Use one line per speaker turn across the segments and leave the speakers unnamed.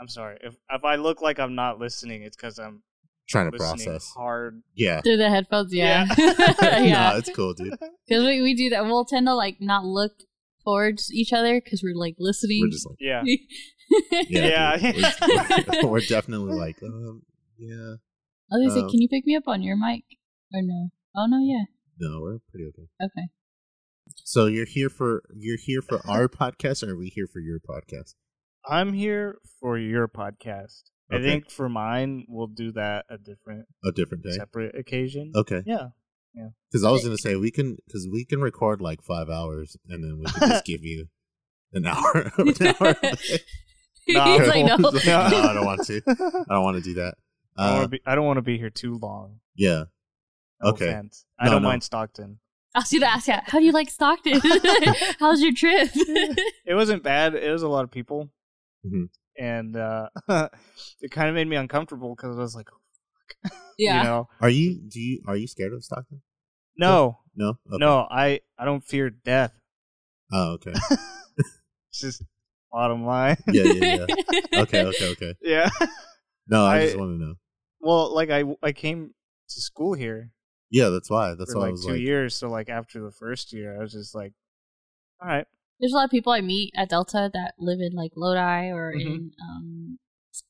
I'm sorry. If if I look like I'm not listening, it's because I'm
Trying to process.
hard.
Yeah.
Through the headphones, yeah.
Yeah.
yeah.
no, it's cool, dude.
Because we, we do that. We'll tend to like not look towards each other because we're like listening.
We're just like,
Yeah.
yeah,
Yeah.
dude. We're, we're definitely like, um, yeah.
I was gonna say,
Um,
can you pick me up on your mic? Or no? Oh no, yeah.
No, we're pretty okay.
Okay.
So you're here for you're here for our podcast, or are we here for your podcast?
I'm here for your podcast. I think for mine, we'll do that a different,
A different day.
separate occasion.
Okay.
Yeah. Yeah.
Because I was gonna say we can because we can record like five hours and then we can just give you an hour. an hour.
No,
He's like, no.
no, I don't want to. I don't want to do that.
I don't
Uh,
wanna be- I don't want to be here too long.
yeah.
No
Okay.
offense. I
No,
don't
no.
mind Stockton.
I was gonna ask you, how do you like Stockton? How's your trip?
It wasn't bad. It was a lot of people,
Mhm.
and uh, it kind of made me uncomfortable because I was like, fuck.
yeah.
you know,
Are you? Do you? Are you scared of Stockton?
no,
No. Okay.
no, I I don't fear death.
Oh, okay.
It's just bottom line.
Yeah, yeah, yeah. Okay, okay, okay.
yeah.
No, I,
I-
just want to know.
Well, like I I came to school here
Yeah, that's why. That's
for
why I was
two
like,
years. So like after the first year, I was just like, all right,
There's a lot of people I meet at Delta that live in like Lodi or
Mhm.
in um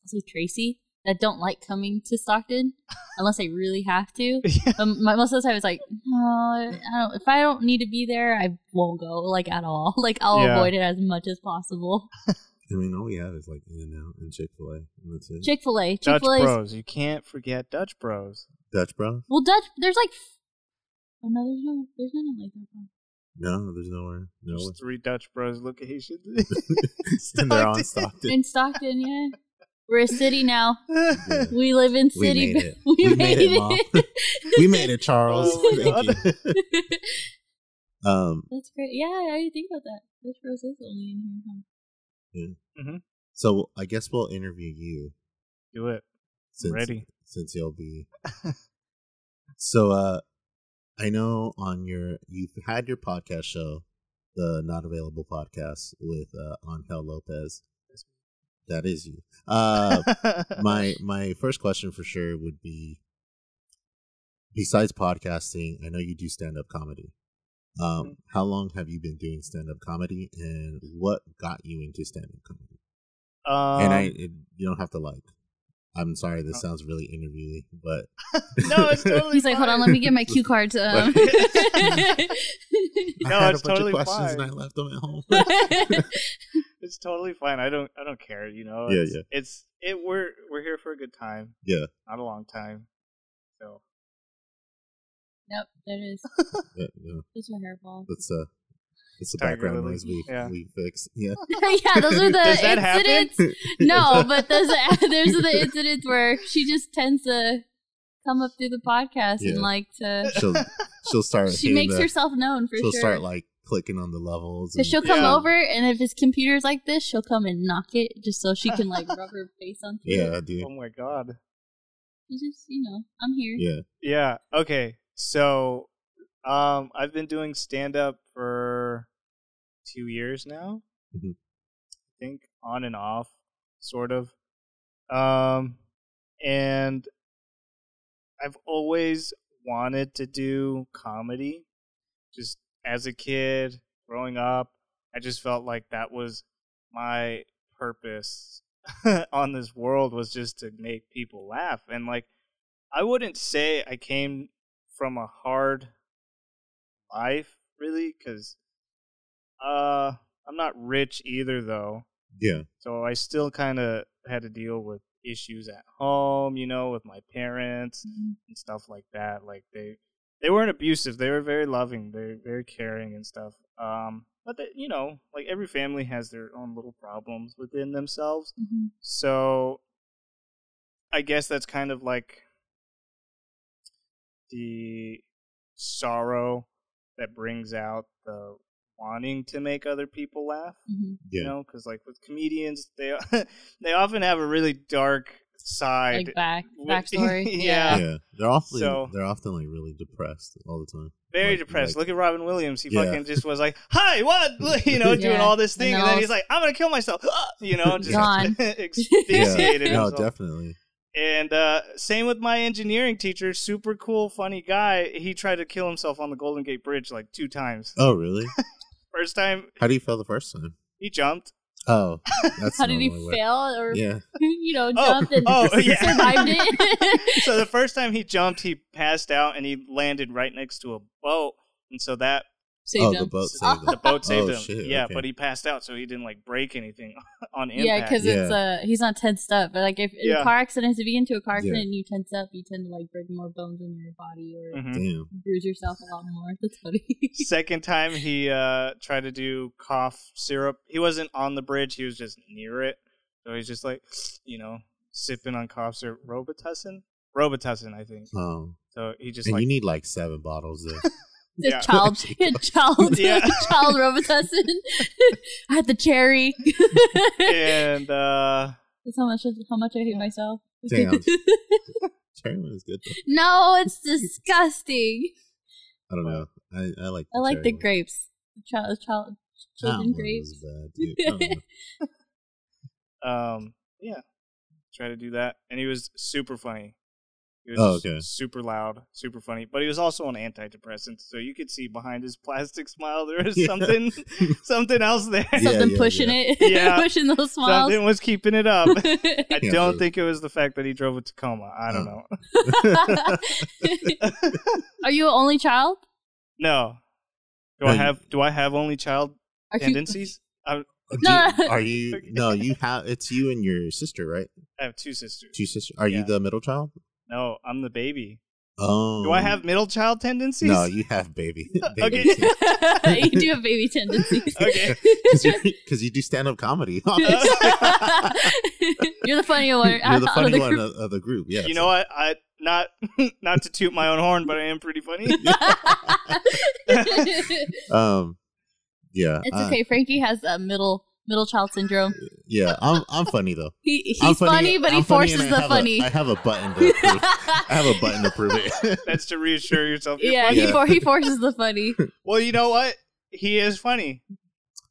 I'll say Tracy that don't like coming to Stockton unless they really have to.
yeah.
Um, my, most of the time it's like, no, I don't, if I don't need to be there, I won't go like at all. Like I'll
Yeah.
avoid it as much as possible.
I mean, all we have is like In and Out and Chick Fil A, and that's it.
Chick Fil A, Chick
Dutch
Fil A.
Bros. You can't forget Dutch Bros.
Dutch Bros.
Well, Dutch. There's like, oh no, there's no, there's none in Lathrop.
No, there's nowhere. No.
There's three Dutch Bros locations.
and they're on Stockton.
In Stockton, yeah. We're a city now.
Yeah.
We live in
We
city.
made it.
We,
We
made,
made it,
it.
We made it, Charles.
Oh
Thank
God.
you. um.
That's great. Yeah, I didn't think about that. Dutch Bros is only in here, huh?
So I guess we'll interview you
Do it.
since
Ready.
since you'll be. so uh, I know on your you've had your podcast show, the Not Available podcast with uh, Angel Lopez. That is you. Uh, my my first question for sure would be besides podcasting i know you do stand-up comedy um
Mhm.
how long have you been doing stand-up comedy and what got you into stand-up comedy
um,
and i it, you don't have to like i'm sorry this
Oh.
sounds really interviewy, but
no, it's totally.
He's like, hold on, let me get my cue cards. Um.
No,
i had
it's
a bunch
totally
of questions
fine.
and i left them at home
It's totally fine. I don't. I don't care. You know.
Yeah,
it's,
yeah.
It's it. We're we're here for a good time.
yeah
Not a long time. So
Yep, there it is.
yeah, yeah.
Those are hairball.
that's uh that's the
Tiger
background
lily.
noise we
Yeah.
we fix yeah
yeah, those are the
Does that happen?
incidents. No, but those are, those are the incidents where she just tends to come up through the podcast and like to.
she'll she'll start
She makes
the-
herself known for
she'll
sure.
start like clicking on the levels and-
she'll come
Yeah.
over, and if his computer's like this, she'll come and knock it just so she can like rub her face onto it.
yeah dude
oh my god.
She just, you know, I'm here.
yeah
Yeah. Okay. So, um, I've been doing stand up for two years now.
Mhm.
I think on and off, sort of. Um, and I've always wanted to do comedy. Just as a kid, growing up, I just felt like that was my purpose on this world was just to make people laugh. And like, I wouldn't say I came from a hard life, really, because uh, I'm not rich either, though.
yeah
So I still kind of had to deal with issues at home, you know, with my parents
Mhm.
and stuff like that. Like they they weren't abusive; they were very loving, very very caring and stuff. Um, but they, you know, like every family has their own little problems within themselves.
Mhm.
So I guess that's kind of like the sorrow that brings out the wanting to make other people laugh
Mhm.
yeah
you know because like with comedians they they often have a really dark side.
like back backstory.
Yeah.
yeah, they're often
So-
they're often like really depressed all the time.
very
Like-
depressed.
like-
Look at Robin Williams. He
Yeah.
fucking just was like, "Hi, what?" You know, doing all this thing,
And
and, then he's like, "I'm gonna kill myself." You know, just
Gone.
asphyxiated
yeah, no,
himself.
definitely.
And uh, same with my engineering teacher, super cool, funny guy. He tried to kill himself on the Golden Gate Bridge like two times.
Oh, really?
First time
How do you feel the first time?
he jumped.
Oh, that's
How did he
normally what-
fail or
Yeah,
you know
Oh,
jumped and
oh, yeah.
survived it?
so the first time he jumped, he passed out and he landed right next to a boat, and so that
Saved
oh,
him.
the boat saved him.
boat saved
Oh,
him.
shit,
yeah,
okay.
but he passed out, so he didn't like break anything on impact.
Yeah, because it's
Yeah.
uh he's not tensed up. But like if in
Yeah.
car accidents, if you get into a car
Yeah.
accident and you tense up, you tend to like break more bones in your body or
Mhm.
Bruise yourself a lot more. That's funny.
Second time he uh tried to do cough syrup. He wasn't on the bridge; he was just near it. So he's just like, you know, sipping on cough syrup. Robitussin, Robitussin, I think.
Oh,
So he just
and
like
you need like seven bottles there.
This
Yeah.
child, child,
Yeah.
child Robitussin. I had the cherry.
and uh
That's how much how much I hate myself.
Damn. Cherry one is good. Though.
no, it's disgusting.
I don't know. I, I like.
I like the
one.
grapes. The child, child, children
one
grapes.
bad, dude. I don't know.
um yeah, try to do that, and he was super funny. He was
Oh,
just
okay.
super loud, super funny, but he was also on antidepressants, so you could see behind his plastic smile there was
Yeah.
something, something else there.
Yeah,
Something
yeah,
pushing
yeah.
it,
Yeah.
pushing those smiles.
Something was keeping it up. I
Yeah,
don't
but-
think it was the fact that he drove a Tacoma. I don't
Oh.
know.
Are you an only child?
No. Do
No,
I
you-
have do I have only child
Are you-
tendencies? I,
oh,
No.
you- are you? No, you have. It's you and your sister, right?
I have two sisters.
Two sisters. Are
Yeah.
you the middle child?
No, I'm the baby.
Oh.
Do I have middle child tendencies?
No, you have baby. baby
Okay.
you do have baby tendencies.
Okay.
Because you do stand up comedy.
You're the funny one.
You're
out
the
of the
one
group.
of, of the group. Yeah.
you know what? I not not to toot my own horn, but I am pretty funny.
Um. Yeah.
it's
uh,
okay. Frankie has a middle middle child syndrome.
Yeah. I'm. I'm funny though.
He, he's
I'm
funny, but he
I'm funny
forces
and I
the
have a-
funny.
I have a button to prove. I have a button to prove it.
That's to reassure yourself. You're
yeah,
funny.
he for, he forces the funny.
Well, you know what? He is funny.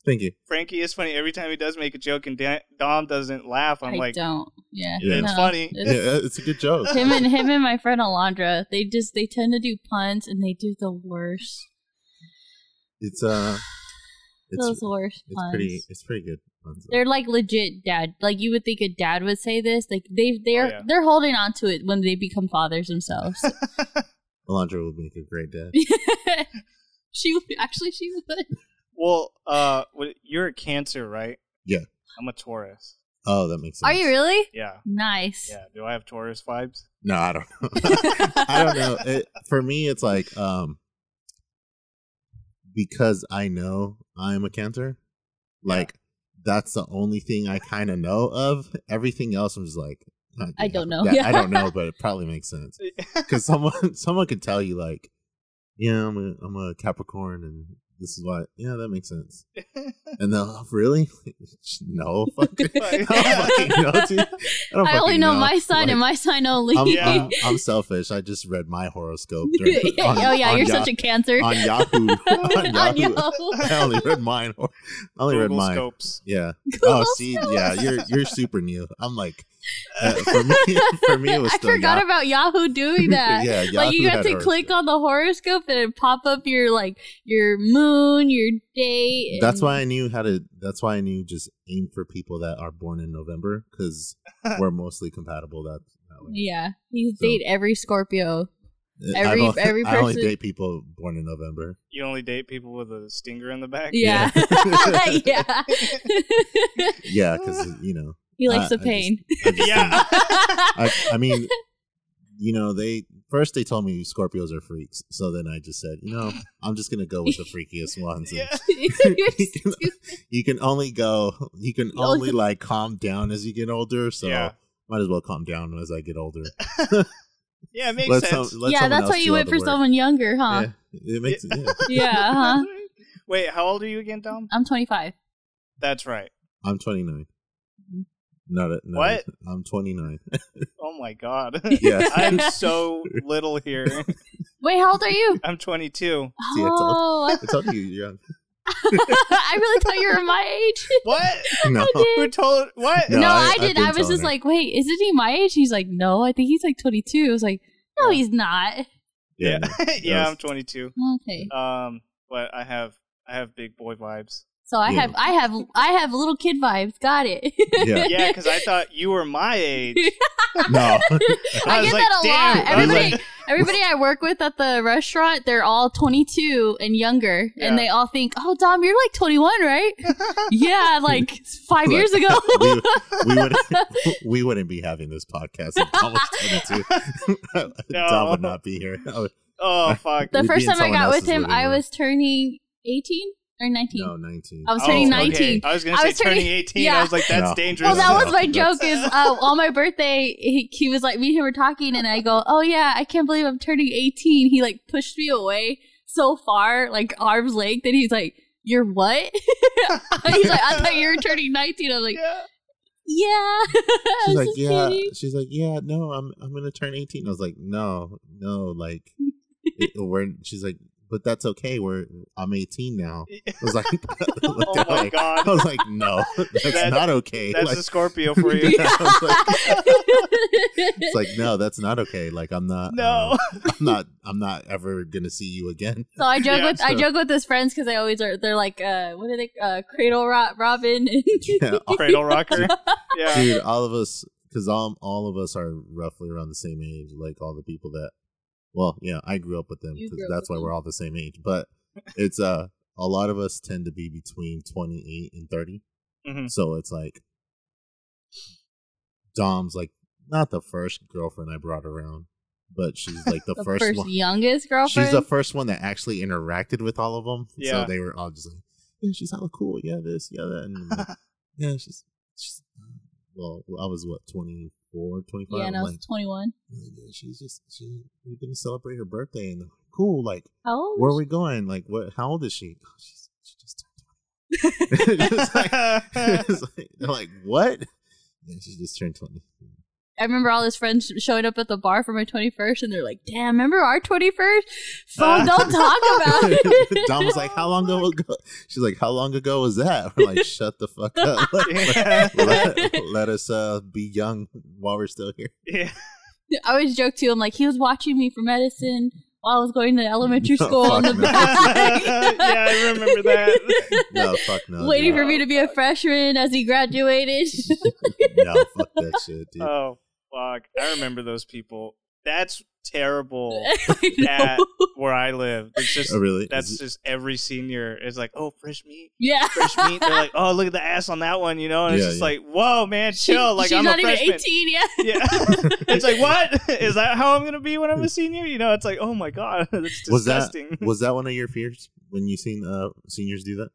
Thank you.
Frankie is funny. Every time he does make a joke and Da- Dom doesn't laugh, I'm
I
like,
don't. Yeah,
Yeah.
it's
no.
funny.
Yeah,
It's-
it's a good joke.
him and him and my friend Alondra, they just they tend to do puns and they do the worst.
It's uh, it's
Those worst
it's
puns.
pretty it's pretty good. puns.
They're like legit dad. Like you would think a dad would say this. Like they they're
Oh, yeah.
they're holding on to it when they become fathers themselves.
Alondra would make a great dad.
she would actually she would.
well, uh, you're a Cancer, right?
Yeah.
I'm a Taurus.
Oh, that makes sense.
Are you really?
Yeah.
Nice.
Yeah. Do I have Taurus vibes?
No, I don't know. I don't know. It, for me, it's like um, because I know I'm a Cancer. Like that's the only thing I kind of know of. Everything else, I'm just like,
I don't know.
that-
Yeah.
I don't know, but it probably makes sense because someone someone could tell you like, yeah, I'm a I'm a Capricorn, and this is why. Yeah, that makes sense. And they'll "Oh, really no, fuck, I don't fucking know, dude. I, don't
I only
fucking
know, my sign
Like,
and my sign only.
I'm,
Yeah.
I'm, I'm selfish. I just read my horoscope. during- on-
oh yeah, you're
Ya-
such a cancer.
on Yahoo. on
On
Yahoo.
Yahoo.
I only read mine. I only read mine.
scopes.
Yeah.
Google
oh, see, yeah, you're you're super new. I'm like, uh, for me, for me, it was
I forgot
Yah-
about Yahoo doing that.
yeah,
like you
Yahoo
have
had
to click on the horoscope and it pop up your like your moon, your date.
That's why I knew how to. That's why I knew just aim for people that are born in November because we're mostly compatible that, that way.
Yeah, you
So-
date every Scorpio.
I
Every-
don't-
every
I only
person-
date people born in November.
You only date people with a stinger in the back.
Yeah, yeah.
Yeah, because you know.
He likes
I-
the
I
pain.
I just
Yeah.
I, I mean, you know, they first they told me Scorpios are freaks, so then I just said, you know, I'm just gonna go with the freakiest ones.
Yeah.
You're
you, can,
stupid.
you can only go, you can only like calm down as you get older. So
Yeah.
might as well calm down as I get older.
Yeah, it makes
Let
sense.
some- let
yeah, that's why you
do
went for
work.
someone younger, huh?
Yeah, it makes yeah.
Yeah, huh?
Wait, how old are you again, Dom?
I'm 25.
That's right.
I'm 29. Not a, not
What?
A, I'm 29.
Oh my god.
Yeah.
I'm so little here.
Wait, how old are you?
I'm 22.
See, I told-
oh, I,
I told you you're young.
I really thought you were my age.
What?
No.
Who told what?
No,
No, I-
I, did.
been
I was just
her.
like, wait, isn't he my age? He's like, no, I think he's like 22. I was like, no,
Yeah.
he's not.
Yeah.
no.
Yeah,
Yes.
I'm 22.
Okay.
Um, but I have I have big boy vibes.
So I
Yeah.
have, I have, I have little kid vibes. Got it.
Yeah.
Yeah, because I thought you were my age.
No.
I,
I was
get
like,
that a
damn.
lot. Everybody,
like-
everybody I work with at the restaurant, they're all 22 and younger,
Yeah.
and they all think, "Oh, Dom, you're like 21, right?" yeah, like five
Look,
years ago.
we, we would we wouldn't be having this podcast if Tom was 22. Tom would not be here. Would-
oh fuck.
the
We'd
first time I got with him,
living
I was turning 18 or 19.
no, 19.
I was
Oh,
turning
okay.
19.
I was gonna say
turning-
turning 18.
yeah.
I was like, that's
No.
dangerous.
Well, that was my joke. Is uh, on my birthday, he, he was like, me and him were talking, and I go, "Oh yeah, I can't believe I'm turning 18." He like pushed me away so far, like arm's length, and he's like, "You're what?" he's like, "I thought you were turning 19." I was like,
yeah.
"Yeah."
She's like, yeah.
kidding.
She's like, yeah. No, I'm I'm gonna turn 18. I was like, no, no. Like, it, we're. She's like, but that's okay. We're I'm 18 now. I was like,
Oh my god.
I was like, no, that's
That-
not okay.
That's
like,
a Scorpio for you.
I was like- it's like, no, that's not okay. Like, I'm not.
No.
um, I'm not. I'm not ever gonna see you again.
so I joke
Yeah,
with I joke with his friends because they always are. They're like, uh, what are they? Uh, Cradle Ro- Robin.
Yeah,
Cradle rocker. Yeah.
dude all of us because all, all of us are roughly around the same age like all the people that well yeah i grew up with them because that's why we're all the same age but it's uh a lot of us tend to be between 28 and 30
Mhm.
so it's like dom's like not the first girlfriend i brought around but she's like the,
the
first,
first,
one
youngest girlfriend.
she's the first one that actually interacted with all of them
Yeah.
so they were all just like yeah she's hella cool yeah this yeah that and like, yeah, she's, she's well, I was what 24, 25.
yeah, and I was
like,
21.
Like, yeah, she's just she we're gonna celebrate her birthday and cool. Like,
How old?
where are we going? Like, what? How old is she? Oh, she's she just turned twenty. like, like they're like, what? Yeah, she just turned twenty.
I remember all his friends showing up at the bar for my 21st, and they're like, "Damn, remember our 21st? Phone, don't talk about it."
Dom was like, how long ago? She's like, how long ago was that? We're like, shut the fuck up. Let, let- let us uh, be young while we're still here.
yeah.
I always joke too. I'm like, he was watching me for medicine while I was going to elementary
No,
school in the
fuck no.
back,
yeah, I remember that.
No, fuck no.
waiting
dude.
for me to be a freshman as he graduated.
no, fuck that shit, dude.
Oh fuck! I remember those people. That's terrible. At where I live, it's just
oh, really?
that's
Is it-
just every senior is like, oh, fresh meat,
yeah.
fresh meat. They're like, oh, look at the ass on that one, you know, and it's just
yeah.
like, whoa, man,
She-
chill. like
she's
I'm
not
a
even
freshman.
18 yet.
Yeah, it's like what is that? How I'm gonna be when I'm a senior? You know, it's like, oh my god, that's
was that
disgusting.
was that one of your fears when you seen uh, seniors do that?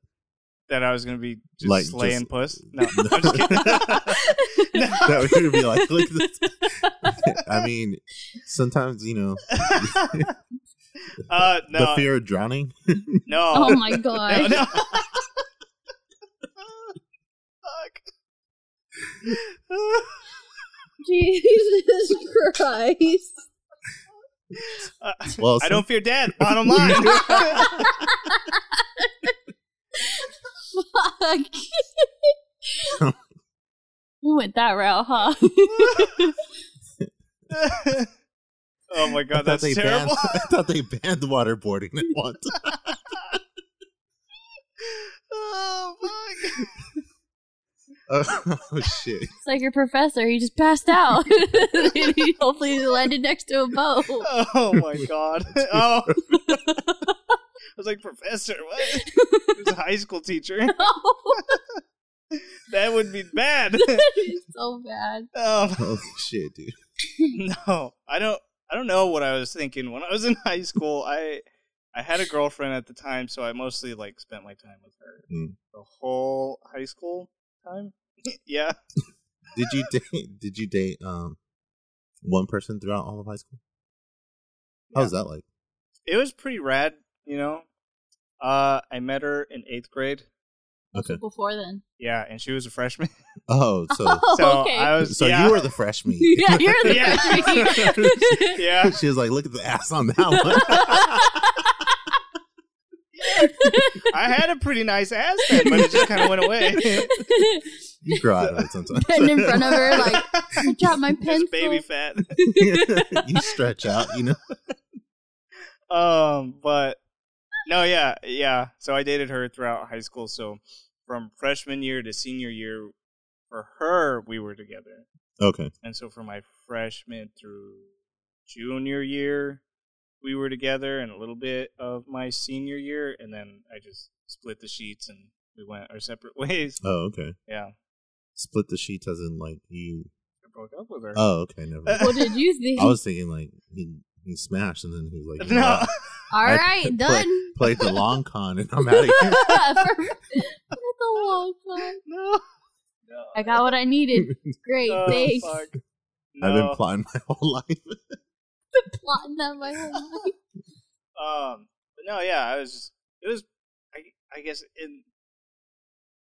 That I was gonna be just
Like,
slaying
just-
puss. No, I'm just kidding. no.
That would be like, look. I mean, sometimes you know
Uh, no,
the fear of drowning.
no,
Oh my
no,
god.
no. Fuck.
Jesus Christ.
Uh,
Well,
I don't fear death. Bottom line.
Fuck. we went that route, huh?
oh my god, that's
they
terrible.
Banned, I thought they banned waterboarding at one time.
oh fuck.
oh shit!
It's like your professor. He just passed out. he hopefully landed next to a boat.
Oh my god. Oh. I was like, Professor, what? He was a high school teacher. That would be bad.
so bad.
Um,
Holy shit, dude!
no, I don't. I don't know what I was thinking when I was in high school. I I had a girlfriend at the time, so I mostly like spent my time with her
Mm.
the whole high school time. yeah,
Did you date? Did you date um one person throughout all of high school? How was that like?
it was pretty rad. You know, uh, I met her in eighth grade.
Okay.
Before then.
Yeah, and she was a freshman.
Oh, so
Oh,
So
okay.
I was.
so
yeah.
you were the freshman.
yeah, you're the
Yeah.
freshman.
Yeah.
She was like, "Look at the ass on that one."
I had a pretty nice ass then, but it just kind of went away.
you grow out of it sometimes.
and in front of her, like, I dropped my pencil.
Just baby fat.
you stretch out, you know.
Um, but no, yeah, yeah. So I dated her throughout high school. So from freshman year to senior year, for her, we were together.
Okay.
And so for my freshman through junior year, we were together, and a little bit of my senior year, and then I just split the sheets and we went our separate ways.
Oh, okay.
Yeah,
Split the sheets as in like you.
I broke up with her.
Oh, okay. Never. mind.
What did you think?
I was thinking like he he smashed and then he was like,
no,
what?
All
I
right,
play-
done.
Played the long con and I'm out of here.
For- the long time.
no, no.
I got what I needed. Great,
Oh,
thanks.
fuck.
I've been
No.
plotting my whole life.
Been plotting that my whole life.
Um, but no, yeah, I was. Just, it was. I I guess in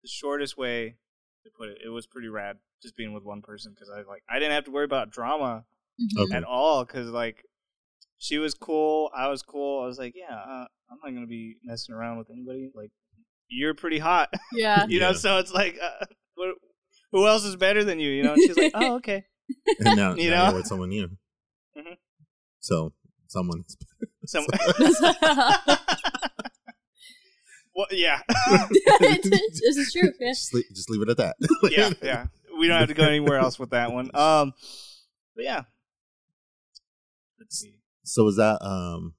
the shortest way to put it, it was pretty rad just being with one person because I like I didn't have to worry about drama
Mhm.
Okay.
at all because like she was cool, I was cool. I was like, yeah, uh, I'm not gonna be messing around with anybody. Like you're pretty hot,
Yeah.
you know.
Yeah.
So it's like, uh, what, who else is better than you? You know. And she's like, oh, okay.
And now,
You
now
know?
you're with someone new.
Mhm.
So someone.
Some. well, yeah,
this is true. Yeah.
just, leave, just leave it at that.
yeah, yeah. We don't have to go anywhere else with that one. Um, but yeah. Let's see.
So was that um,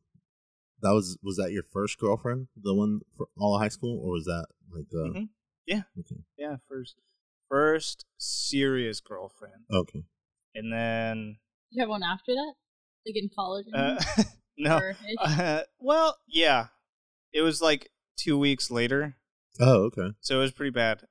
that was was that your first girlfriend, the one for all of high school, or was that like uh,
Mhm. Yeah.
Okay.
Yeah, first, first serious girlfriend,
Okay.
and then
You have one after that? Like in college?
uh, no. Uh, well, yeah, it was like two weeks later,
Oh, okay.
so it was pretty bad.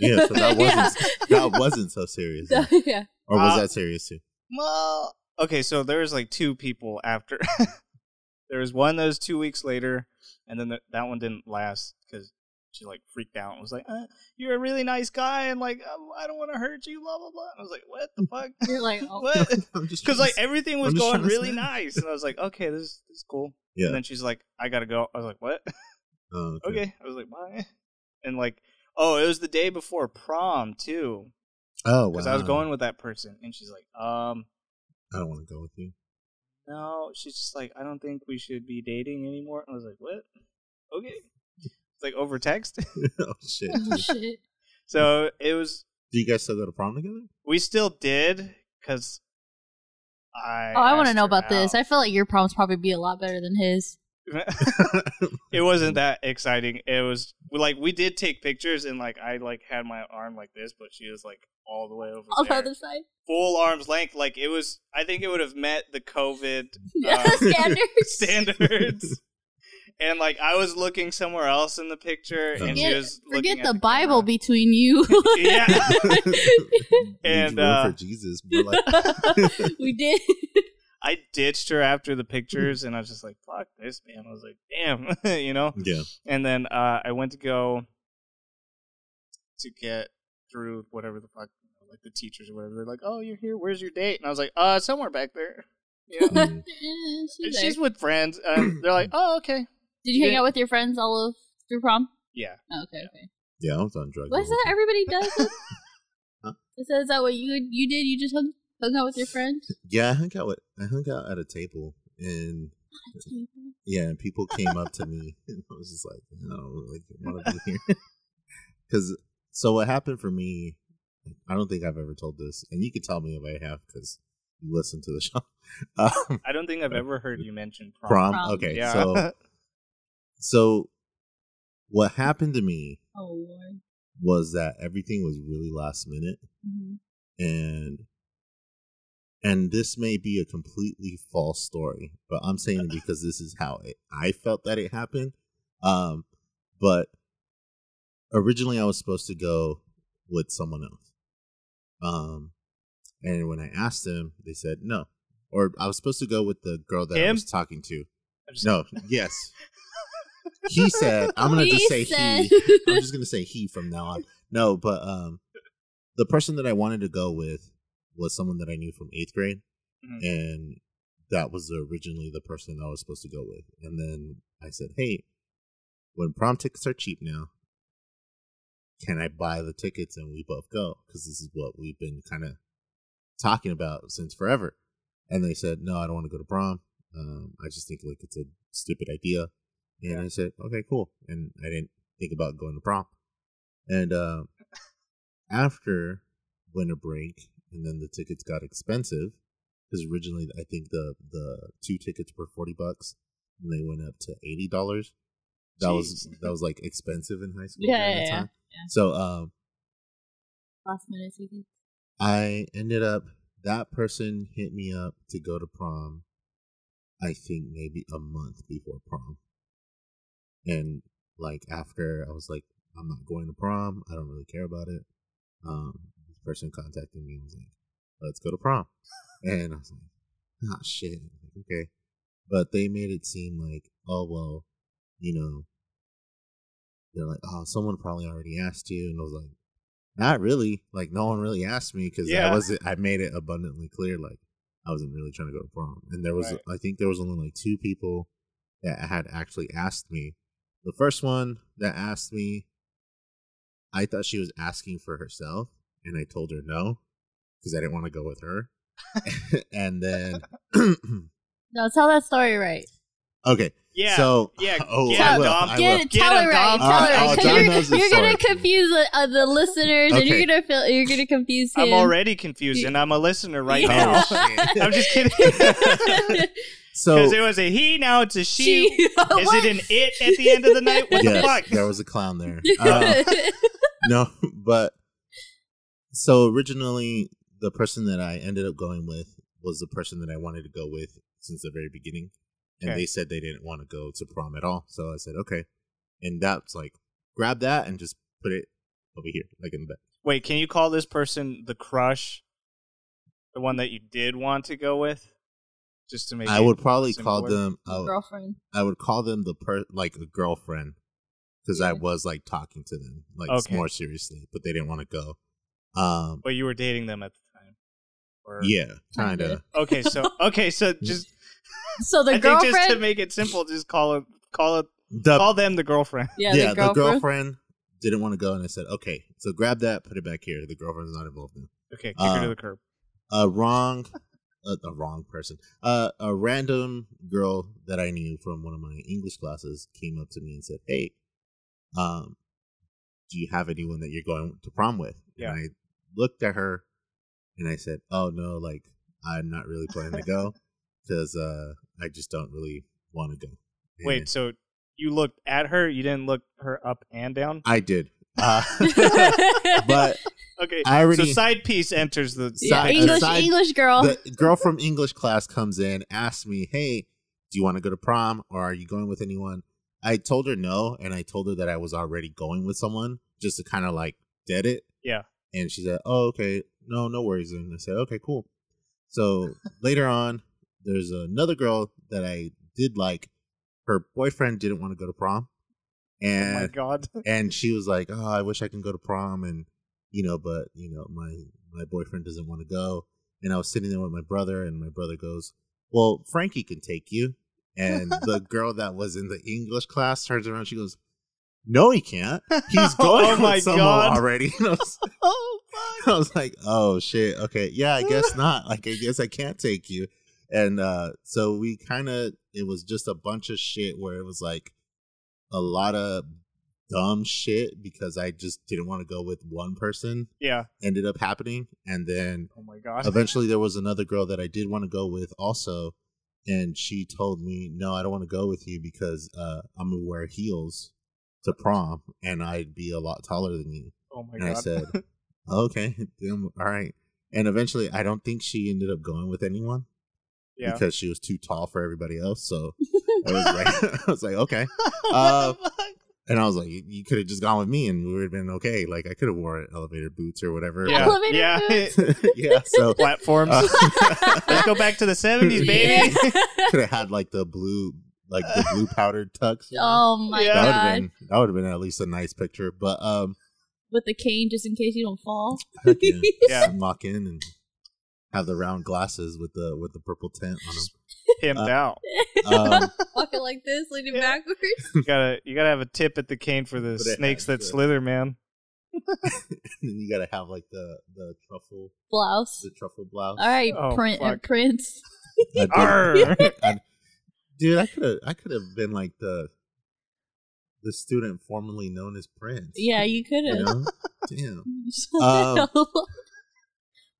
Yeah. So that wasn't yeah. that wasn't so serious, then.
yeah.
or was
Uh,
that serious too?
Well, okay, so there was like two people after. there was one that was two weeks later, and then th- that one didn't last because she like freaked out and was like, uh, "You're a really nice guy, and like um, I don't want to hurt you." Blah blah blah. I was like, "What the fuck?"
You're like, oh.
what?
I'm just
Because like everything was going really nice, and I was like, "Okay, this, this is cool."
yeah.
And then she's like, "I gotta go." I was like, "What?"
Oh,
okay. I was like, "Bye." And like, oh, it was the day before prom too,
Oh, wow.
because I was going with that person, and she's like, "Um,
I don't want to go with you.
no." She's just like, "I don't think we should be dating anymore." And I was like, "What?" Okay. It's like over text.
oh shit.
oh, shit.
so it was.
Do you guys still go to prom together?
We still did because I.
Oh, I want to know
her
about this. I feel like your promos probably be a lot better than his.
it wasn't that exciting. It was like we did take pictures and like I like had my arm like this, but she was like all the way over
On the other side.
full arm's length. Like it was. I think it would have met the COVID uh,
standards.
standards. And like I was looking somewhere else in the picture, and she was looking
forget
at
the, Bible
camera.
between you.
yeah, And, uh,
for Jesus. But like,
we did.
I ditched her after the pictures, and I was just like, "Fuck this, man!" I was like, "Damn," you know.
yeah.
And then uh, I went to go to get through whatever the fuck, you know, like the teachers or whatever. They're like, "Oh, you're here. Where's your date?" And I was like, "Uh, somewhere back there." Yeah.
Mm.
Eh, she's
she's with friends. And they're like, "Oh, okay."
Did you hang out with your friends all of through prom?
Yeah.
Oh, okay, okay.
Yeah, I was on drugs.
What's that? Everybody does it.
Huh?
Is that what you you did? You just hung, hung out with your friends?
time. Yeah, I hung out with I hung out at a table and yeah, and people came up to me and I was just like, I don't really want to be here. Because so what happened for me, I don't think I've ever told this, and you can tell me if I have because you listen to the show. Um,
I don't think I've ever heard you mention prom.
prom.
Prom.
Okay,
Yeah.
so so what happened to me
Oh lord.
was that everything was really last minute
hmm
and and this may be a completely false story but i'm saying it because this is how it, i felt that it happened um but originally i was supposed to go with someone else um and when i asked them they said no or i was supposed to go with the girl that i
Him?
was talking to no yes he said, I'm gonna just say
He said-
he. I'm just gonna say he from now on. No, but um, the person that I wanted to go with was someone that I knew from eighth grade,
Mhm.
and that was originally the person I was supposed to go with. And then I said, "Hey, when prom tickets are cheap now, can I buy the tickets and we both go? Because this is what we've been kind of talking about since forever." And they said, "No, I don't want to go to prom. Um, I just think like it's a stupid idea." And I said, "Okay, cool." And I didn't think about going to prom. And uh, after winter break, and then the tickets got expensive because originally I think the the two tickets were forty bucks, and they went up to eighty dollars. That was that was like expensive in high school
Yeah, yeah,
that
yeah,
time.
yeah.
So um,
Last minute tickets.
I ended up that person hit me up to go to prom. I think maybe a month before prom, and like after I was like, I'm not going to prom. I don't really care about it. Um, this person contacted me and was like, let's go to prom, and I was like, ah shit, Like, okay, but they made it seem like, oh well, you know, they're like, oh, someone probably already asked you, and I was like. Not really. Like no one really asked me because
Yeah.
I wasn't. I made it abundantly clear. Like I wasn't really trying to go to prom, and there was.
Right.
I think there was only like two people that had actually asked me. The first one that asked me, I thought she was asking for herself, and I told her no because I didn't want to go with her. and then,
No, tell that story right.
okay,
Yeah.
so
yeah.
oh,
yeah,
I will,
Dom.
I
Get
will.
it,
Get
tell
him,
it right.
Dom.
Tell
Uh,
it right.
oh,
'cause you're, you're gonna confuse the, uh, the listeners, and you're gonna feel you're gonna confuse him.
I'm already confused, and I'm a listener right
Yeah.
now.
Oh.
I'm just kidding. Because
So
it was a he, now it's a she.
She-
Is it an it at the end of the night? What the fuck?
there was a clown there. Uh, no, but so originally the person that I ended up going with was the person that I wanted to go with since the very beginning, and
Okay.
they said they didn't want to go to prom at all. So I said okay, and that's like grab that and just put it over here, like in the bed.
Wait, can you call this person the crush? The one that you did want to go with? Just to make
I
it
would probably call
simpler?
them. I would,
girlfriend.
I would call them the per like a girlfriend because I was like talking to them like
Okay.
more seriously, but they didn't want to go. Um,
But you were dating them at the time. Or...
yeah, kind
Kinda.
Okay, so okay, so just
So the
I think just to make it simple, just call it call it
The
call them the girlfriend.
yeah,
yeah,
the girlfriend.
the girlfriend didn't want to go, and I said, "Okay, so grab that, put it back here. The girlfriend's not involved now."
Okay, kick her
Uh,
to the curb.
A wrong, uh, a wrong person. Uh, a random girl that I knew from one of my English classes came up to me and said, "Hey, um, do you have anyone that you're going to prom with?"
Yeah.
And I looked at her, and I said, "Oh no, like I'm not really planning to go because uh, I just don't really want to go."
Wait, so you looked at her, you didn't look her up and down?
I did. Uh, but
Okay.
I already
so side piece enters the
yeah,
side-
English
aside-
English girl.
the girl from English class comes in, asks me, "Hey, do you want to go to prom, or are you going with anyone?" I told her no, and I told her that I was already going with someone, just to kind of like dead it.
Yeah.
And she said, "Oh, okay, no, no worries." And I said, "Okay, cool." So later on, there's another girl that I did like. Her boyfriend didn't want to go to prom,
Oh my god.
and she was like, "Oh, I wish I can go to prom," and you know, but you know, my my boyfriend doesn't want to go. And I was sitting there with my brother, and my brother goes, "Well, Frankie can take you." And the girl that was in the English class turns around, she goes, "No, he can't. He's going
Oh
with someone
God.
already." I, was,
oh
I was like, "Oh shit, okay, yeah, I guess not. Like, I guess I can't take you." And uh so we kind of, it was just a bunch of shit where it was like a lot of dumb shit because I just didn't want to go with one person
Yeah.
ended up happening. And then
Oh my god.
eventually there was another girl that I did want to go with also. And she told me, no, I don't want to go with you because uh, I'm going to wear heels to prom and I'd be a lot taller than you.
Oh my
And I
god.
said, okay, then, all right. And eventually I don't think she ended up going with anyone
yeah.
because she was too tall for everybody else. So I was like, I was like, okay. Uh, and I was like, you, you could have just gone with me and we would have been okay. Like I could have worn elevator boots or whatever.
yeah.
Elevator
yeah.
boots.
yeah. So
Platforms.
uh,
Let's go back to the 70s, baby.
could have had like the blue like the blue powdered tux.
Oh my
Yeah.
that would
god!
have been that would have been at least a nice picture. But um,
With the cane, just in case you don't fall.
heck yeah,
Yeah.
Just walk in and have the round glasses with the with the purple tint on
Pimped
Uh,
out.
Um,
Walking like this, leaning
Yeah.
backwards.
You gotta you gotta have a tip at the cane for the
But
snakes that
to-
slither, man.
and then you gotta have like the the truffle
Blouse.
the truffle blouse.
All right,
Oh,
print uh,
fuck.
Prince.
I did-
Arr!
I- dude, I could have I could have been like the the student formerly known as Prince.
Yeah, you could
You
have.
know? Damn. Um,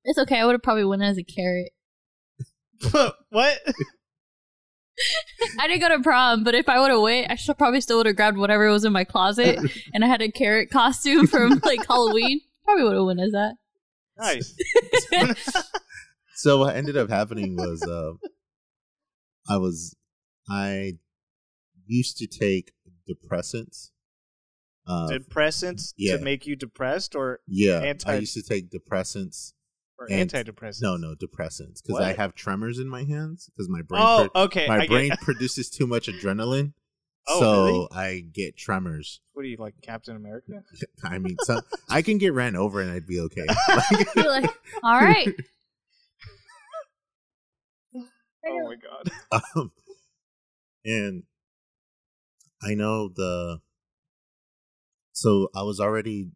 it's okay. I would have probably went as a carrot.
what?
I didn't go to prom, but if I would have went, I should probably still would have grabbed whatever was in my closet, and I had a carrot costume from like Halloween. Probably would have went as that.
Nice.
So what ended up happening was uh, I was I used to take depressants. Uh,
Depressants
yeah.
to make you depressed or
yeah, I used to take depressants.
or
And-
antidepressants?
No, no, depressants because I have tremors in my hands because my brain
Oh,
pro-
okay.
my
I
brain
get.
produces too much adrenaline.
Oh,
so
really?
I get tremors.
What are you like, Captain America?
I mean, so I can get ran over and I'd be okay. Like-
You're like, all right.
Oh my god.
um, and I know the. So I was already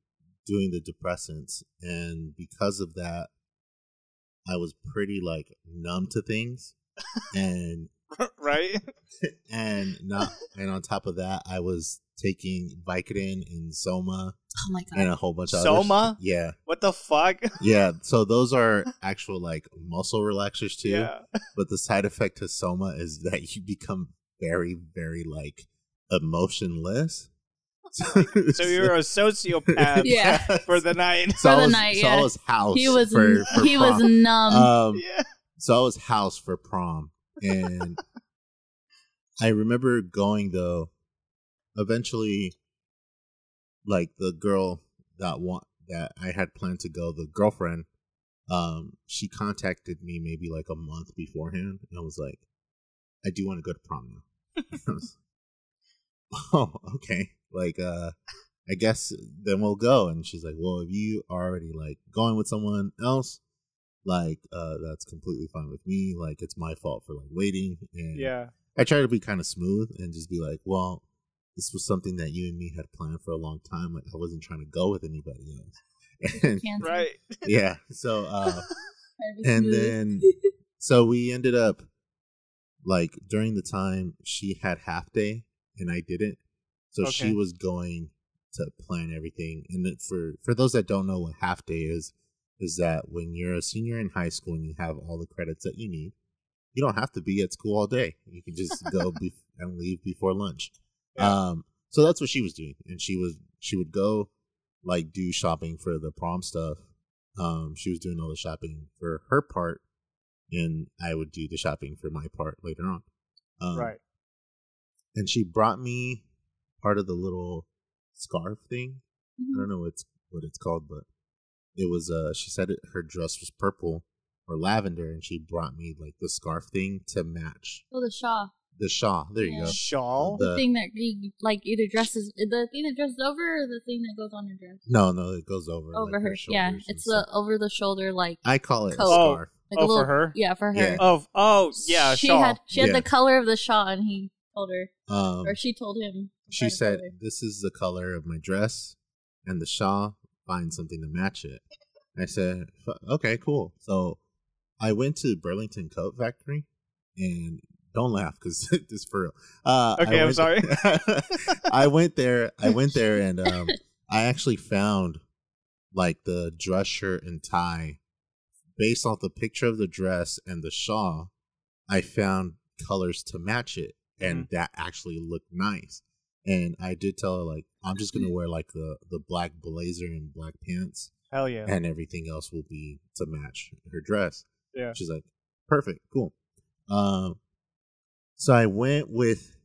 doing the depressants, and because of that, I was pretty like numb to things, and
right?
and not and on top of that, I was taking Vicodin and Soma
Oh my god.
and a whole bunch of others.
Soma?
Yeah,
What the fuck?
yeah. So those are actual like muscle relaxers too.
Yeah.
but the side effect to soma is that you become very very like emotionless
So you were a sociopath
Yeah.
for the night.
so
For the
was,
night,
so
yeah.
I was house
He was
for, for
he was numb.
um
yeah.
so I was house for prom and I remember going though eventually like the girl that want that I had planned to go the girlfriend um she contacted me maybe like a month beforehand and I was like I do want to go to prom now I was, oh okay like uh I guess then we'll go and she's like well if you are already like going with someone else like uh that's completely fine with me like it's my fault for like waiting and
Yeah.
I try to be kind of smooth and just be like, well, this was something that you and me had planned for a long time. Like I wasn't trying to go with anybody else. And
Right.
yeah, so uh
Trying to be
and
smooth.
then so we ended up like during the time she had half day and I didn't. So she was going to plan everything. And for for those that don't know what half day is, is that when you're a senior in high school and you have all the credits that you need, you don't have to be at school all day. You can just go be- and leave before lunch.
Yeah.
Um, so that's what she was doing, and she was she would go like do shopping for the prom stuff. Um, she was doing all the shopping for her part, and I would do the shopping for my part later on. Um,
right.
And she brought me part of the little scarf thing. I
Mhm.
don't know what's what it's called, but it was uh she said it, her dress was purple or lavender and she brought me like the scarf thing to match
Oh, the Shaw.
the shawl. There you go.
Shawl.
The-
The thing that you like either dresses the thing that dresses over or the thing that goes on your dress.
No, no, it goes over
Over
like,
her. Yeah. It's the
stuff.
over the shoulder like
I call it a
coat.
scarf.
Like
Oh,
a little
for her?
Yeah, for her.
Yeah.
Oh, oh, yeah,
she
shawl.
had she had
Yeah.
the color of the shawl and he told her
Um
or she told him.
she said,
tell
"This is the color of my dress and the shawl. Find something to match it." I said, "Okay, cool." So I went to Burlington Coat Factory, and don't laugh because this for real. Uh,
Okay, I'm
went-
sorry.
I went there. I went there, and um, I actually found like the dress shirt and tie based off the picture of the dress and the shawl. I found colors to match it, and that actually looked nice. And I did tell her like I'm just gonna wear like the the black blazer and black pants,
Hell yeah.
and everything else will be to match her dress.
Yeah.
She's like, perfect, cool. Um, so I went with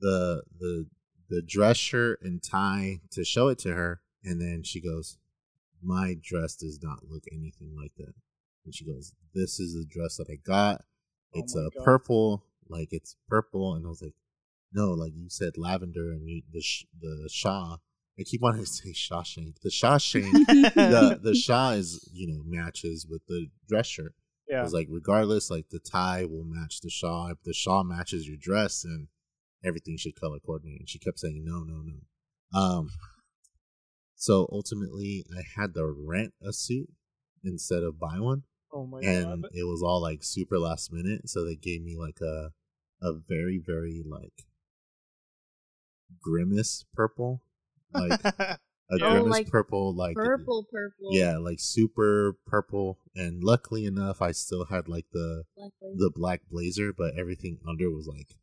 the the the dress shirt and tie to show it to her, and then she goes, "My dress does not look anything like that." And she goes, "This is the dress that I got.
Oh
It's
my
a
God.
purple, like it's purple." And I was like, no, like you said, lavender and you, the sh- the Shaw. I keep wanting to say Shawshank. The Shawshank, the the Shaw is you know matches with the dress shirt.
yeah.
It's like regardless, like the tie will match the shawl. If the shawl matches your dress, then everything should color coordinate. And she kept saying no, no, no. Um. So ultimately, I had to rent a suit instead of buy one,
oh my
and
god.
it was all like super last minute. So they gave me like a a very very like grimace purple, like a
Oh,
grimace
like
purple, like
Purple, purple.
yeah, like super purple. And luckily enough, I still had like the
Likely.
the black blazer, but everything under was like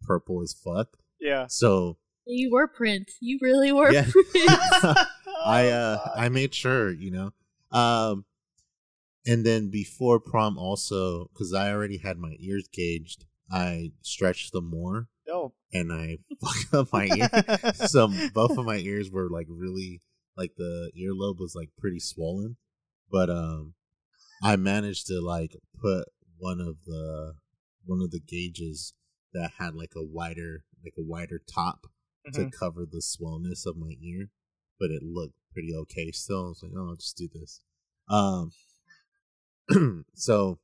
purple as fuck.
yeah.
So
You were Prince. You really were
Yeah.
Prince.
I uh. I made sure, you know. Um and then before prom also cuz I already had my ears gauged, I stretched them more
Dope.
and I fucked up my ear. so both of my ears were like really like the earlobe was like pretty swollen. But um I managed to like put one of the one of the gauges that had like a wider like a wider top
Mhm.
to cover the swellness of my ear, but it looked pretty okay still. I was like, oh, I'll just do this. Um, so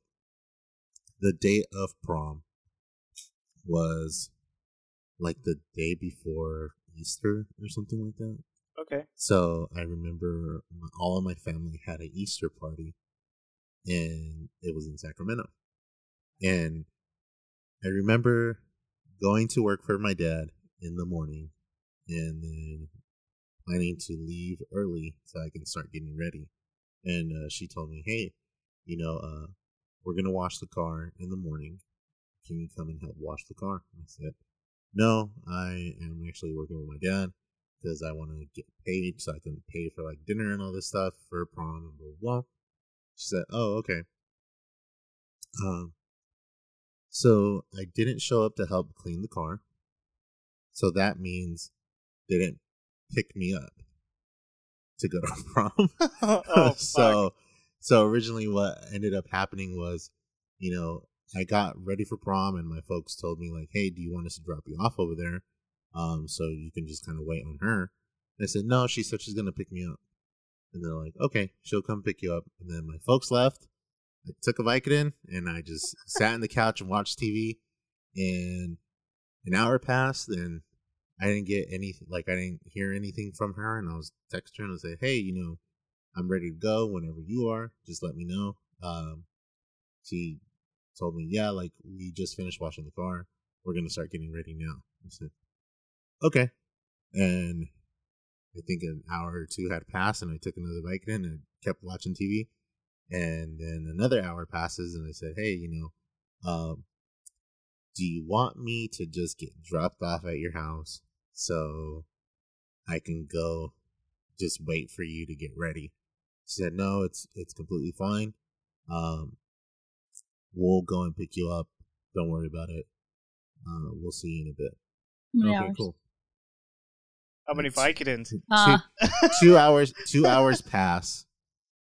the day of prom was like the day before Easter or something like that.
Okay.
So I remember all of my family had an Easter party, and it was in Sacramento. And I remember going to work for my dad in the morning, and then planning to leave early so I can start getting ready. And uh, she told me, "Hey, you know, uh, we're gonna wash the car in the morning. Can you come and help wash the car?" I said, "No, I am actually working with my dad." because I want to get paid so I can pay for like dinner and all this stuff for prom and blah blah. blah. She said, "Oh, okay." Um, so I didn't show up to help clean the car, so that means they didn't pick me up to go to prom.
oh,
so, so originally, what ended up happening was, you know, I got ready for prom, and my folks told me like, "Hey, do you want us to drop you off over there?" um, so you can just kind of wait on her. And I said, no, she said she's gonna pick me up. And they're like, okay, she'll come pick you up. And then my folks left. I took a Vicodin and I just sat on the couch and watched TV. And an hour passed, and I didn't get anything. Like I didn't hear anything from her. And I was texting her and I said, hey, you know, I'm ready to go whenever you are. Just let me know. Um, she told me, yeah, like we just finished washing the car. We're gonna start getting ready now. I said, okay. And I think an hour or two had passed, and I took another Vicodin and kept watching TV. And then another hour passes, and I said, "Hey, you know, um, do you want me to just get dropped off at your house so I can go just wait for you to get ready?" She said, "No, it's it's completely fine. Um, we'll go and pick you up. Don't worry about it. Uh, we'll see you in a bit."
How many
okay,
hours?
cool.
How many Vicodins?
Uh,
two hours two hours pass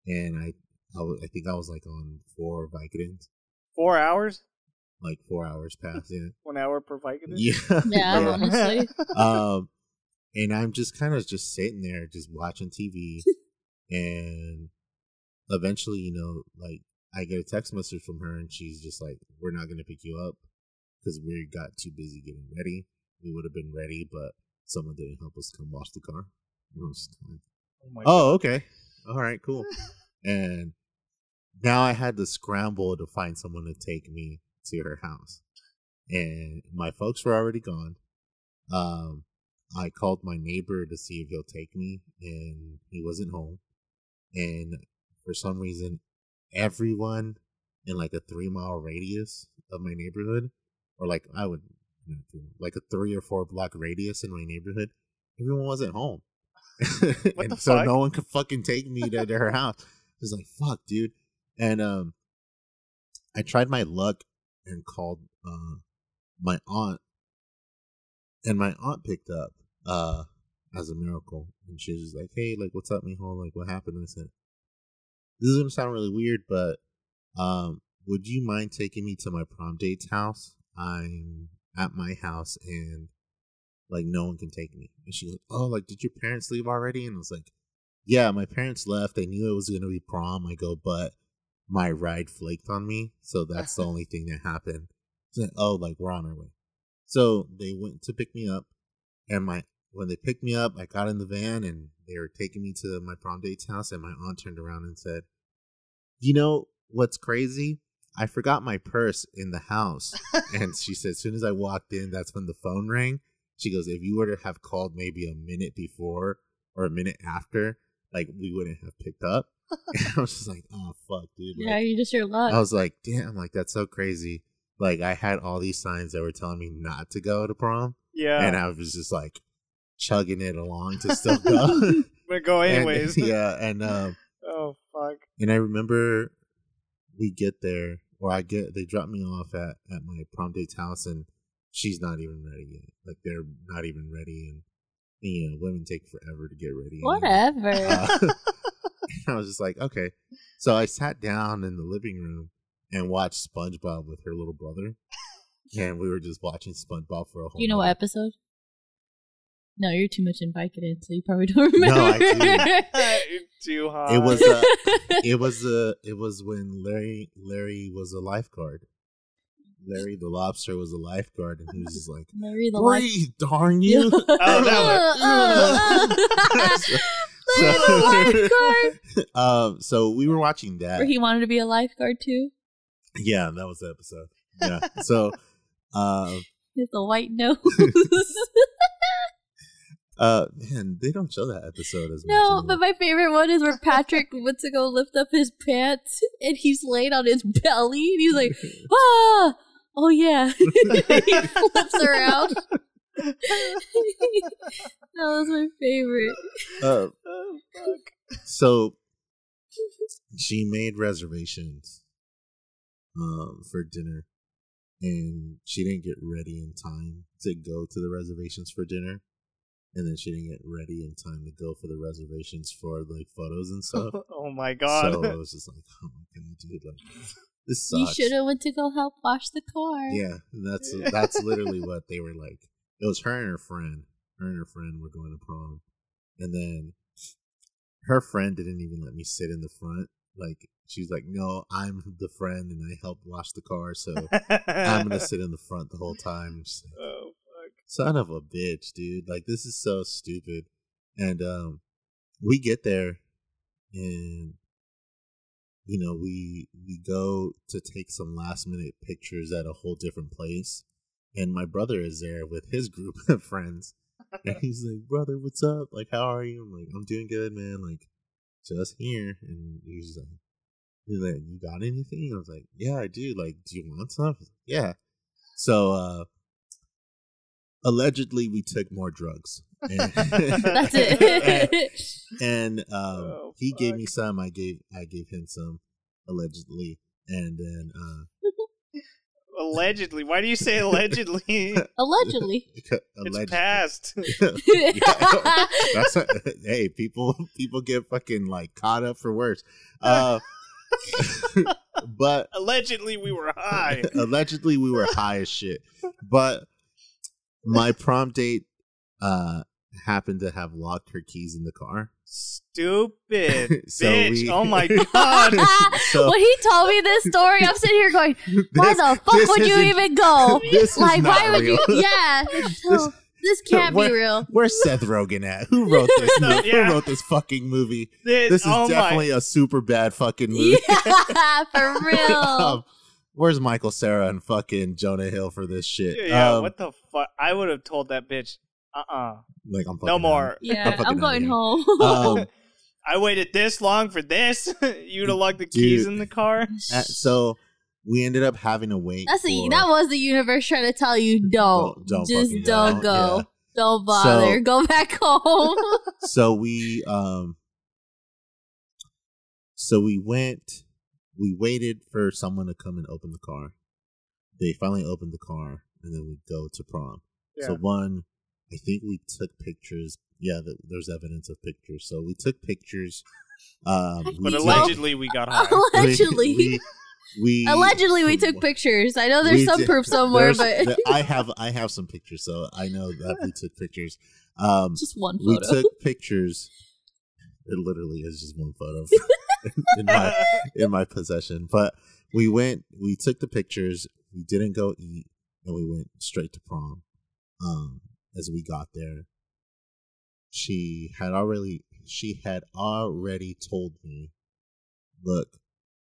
and I, I I think i was like on four vicodins
Four hours?
like four hours pass yeah
One hour per Vicodin?
yeah
Yeah,
Yeah.
honestly.
um and i'm just kind of just sitting there just watching tv and eventually you know like i get a text message from her and she's just like we're not gonna pick you up because we got too busy getting ready we would have been ready but someone didn't help us come wash the car And I was just like,
Oh
Oh, okay. All right, cool. and now I had to scramble to find someone to take me to her house. And my folks were already gone. Um, I called my neighbor to see if he'll take me, and he wasn't home. And for some reason, everyone in like a three mile radius of my neighborhood, or like I would, like a three or four block radius in my neighborhood, everyone wasn't home. and so
fuck?
no one could fucking take me to, to her house. It was like, fuck, dude. And um I tried my luck and called uh my aunt and my aunt picked up uh as a miracle and she was just like, Hey, like what's up, mijo? Like what happened? And I said, This is gonna sound really weird, but um would you mind taking me to my prom date's house? I'm at my house and like no one can take me. And she's like, Oh, like did your parents leave already? And I was like, Yeah, my parents left. They knew it was gonna be prom. I go, but my ride flaked on me, so that's the only thing that happened. Like, oh, like we're on our way. So they went to pick me up, and my when they picked me up, I got in the van and they were taking me to my prom date's house, and my aunt turned around and said, "You know what's crazy? I forgot my purse in the house." and she said, as soon as I walked in, that's when the phone rang. She goes, "If you were to have called maybe a minute before or a minute after, like we wouldn't have picked up." And I was just like, "Oh fuck, dude!"
Yeah,
Like,
you just your luck.
I was like, "Damn!" Like that's so crazy. Like I had all these signs that were telling me not to go to prom,
Yeah.
and I was just like chugging it along to still go.
but go
And-
anyways.
yeah, and um,
Oh fuck.
and I remember we get there, or I get they drop me off at at my prom date's house, and she's not even ready yet. Like they're not even ready, and you know, women take forever to get ready. anyway.
Whatever.
Uh, I was just like, okay. So I sat down in the living room and watched SpongeBob with her little brother, and we were just watching SpongeBob for a whole.
Do you know what episode? No, you're too much in Vicodin, so you probably don't remember.
No, I
You're too hot.
It was uh, it was uh, it was when Larry Larry was a lifeguard. Larry the lobster was a lifeguard, and he was just like,
Larry the life.
"Breathe, darn you!"
Oh, that
Larry the lifeguard.
um, so we were watching that.
Where he wanted to be a lifeguard too.
Yeah, that was the episode. Yeah. So, uh,
He has the white nose.
Uh, man, they don't show that episode as much.
no, but my favorite one is where Patrick went to go lift up his pants and he's laid on his belly and he's like, ah, oh yeah. he flips around. that was my favorite.
uh,
Oh fuck.
so she made reservations um for dinner and she didn't get ready in time to go to the reservations for dinner and then she didn't get ready in time to go for the reservations for like photos and stuff
oh my god.
so it was just like oh my god dude like this
You should have went to go help wash the car.
yeah that's that's literally what they were like it was her and her friend her and her friend were going to prom and then her friend didn't even let me sit in the front like she's like no i'm the friend and i helped wash the car so i'm gonna sit in the front the whole time like,
Oh fuck.
Son of a bitch dude. Like this is so stupid. And um we get there and you know we we go to take some last minute pictures at a whole different place. And my brother is there with his group of friends. And he's like brother what's up? Like how are you? I'm like i'm doing good man. Like just here. And he's like he's like you got anything? I was like yeah i do. Like do you want some? Like, yeah. So uh allegedly we took more drugs and,
That's it.
and um
Oh,
he gave me some i gave i gave him some allegedly and then uh
Allegedly. Why do you say allegedly?
Allegedly.
it's
allegedly.
past.
Yeah, that's hey people people get fucking like caught up for worse uh but
Allegedly, we were high.
allegedly we were high as shit but my prom date uh happened to have locked her keys in the car
Stupid
So
bitch.
we-
Oh my god.
So-
when he told me this story, I'm sitting here going, "Why
This-
the fuck would you even go?
this
like,
not
why would
real.
you? Yeah, no, this can't
Where-
be real."
Where's Seth Rogen at? Who wrote this?
No, yeah.
Who wrote this fucking movie?
This,
This is
oh
definitely a super bad fucking movie.
Yeah, for real.
Um, where's Michael Cera and fucking Jonah Hill for this shit?
Yeah,
Um,
what the fuck? I would have told that bitch, uh uh
Like I'm fucking
No more.
Yeah,
fucking
I'm going
here.
home.
Um,
I waited this long for this. You'd have locked the keys in the car.
uh, so we ended up having to wait.
That's the
for-
that was the universe trying to tell you don't,
Don't- don't
just
fucking
don't
go.
go,
Yeah.
don't bother,
So-
go back home.
so we um so we went we waited for someone to come and open the car. They finally opened the car and then we go to prom. So one i think we took pictures. Yeah th- there's evidence of pictures. So we took pictures. Um we
But
took-
allegedly, we got high.
Allegedly,
we, we
Allegedly, we took pictures. I know there's some
did-
proof somewhere, but
I have I have some pictures, so I know that we took pictures. Um,
just one
we took pictures. It literally is just one photo in my in my possession. But we went, we took the pictures. We didn't go eat, and we went straight to prom. Um, as we got there, she had already she had already told me, "Look,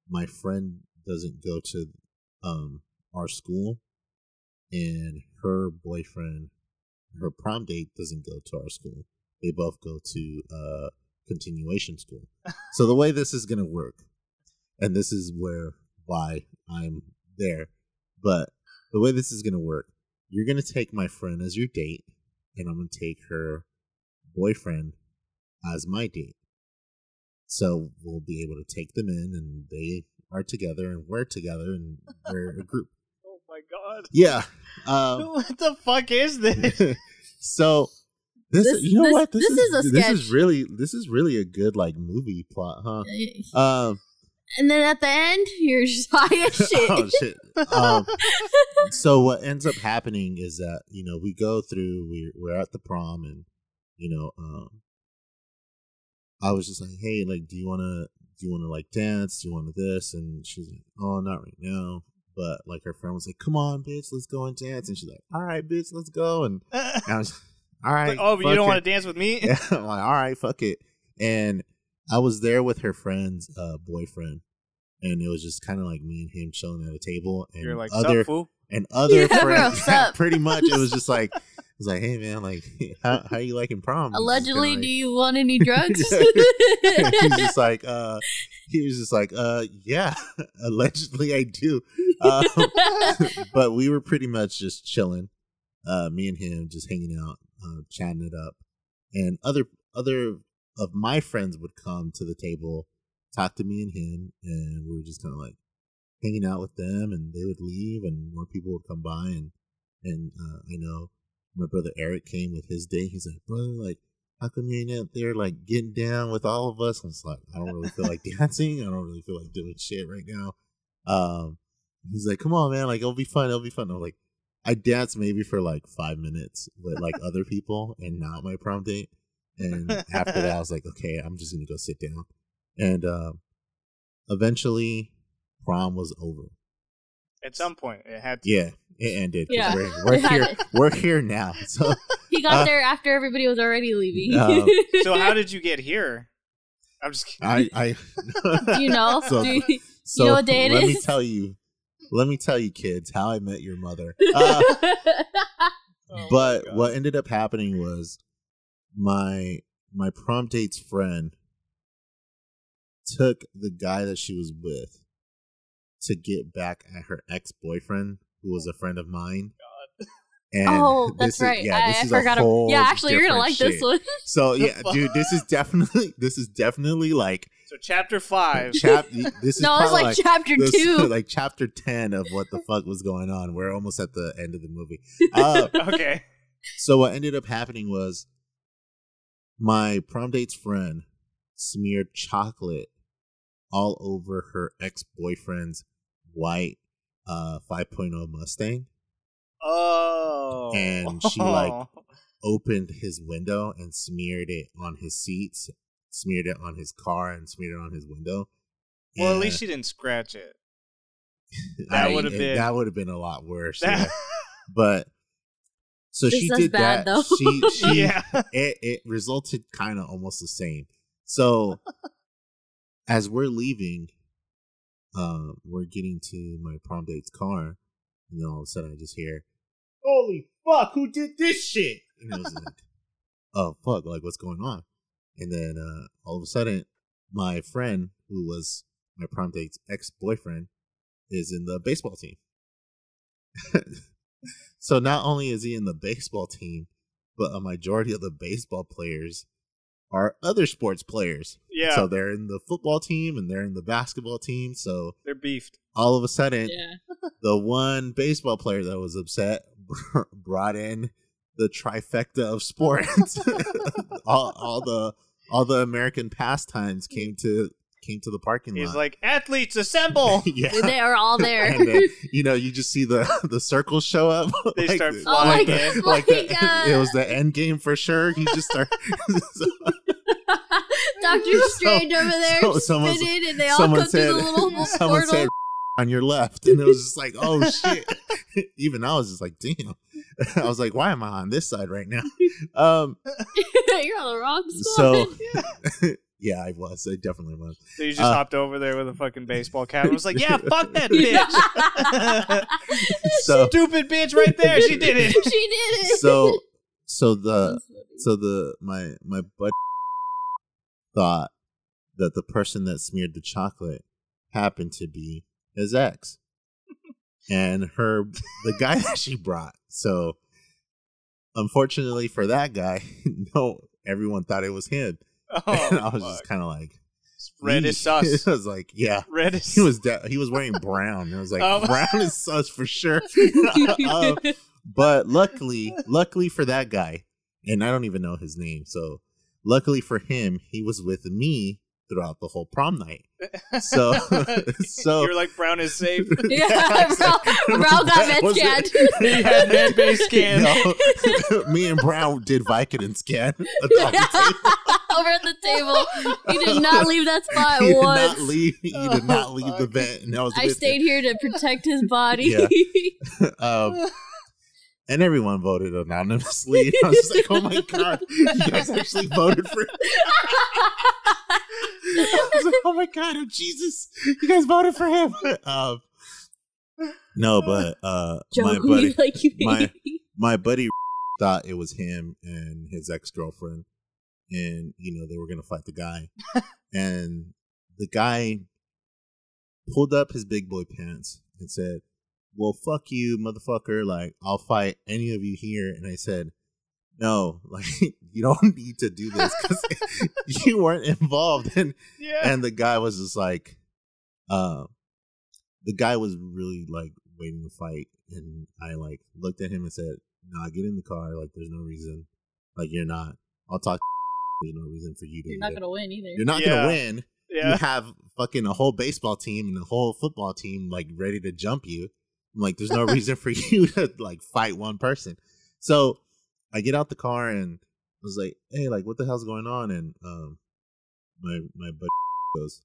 my friend doesn't go to um our school, and her boyfriend, her prom date doesn't go to our school. They both go to uh continuation school. so the way this is gonna work, and this is where why I'm there, but the way this is gonna work, you're gonna take my friend as your date, and I'm gonna take her boyfriend as my date. So we'll be able to take them in, and they are together, and we're together, and we're a group.
oh my god.
Yeah. Um,
what the fuck is this?
so this,
This-
you know
this-
what?
This is a
this is really this is really a good like movie plot, huh? Um,
and then at the end, you're just high as shit.
oh shit. Um, so what ends up happening is that you know we go through we we're at the prom and you know um I was just like hey like do you want to do you want to like dance? Do you want to this? And she's like oh not right now. But like her friend was like come on bitch let's go and dance. And she's like all right bitch let's go. And I was all right
Like, oh, but you don't want to dance with me?
Yeah, I'm like, all right, fuck it. And I was there with her friend's uh, boyfriend, and it was just kind of like me and him chilling at a table, and
You're like,
other
sup, fool?
and other
Yeah,
friends.
sup.
pretty much, it was just like, it was like, hey man, like, how how you liking prom?
Allegedly,
kinda
do you want any drugs?
he's just like, uh, he was just like, uh, yeah, allegedly I do. Um, but we were pretty much just chilling, uh, me and him just hanging out, uh, chatting it up, and other other of my friends would come to the table, talk to me and him, and we were just kind of like hanging out with them, and they would leave, and more people would come by, and and uh, I know my brother Eric came with his day. He's like, brother, like. How come you ain't out there like getting down with all of us? And it's like I don't really feel like dancing. I don't really feel like doing shit right now. Um, he's like, "Come on, man! Like it'll be fun. It'll be fun." I'm like, I danced maybe for like five minutes with like other people and not my prom date. And after that, I was like, okay, I'm just gonna go sit down. And um, eventually, prom was over.
At some point, it had to.
Yeah, it ended.
Yeah.
we're, we're
It
here.
it.
We're here now. So
he got
Uh,
there after everybody was already leaving.
Um,
So how did you get here? I'm just kidding.
I, I,
you know?
So,
Do you-
so
know what day it
let me
is?
tell you. Let me tell you, kids, how I met your mother. Uh,
Oh
but what ended up happening was my my prom date's friend took the guy that she was with to get back at her ex boyfriend, who was a friend of mine. And
oh,
this
that's
is-
right.
yeah,
I,
this
I
is a
forgot.
whole
yeah, actually, you're gonna
different
like this one.
So yeah, dude, this is definitely this is definitely like
So chapter five.
chap. This is
no, it's
probably
like, chapter
this-
two.
like chapter ten of what the fuck was going on. We're almost at the end of the movie. Uh,
okay.
so what ended up happening was my prom date's friend smeared chocolate all over her ex-boyfriend's white uh 5.0 Mustang,
Oh.
And she, like, opened his window and smeared it on his seats, smeared it on his car and smeared it on his window.
Well, at least she didn't scratch it. that would've been-
that would have been a lot worse.
That-
yeah. But so
This
she did
bad,
that.
though.
She she
yeah.
it, it resulted kind of almost the same. So as we're leaving, uh, we're getting to my prom date's car, and then all of a sudden I just hear, "Holy fuck! Who did this shit?" And it was like, "Oh fuck! Like what's going on?" And then uh, all of a sudden, my friend, who was my prom date's ex boyfriend, is in the baseball team. so not only is he in the baseball team, but a majority of the baseball players are other sports players.
Yeah.
So they're in the football team and they're in the basketball team. So
They're beefed.
all of a sudden,
yeah.
the one baseball player that was upset brought in the trifecta of sports. all, all the all the American pastimes came to came to the parking
He's
lot.
He's like, athletes assemble.
yeah.
They are all there.
and then you know you just see the the circles show up.
They start
the-
Oh my
flying
God.
in.
like the, it was the end game for sure. He just started.
Doctor
So-
Strange over there
so someone-
spinning, and they all
someone
come through
said-
the little
someone
portal.
said on your left, and it was just like, oh shit. Even I was just like, damn. I was like, why am I on this side right now? Um.
You're on the wrong side.
So. Yeah, I was. I definitely was.
So you just
Uh,
hopped over there with a fucking baseball cap and was like, yeah, fuck that bitch.
So
Stupid bitch right there. She did it.
she did it.
so so the so the my my buddy thought that the person that smeared the chocolate happened to be his ex and her the guy that she brought so unfortunately for that guy no everyone thought it was him
Oh,
and i was
fuck.
just kind of like
red is sus.
i was like yeah
Red is
he was de- he was wearing brown and i was like
Oh.
brown is sus for sure Um, but luckily, luckily for that guy, and I don't even know his name. So luckily for him, he was with me throughout the whole prom night. So, so
You're like Brown is safe.
yeah,
it's
Brown, Brown got med
Was
scanned.
He had med-bay scan.
No. me and Brown did Vicodin scan. on the table.
Over at the table. He did not leave that spot
He did
once.
not leave. He did
Oh,
not leave the
fuck.
vent, and I was.
I
with
stayed here to protect his body.
Yeah. um, and everyone voted anonymously. I was just like, "Oh my god, you guys actually voted for!" I was like, "Oh my god, oh Jesus, you guys voted for him." Um, no, but uh,
Joe,
my buddy,
you like you
my- my buddy thought it was him and his ex girlfriend, and you know they were gonna fight the guy, and the guy pulled up his big boy pants and said, "Well, fuck you, motherfucker! Like I'll fight any of you here." And I said, "No, like you don't need to do this because you weren't involved." And
Yeah.
and the guy was just like, uh, the guy was really like waiting to fight, and I like looked at him and said, "Nah, get in the car. Like, there's no reason. Like, you're not. I'll talk. There's no reason for you to.
You're not gonna win either.
You're not
Yeah.
gonna win. You have fucking a whole baseball team and a whole football team like ready to jump you. I'm like, there's no reason for you to like fight one person. So I get out the car and I was like, hey, like, what the hell's going on? And um, my my buddy goes,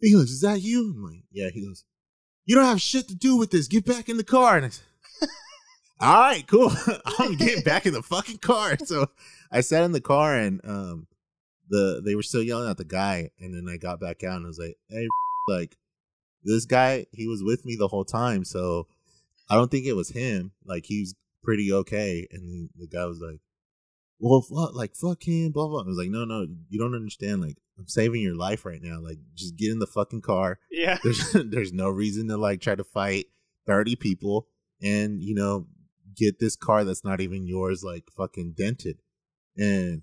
Felix, is that you? I'm like, yeah. He goes, you don't have shit to do with this. Get back in the car. And I said, all right, cool. I'm getting back in the fucking car. So I sat in the car and um, the they were still yelling at the guy, and then I got back out and I was like, hey, like this guy, he was with me the whole time, so I don't think it was him. Like he's pretty okay, and the guy was like, well, fuck, like fuck him, blah blah. I was like, no, no, you don't understand. Like I'm saving your life right now. Like just get in the fucking car.
Yeah.
There's there's no reason to like try to fight thirty people, and you know get this car that's not even yours like fucking dented. And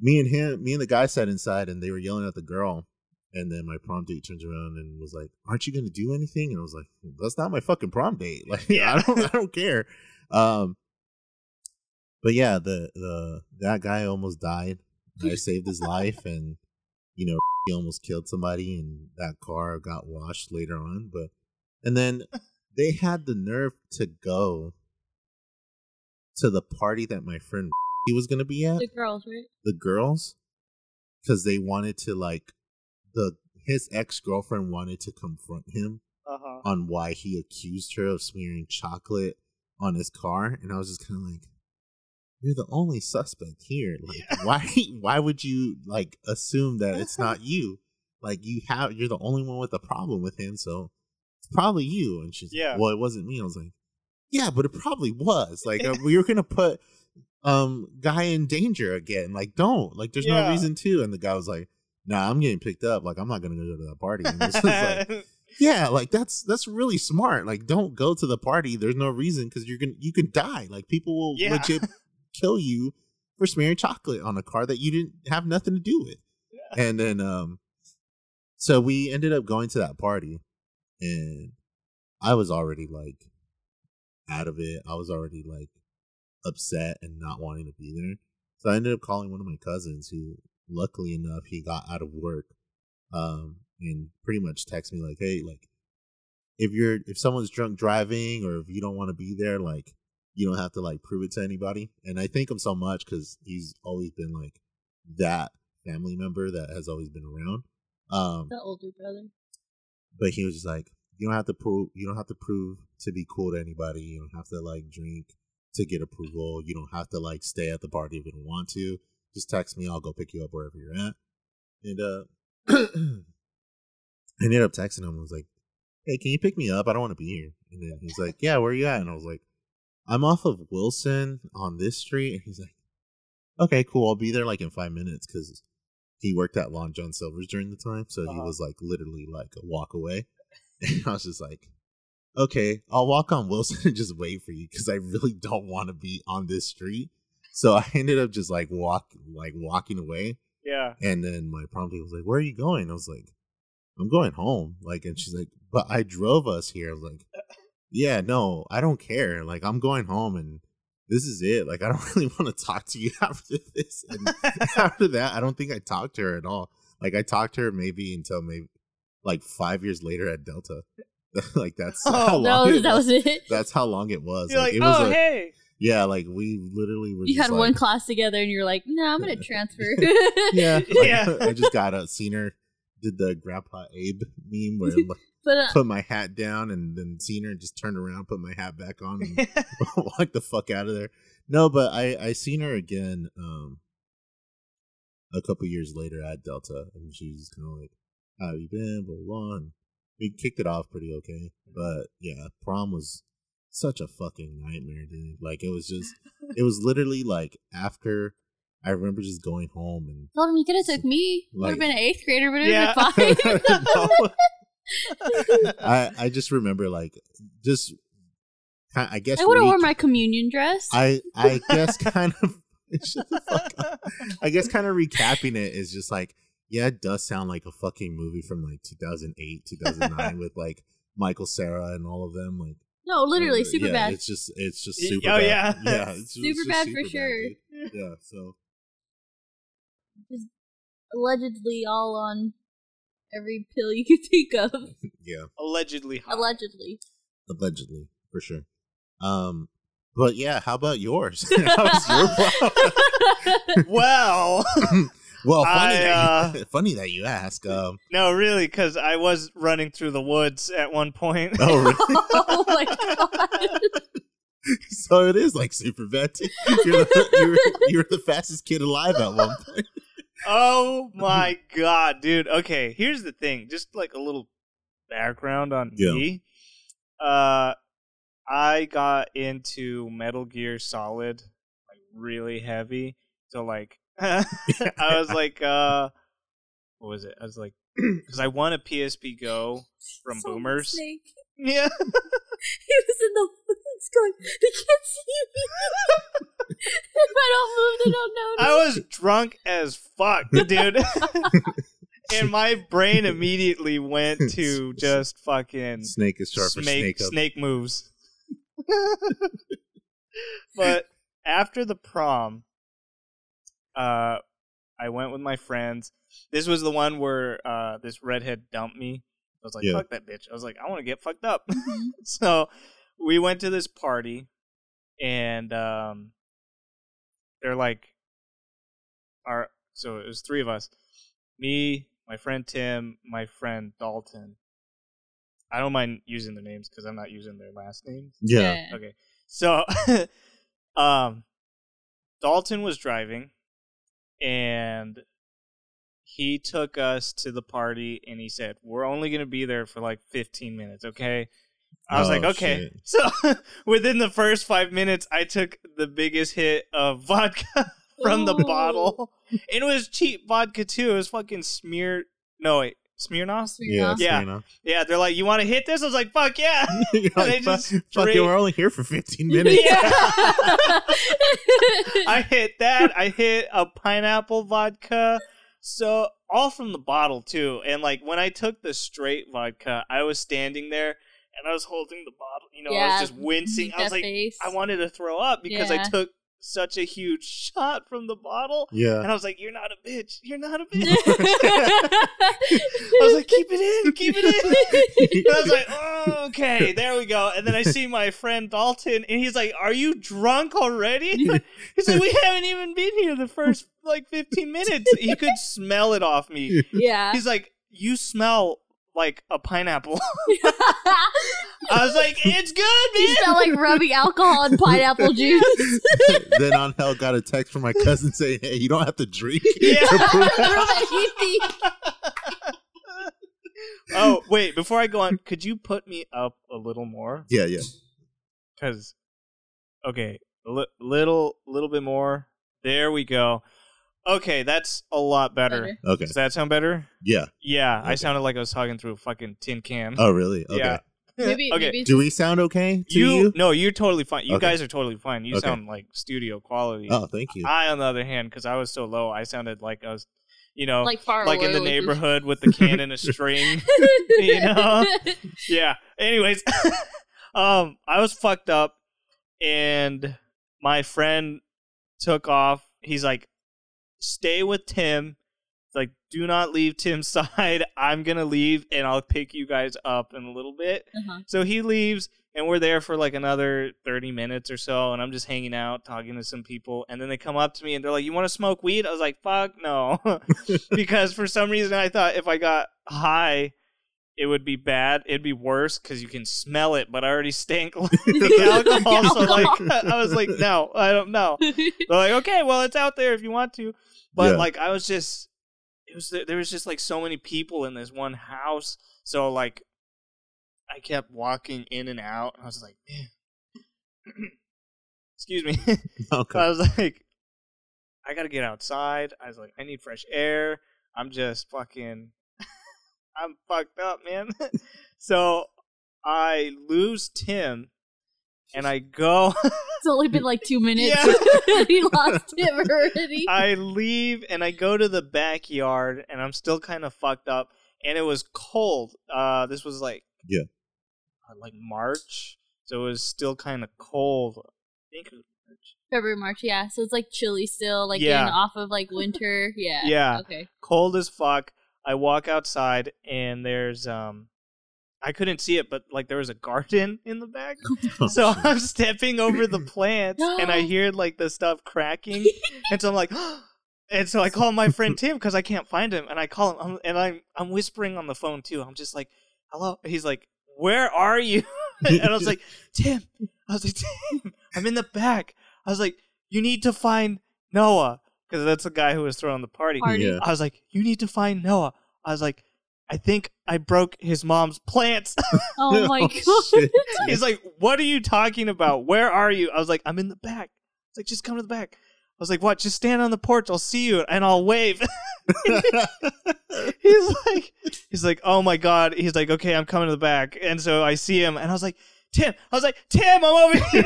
me and him, me and the guy sat inside, and they were yelling at the girl. And then my prom date turns around and was like, "Aren't you going to do anything?" And I was like, "That's not my fucking prom date. Like,
Yeah.
I don't, I don't care." Um, but yeah, the the that guy almost died. I saved his life, and you know, he almost killed somebody, and that car got washed later on. But and then they had the nerve to go to the party that my friend he was going to be at
The girls, right?
the girls because they wanted to like the his ex girlfriend wanted to confront him
Uh-huh.
on why he accused her of smearing chocolate on his car, and I was just kind of like, "You're the only suspect here. Like,
Yeah.
why? Why would you like assume that it's not you? Like, you have you're the only one with a problem with him, so it's probably you." And she's,
Yeah.
like, "Well, it wasn't me." I was like, "Yeah, but it probably was. Like, uh, we were gonna put." um guy in danger again like don't like there's
Yeah.
no reason to and the guy was like nah i'm getting picked up like i'm not gonna go to that party and like yeah like that's that's really smart like don't go to the party there's no reason because you're gonna you can die like people will
Yeah.
legit kill you for smearing chocolate on a car that you didn't have nothing to do with. And then um so we ended up going to that party and i was already like out of it i was already like upset and not wanting to be there. So i ended up calling one of my cousins who luckily enough he got out of work um, and pretty much text me like, "Hey, like, if you're if someone's drunk driving or if you don't want to be there, like, you don't have to like prove it to anybody." And I thank him so much because he's always been like that family member that has always been around. Um,
The older brother.
but he was just like, "You don't have to prove. You don't have to prove to be cool to anybody. You don't have to like drink to get approval. You don't have to like stay at the party if you don't want to. Just text me. I'll go pick you up wherever you're at." And uh, I ended up texting him. I was like, "Hey, can you pick me up? I don't want to be here." And then he's like, "Yeah, where are you at?" And I was like, "I'm off of Wilson on this street." And he's like, "Okay, cool. I'll be there like in five minutes because." He worked at Long John Silver's during the time, so he
Uh-huh.
was like literally like a walk away. And I was just like, okay, I'll walk on Wilson and just wait for you because I really don't want to be on this street. So I ended up just like walk like walking away.
Yeah.
And then my prom date was like, Where are you going? I was like, I'm going home. Like, and she's like, But I drove us here. I was like, Yeah, no, I don't care. Like, I'm going home and this is it. Like, I don't really want to talk to you after this. And after that, I don't think I talked to her at all. Like, I talked to her maybe until maybe like five years later at Delta. like, that's
Oh,
how
That
long
was,
it
that
was.
was it.
That's how long it was.
You're like,
it was
oh
like,
hey.
yeah, like we literally were.
You had
like,
one class together and you're like, no, I'm going to transfer.
Yeah, like,
Yeah.
I just got a seen her did the Grandpa Abe meme where like,
But uh,
put my hat down and then seen her and just turned around, put my hat back on, and walked the fuck out of there. No, but I I seen her again um a couple years later at Delta, and she was kind of like, "How have you been?" Blah blah. blah. And we kicked it off pretty okay, but yeah, prom was such a fucking nightmare, dude. Like it was just, it was literally like after. I remember just going home and
told him you could have took me. Would have been an eighth grader, but it
Yeah.
would have been fine.
I I just remember like just I guess
I would have worn my communion dress.
I I guess kind of shut the fuck up. I guess kind of recapping it is just like yeah, it does sound like a fucking movie from like 2008, 2009 with like Michael Cera and all of them like
no, literally, super
yeah,
bad.
It's just it's just super
oh,
bad.
yeah.
Yeah, it's,
Super
it's just
bad for
super
sure.
dude. Yeah, so
Allegedly all on every pill you could think of.
yeah,
Allegedly hot.
Allegedly.
allegedly for sure. Um but yeah, how about yours? how was your prom?
well,
Well, funny,
I,
that you, funny that you ask. Um,
no, really, because I was running through the woods at one point.
oh, really?
oh my god.
so it is like super bad. too. You're the, you're, you're the fastest kid alive at one point.
Oh my god, dude. Okay, here's the thing. Just like a little background on
Yeah.
me. Uh I got into Metal Gear Solid like really heavy. So like I was like uh what was it? I was like cuz I won a PSP Go from
Solid
Boomers.
Snake.
Yeah.
He was in the woods going, they can't see me. if I don't move, they don't notice.
I was drunk as fuck, dude. and my brain immediately went to just fucking
Snake is sharp
snake
snake
snake moves. but after the prom, uh, I went with my friends. This was the one where uh, this redhead dumped me. I was like,
Yeah.
"Fuck that bitch!" I was like, "I want to get fucked up."
Mhm.
so we went to this party, and um, they're like, our so it was three of us, me, my friend Tim, my friend Dalton. I don't mind using their names because I'm not using their last names.
Yeah.
Okay. So, um, Dalton was driving, and he took us to the party, and he said, "We're only gonna be there for like 15 minutes, okay?" I was
Oh,
like, "Okay."
shit.
So, within the first five minutes, I took the biggest hit of vodka from the
Ooh.
bottle. It was cheap vodka too. It was fucking smear. No wait, Smirnoff.
Yeah.
Yeah.
You know?
Yeah, they're like, "You want to hit this?" I was like, "Fuck yeah!"
You're
They
like, fuck,
just
fuck
straight-
it, we're only here for 15 minutes.
Yeah. I hit that. I hit a pineapple vodka. So all from the bottle too. And like when I took the straight vodka, I was standing there and I was holding the bottle. You know, I was just wincing. I was like,
face.
I wanted to throw up because I took such a huge shot from the bottle.
Yeah.
And I was like, "You're not a bitch. You're not a bitch." I was like, "Keep it in, keep it in." And I was like, oh, "Okay, there we go." And then I see my friend Dalton, and he's like, "Are you drunk already?" He's like, "We haven't even been here the first like 15 minutes." He could smell it off me.
yeah.
He's like, "You smell like a pineapple." I was like, "It's good,
You
man."
smell like rubbing alcohol and pineapple juice.
then on hell got a text from my cousin saying, "Hey, you don't have to drink."
Yeah.
Prove anything.
oh, wait, before I go on, could you put me up a little more?
yeah, yeah.
Cuz okay, a li- little little bit more. There we go. Okay, that's a lot better.
Better.
Okay.
Does that sound better?
Yeah.
Yeah, I sounded like I was talking through a fucking tin can.
Oh, really? Okay.
Yeah.
Maybe,
okay.
maybe
Do we sound okay to
You,
you?
no, you're totally fine. You
Okay.
guys are totally fine. You
Okay.
sound like studio quality.
Oh, thank you.
I, on the other hand, because I was so low, I sounded like I was, you know,
like far
like in the neighborhood with the can and a string. you know? yeah. Anyways, um, I was fucked up, and my friend took off. He's like, "Stay with Tim." It's like, "Do not leave Tim's side. I'm gonna leave, and I'll pick you guys up in a little bit."
Uh-huh.
So he leaves, and we're there for like another 30 minutes or so, and I'm just hanging out, talking to some people, and then they come up to me and they're like, "You want to smoke weed?" I was like, "Fuck no," because for some reason I thought if I got high, it would be bad. It'd be worse because you can smell it, but I already stank like the alcohol. So like, I was like, "No, I don't know." They're like, "Okay, well, it's out there if you want to," but
Yeah.
like, I was just, it was there was just like so many people in this one house, so like, I kept walking in and out. I was like, "Man." excuse me.
okay.
I was like, I gotta get outside. I was like, I need fresh air. I'm just fucking, I'm fucked up, man. so I lose Tim, and I go.
It's only been like two minutes.
Yeah.
he lost him already.
I leave and I go to the backyard, and I'm still kind of fucked up. And it was cold. Uh, this was like
Yeah.
uh, like March, so it was still kind of cold. I think it was March.
February, March, yeah. So it's like chilly still, like
Yeah.
getting off of like winter. Yeah.
Yeah.
Okay.
cold as fuck. I walk outside and there's um I couldn't see it, but like there was a garden in the back.
Oh,
So
shit.
I'm stepping over the plants and I hear like the stuff cracking. and so I'm like and so I call my friend Tim because I can't find him and I call him and I'm I'm whispering on the phone too. I'm just like, "Hello." He's like, "Where are you?" and I was like, "Tim." I was like, "Tim, I'm in the back." I was like, "You need to find Noah." Because that's the guy who was throwing the party.
Party.
Yeah.
I was like, "You need to find Noah." I was like, "I think I broke his mom's plants."
Oh, oh my
Oh,
god.
shit.
He's like, "What are you talking about? Where are you?" I was like, "I'm in the back." He's like, "Just come to the back." I was like, "What? Just stand on the porch. I'll see you and I'll wave." he's like, he's like, "Oh my god." He's like, "Okay, I'm coming to the back." And so I see him, and I was like, "Tim." I was like, "Tim, I'm over here."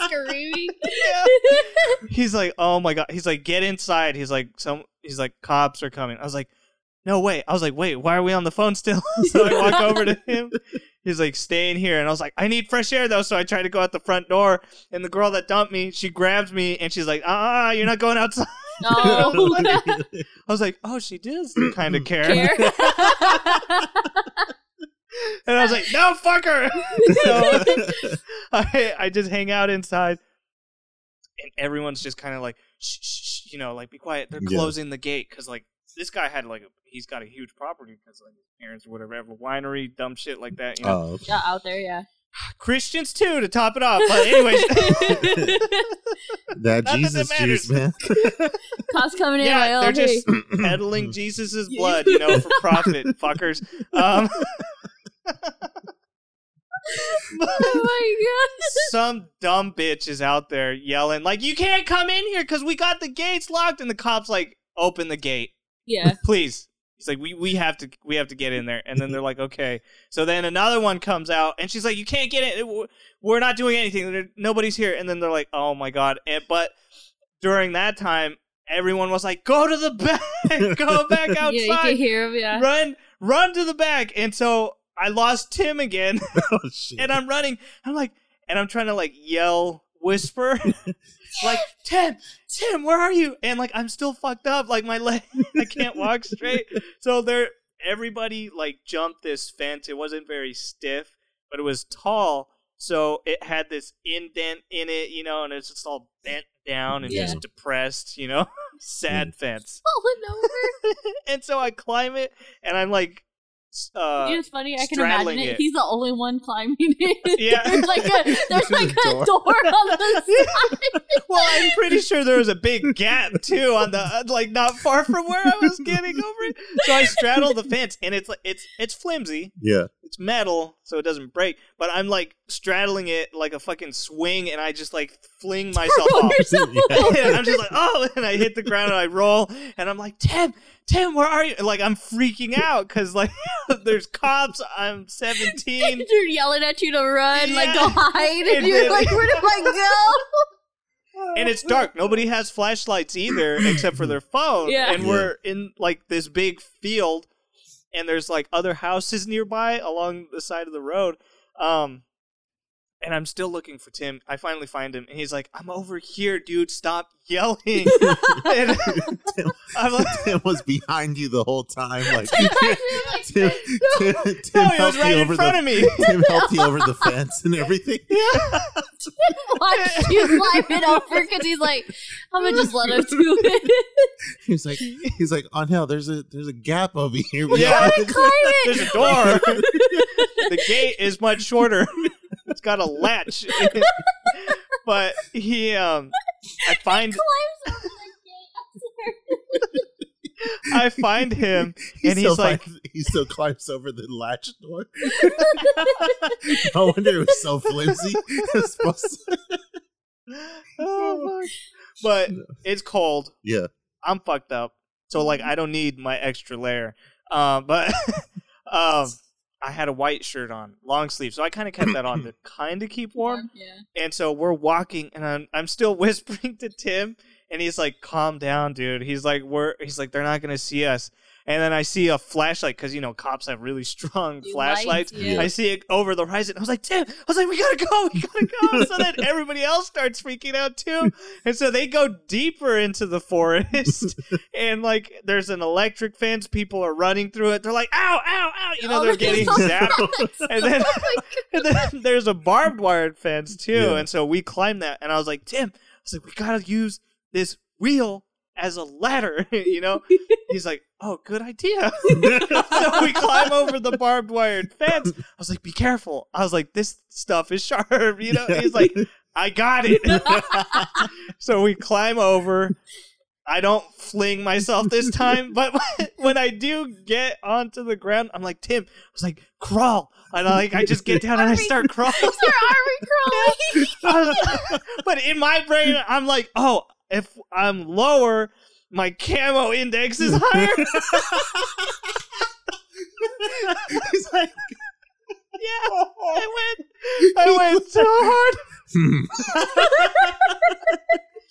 Screaming.
Yeah. He's like, "Oh my god." He's like, "Get inside." He's like, "Some." He's like, "Cops are coming." I was like, "No, wait." I was like, "Wait, why are we on the phone still?" so I walk over to him. He's like, "Stay in here," and I was like, "I need fresh air though." So I tried to go out the front door, and the girl that dumped me, she grabs me, and she's like, "Ah, you're not going outside."
No.
I was like, "Oh, she does kind of care.
Care.
and I was like, "No, fuck her." so I I just hang out inside, and everyone's just kind of like, shh, shh, shh, you know, like be quiet. They're
Yeah.
closing the gate because like this guy had like a, he's got a huge property because like his parents or whatever have a winery, dumb shit like that. You know,
Oh, okay.
Yeah, out there, yeah.
Christians too to top it off. But anyways,
that
Not
Jesus
that
juice, man.
Cops coming in.
yeah,
like,
they're just peddling Jesus's blood, you know, for profit, fuckers. Um,
oh my god.
some dumb bitch is out there yelling like, "You can't come in here because we got the gates locked," and the cops like open the gate.
Yeah.
please. He's like, we we have to we have to get in there, and then they're like, okay. So then another one comes out, and she's like, you can't get in. We're not doing anything. Nobody's here. And then they're like, oh my god. And, but during that time, everyone was like, go to the back, go back
Yeah, you can
outside,
hear him, yeah.
run, run to the back. And so I lost Tim again,
oh shit.
and I'm running. I'm like, and I'm trying to like yell whisper, like Tim, Tim, where are you? And like I'm still fucked up, like my leg, I can't walk straight. So there, everybody like jumped this fence. It wasn't very stiff, but it was tall. So it had this indent in it, you know, and it's just all bent down and
Yeah.
just depressed, you know, sad fence.
Falling over.
and so I climb it, and I'm like, s- uh,
it's funny. I can imagine it.
it.
He's the only one climbing it.
Yeah.
there's like a there's
There's
like
a
a
door.
door on the side.
well, I'm pretty sure there was a big gap too on the uh, like not far from where I was getting over it. So I straddle the fence, and it's like it's it's flimsy,
Yeah.
it's metal, so it doesn't break. But I'm like straddling it like a fucking swing, and I just like fling myself
Throw
off.
yourself
and I'm just like, oh, and I hit the ground and I roll, and I'm like, Tim, Tim, where are you? And, like I'm freaking out because like there's cops. I'm 17.
They're yelling at you to run, like to hide, and,
And
you're
then-
like, where do I go?
and it's dark. Nobody has flashlights either, except for their phone.
Yeah.
And we're in like this big field, and there's like other houses nearby along the side of the road. Um, and I'm still looking for Tim. I finally find him, and he's like, "I'm over here, dude. Stop yelling." and
Tim,
I'm like,
Tim was behind you the whole time. Like
Like,
Tim, Tim, Tim
"No, he
helped
was
you
right in
over
front
the
of me."
Tim helped you over the fence and everything.
watch you climb it over because he's like, I'm gonna just let him do it.
He's like, he's like, oh, on hell, there's a there's a gap over here. We
Yeah.
gotta-
Climb
There's a door. the gate is much shorter. It's got a latch. but he um I find
Climbs over the gate.
I find him
He
and
still
he's like
finds- he still climbs over the latch door. no wonder it was so flimsy. It's supposed to-
oh, fuck. But it's cold.
yeah,
I'm fucked up. So like I don't need my extra layer. Um but um I had a white shirt on, long sleeve, so I kind of kept that on to kind of keep warm.
Yeah.
And so we're walking, and I'm, I'm still whispering to Tim, and he's like, "Calm down, dude." He's like, "We're," he's like, "They're not gonna see us." And then I see a flashlight because you know cops have really strong
You
flashlights.
light, yeah.
I see it over the horizon. I was like, "Tim," I was like, "We gotta go, we gotta go." so then everybody else starts freaking out too, and so they go deeper into the forest, and like there's an electric fence. People are running through it. They're like, "Ow, ow, ow!" You know,
Oh
they're getting zapped. And then,
Oh
and then there's a barbed wire fence too,
Yeah.
and so we climbed that. And I was like, Tim, I was like, we gotta use this wheel as a ladder, you know? He's like, oh, good idea. so we climb over the barbed wire fence. I was like, be careful. I was like, this stuff is sharp, you know? He's like, I got it. so we climb over. I don't fling myself this time, but when I do get onto the ground, I'm like, Tim, I was like, crawl. And I like I just get down and I start crawling.
Army crawling.
but in my brain, I'm like, oh, if I'm lower, my camo index is higher.
he's like,
yeah, I went, I went so hard.
hmm.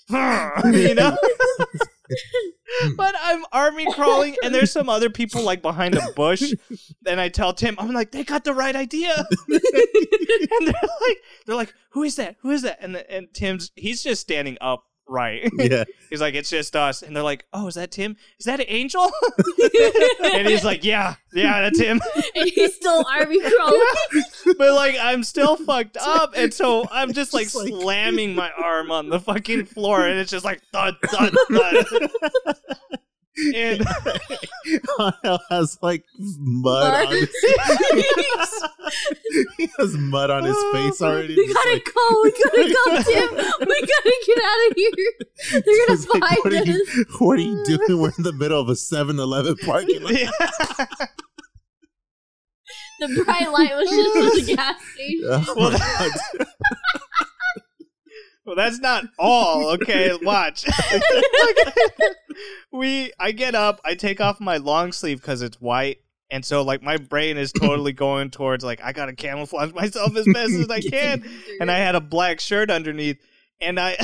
you know. but I'm army crawling, and there's some other people like behind a bush. And I tell Tim, I'm like, they got the right idea. and they're like, they're like, who is that? Who is that? And and Tim's he's just standing upright.
yeah,
he's like, it's just us. And they're like, oh, is that Tim? Is that an angel? and he's like, yeah, yeah, that's him.
and he's still army crawling.
but like I'm still fucked up, and so I'm just like
Just like-
slamming my arm on the fucking floor, and it's just like thud thud thud. And
Hell has like mud on his he has mud on his
Oh,
face already.
we gotta
like-
go. We gotta go, Tim. We gotta get out of here. They're gonna
It's like,
find
what, are
us.
you, what are you doing? We're in the middle of a 7 Eleven parking lot.
The bright light was just at the gas station.
Oh
Well,
my
that-
God.
Well, that's not all. Okay, watch. we, I get up, I take off my long sleeve because it's white. And so, like, my brain is totally going towards, like, I gotta camouflage myself as best as I can. and I had a black shirt underneath. And I,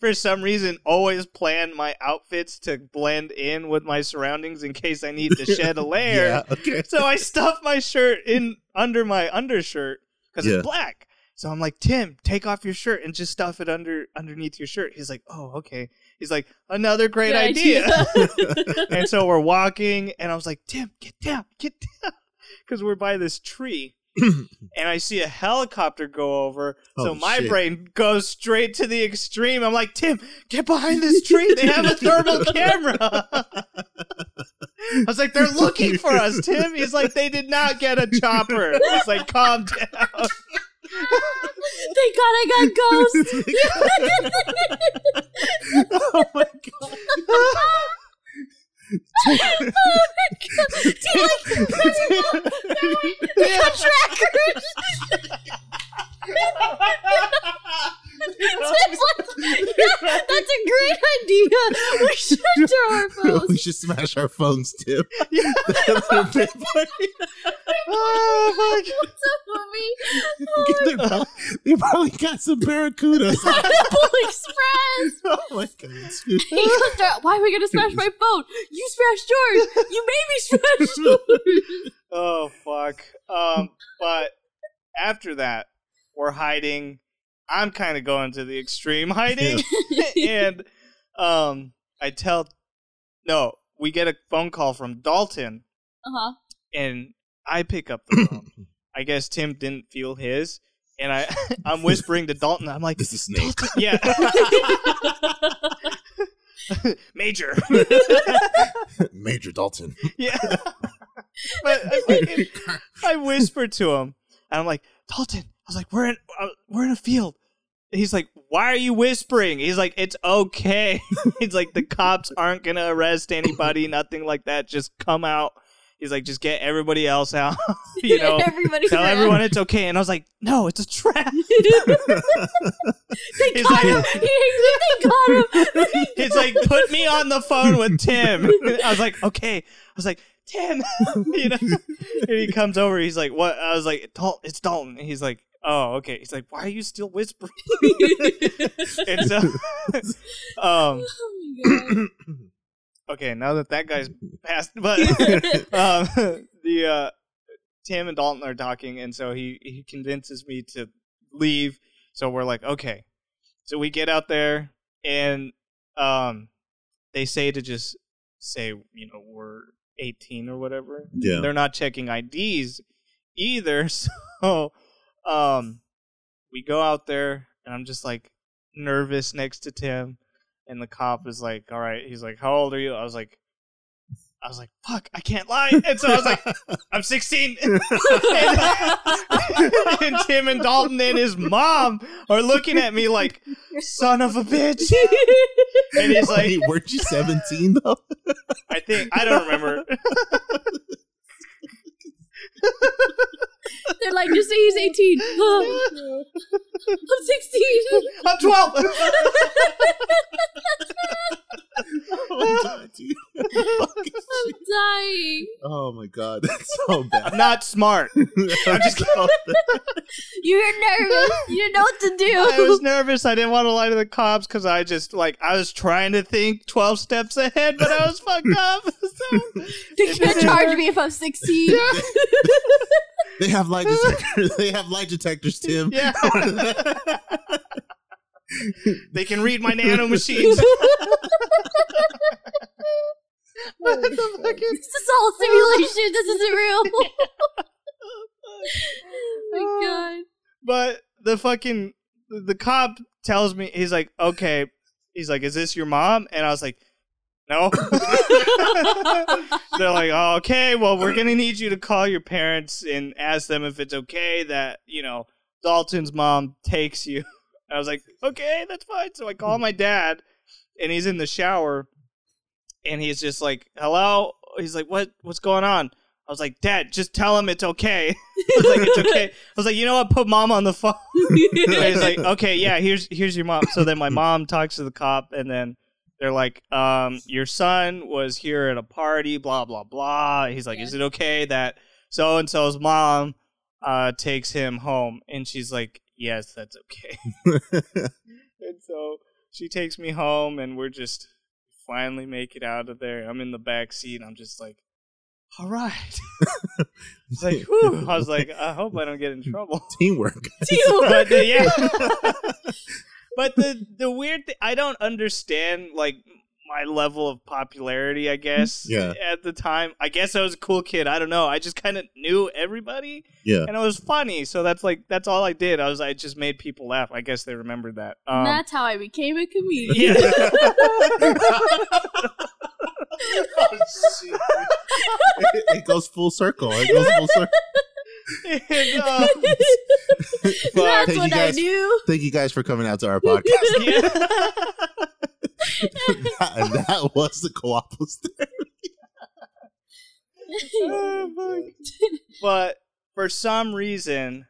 for some reason, always plan my outfits to blend in with my surroundings in case I need to shed a layer.
Yeah, okay.
So I stuff my shirt in under my undershirt because
Yeah.
it's black. So I'm like, Tim, take off your shirt and just stuff it under underneath your shirt. He's like, oh, okay. He's like, another great
Good
idea.
idea.
and so we're walking, and I was like, Tim, get down, get down, because we're by this tree. and I see a helicopter go over. so
Oh,
my
shit.
brain goes straight to the extreme. I'm like, Tim, get behind this tree. They have a thermal camera. I was like, they're looking for us, Tim. He's like, they did not get a chopper. He's like, calm down.
Thank God I got ghosts.
oh my god!
they got trackers. Tim's like, yeah, that's a great idea. We should throw our phones.
we should smash our phones, Tim.
oh,
they, probably, they probably got some barracudas.
Pineapple Express.
oh my god! dude.
He goes, "Dad, why are we gonna smash my phone? You smashed yours. You made me smash yours.
Oh fuck. Um, but after that, we're hiding. I'm kind of going to the extreme hiding, and um, I tell, no, we get a phone call from Dalton,
Uh huh.
and I pick up the phone. I guess Tim didn't feel his, and I I'm whispering to Dalton. I'm like,
This is Snake.
yeah, Major,
Major Dalton.
yeah. but I, fucking- I whispered to him, and I'm like, Dalton. I was like, we're in uh, we're in a field. He's like, why are you whispering? He's like, it's okay. he's like, the cops aren't gonna arrest anybody, nothing like that. Just come out. He's like, just get everybody else out. you know,
Everybody's
tell everyone it's okay. And I was like, no, it's a trap.
They
He's
got
like-
him. He, they got him.
It's like, put me on the phone with Tim. I was like, okay. I was like, Tim, you know. And he comes over. He's like, what? I was like, it's Dalton. And he's like, oh, okay. He's like, why are you still whispering? and so, um,
oh
okay, now that that guy's passed, but um, the uh, Tim and Dalton are talking, and so he he convinces me to leave. So we're like, okay. So we get out there, and um, they say to just say, you know, we're 18 or whatever.
Yeah.
They're not checking IDs either. So, um, we go out there, and I'm just like nervous next to Tim, and the cop is like, "All right." He's like, "How old are you?" I was like, "I was like, fuck, I can't lie." And so I was like, "I'm 16." and, and Tim and Dalton and his mom are looking at me like, "Son of a bitch." And he's like,
Wait, weren't you 17 though?
I think I don't remember.
They're like, just say he's 18. I'm 16.
I'm 12.
oh, God, dude. Fucking shit.
I'm dying.
Oh my god, that's so bad.
I'm not smart.
I'm
just
You're nervous. You didn't know what to do.
I was nervous. I didn't want to lie to the cops because I just like I was trying to think twelve steps ahead, but I was fucked up. So-
They can't charge me if I'm 16.
They have light detectors. They have light detectors, Tim.
yeah, they can read my nano machines. what the fucking?
This is all simulation. This isn't real. oh my god.
But the fucking the cop tells me he's like, okay, he's like, is this your mom? And I was like, no. They're like, oh, okay, well, we're gonna need you to call your parents and ask them if it's okay that you know Dalton's mom takes you. I was like, okay, that's fine. So I call my dad, and he's in the shower, and he's just like, hello. He's like, what? What's going on? I was like, Dad, just tell him it's okay. I was like, it's okay. I was like, you know what? Put mom on the phone. He's like, okay, yeah, here's here's your mom. So then my mom talks to the cop, and then they're like, um, your son was here at a party, blah blah blah. He's like, is it okay that so and so's mom uh takes him home? And she's like, yes, that's okay. and so she takes me home, and we're just finally make it out of there. I'm in the back seat. I'm just like, all right. It's like, whew. I was like, I hope I don't get in trouble.
Teamwork.
but uh, the, yeah. but the the weird thing, I don't understand like my level of popularity. I guess.
Yeah.
At the time, I guess I was a cool kid. I don't know. I just kind of knew everybody,
yeah.
and it was funny. So that's like that's all I did. I was I just made people laugh. I guess they remembered that. Um,
that's how I became a comedian.
yeah.
it, it goes full circle. It goes full circle.
And, um,
That's
Thank you
what I
guys.
do.
Thank you guys for coming out to our podcast.
yeah.
And that was the co-op's
Oh, but for some reason,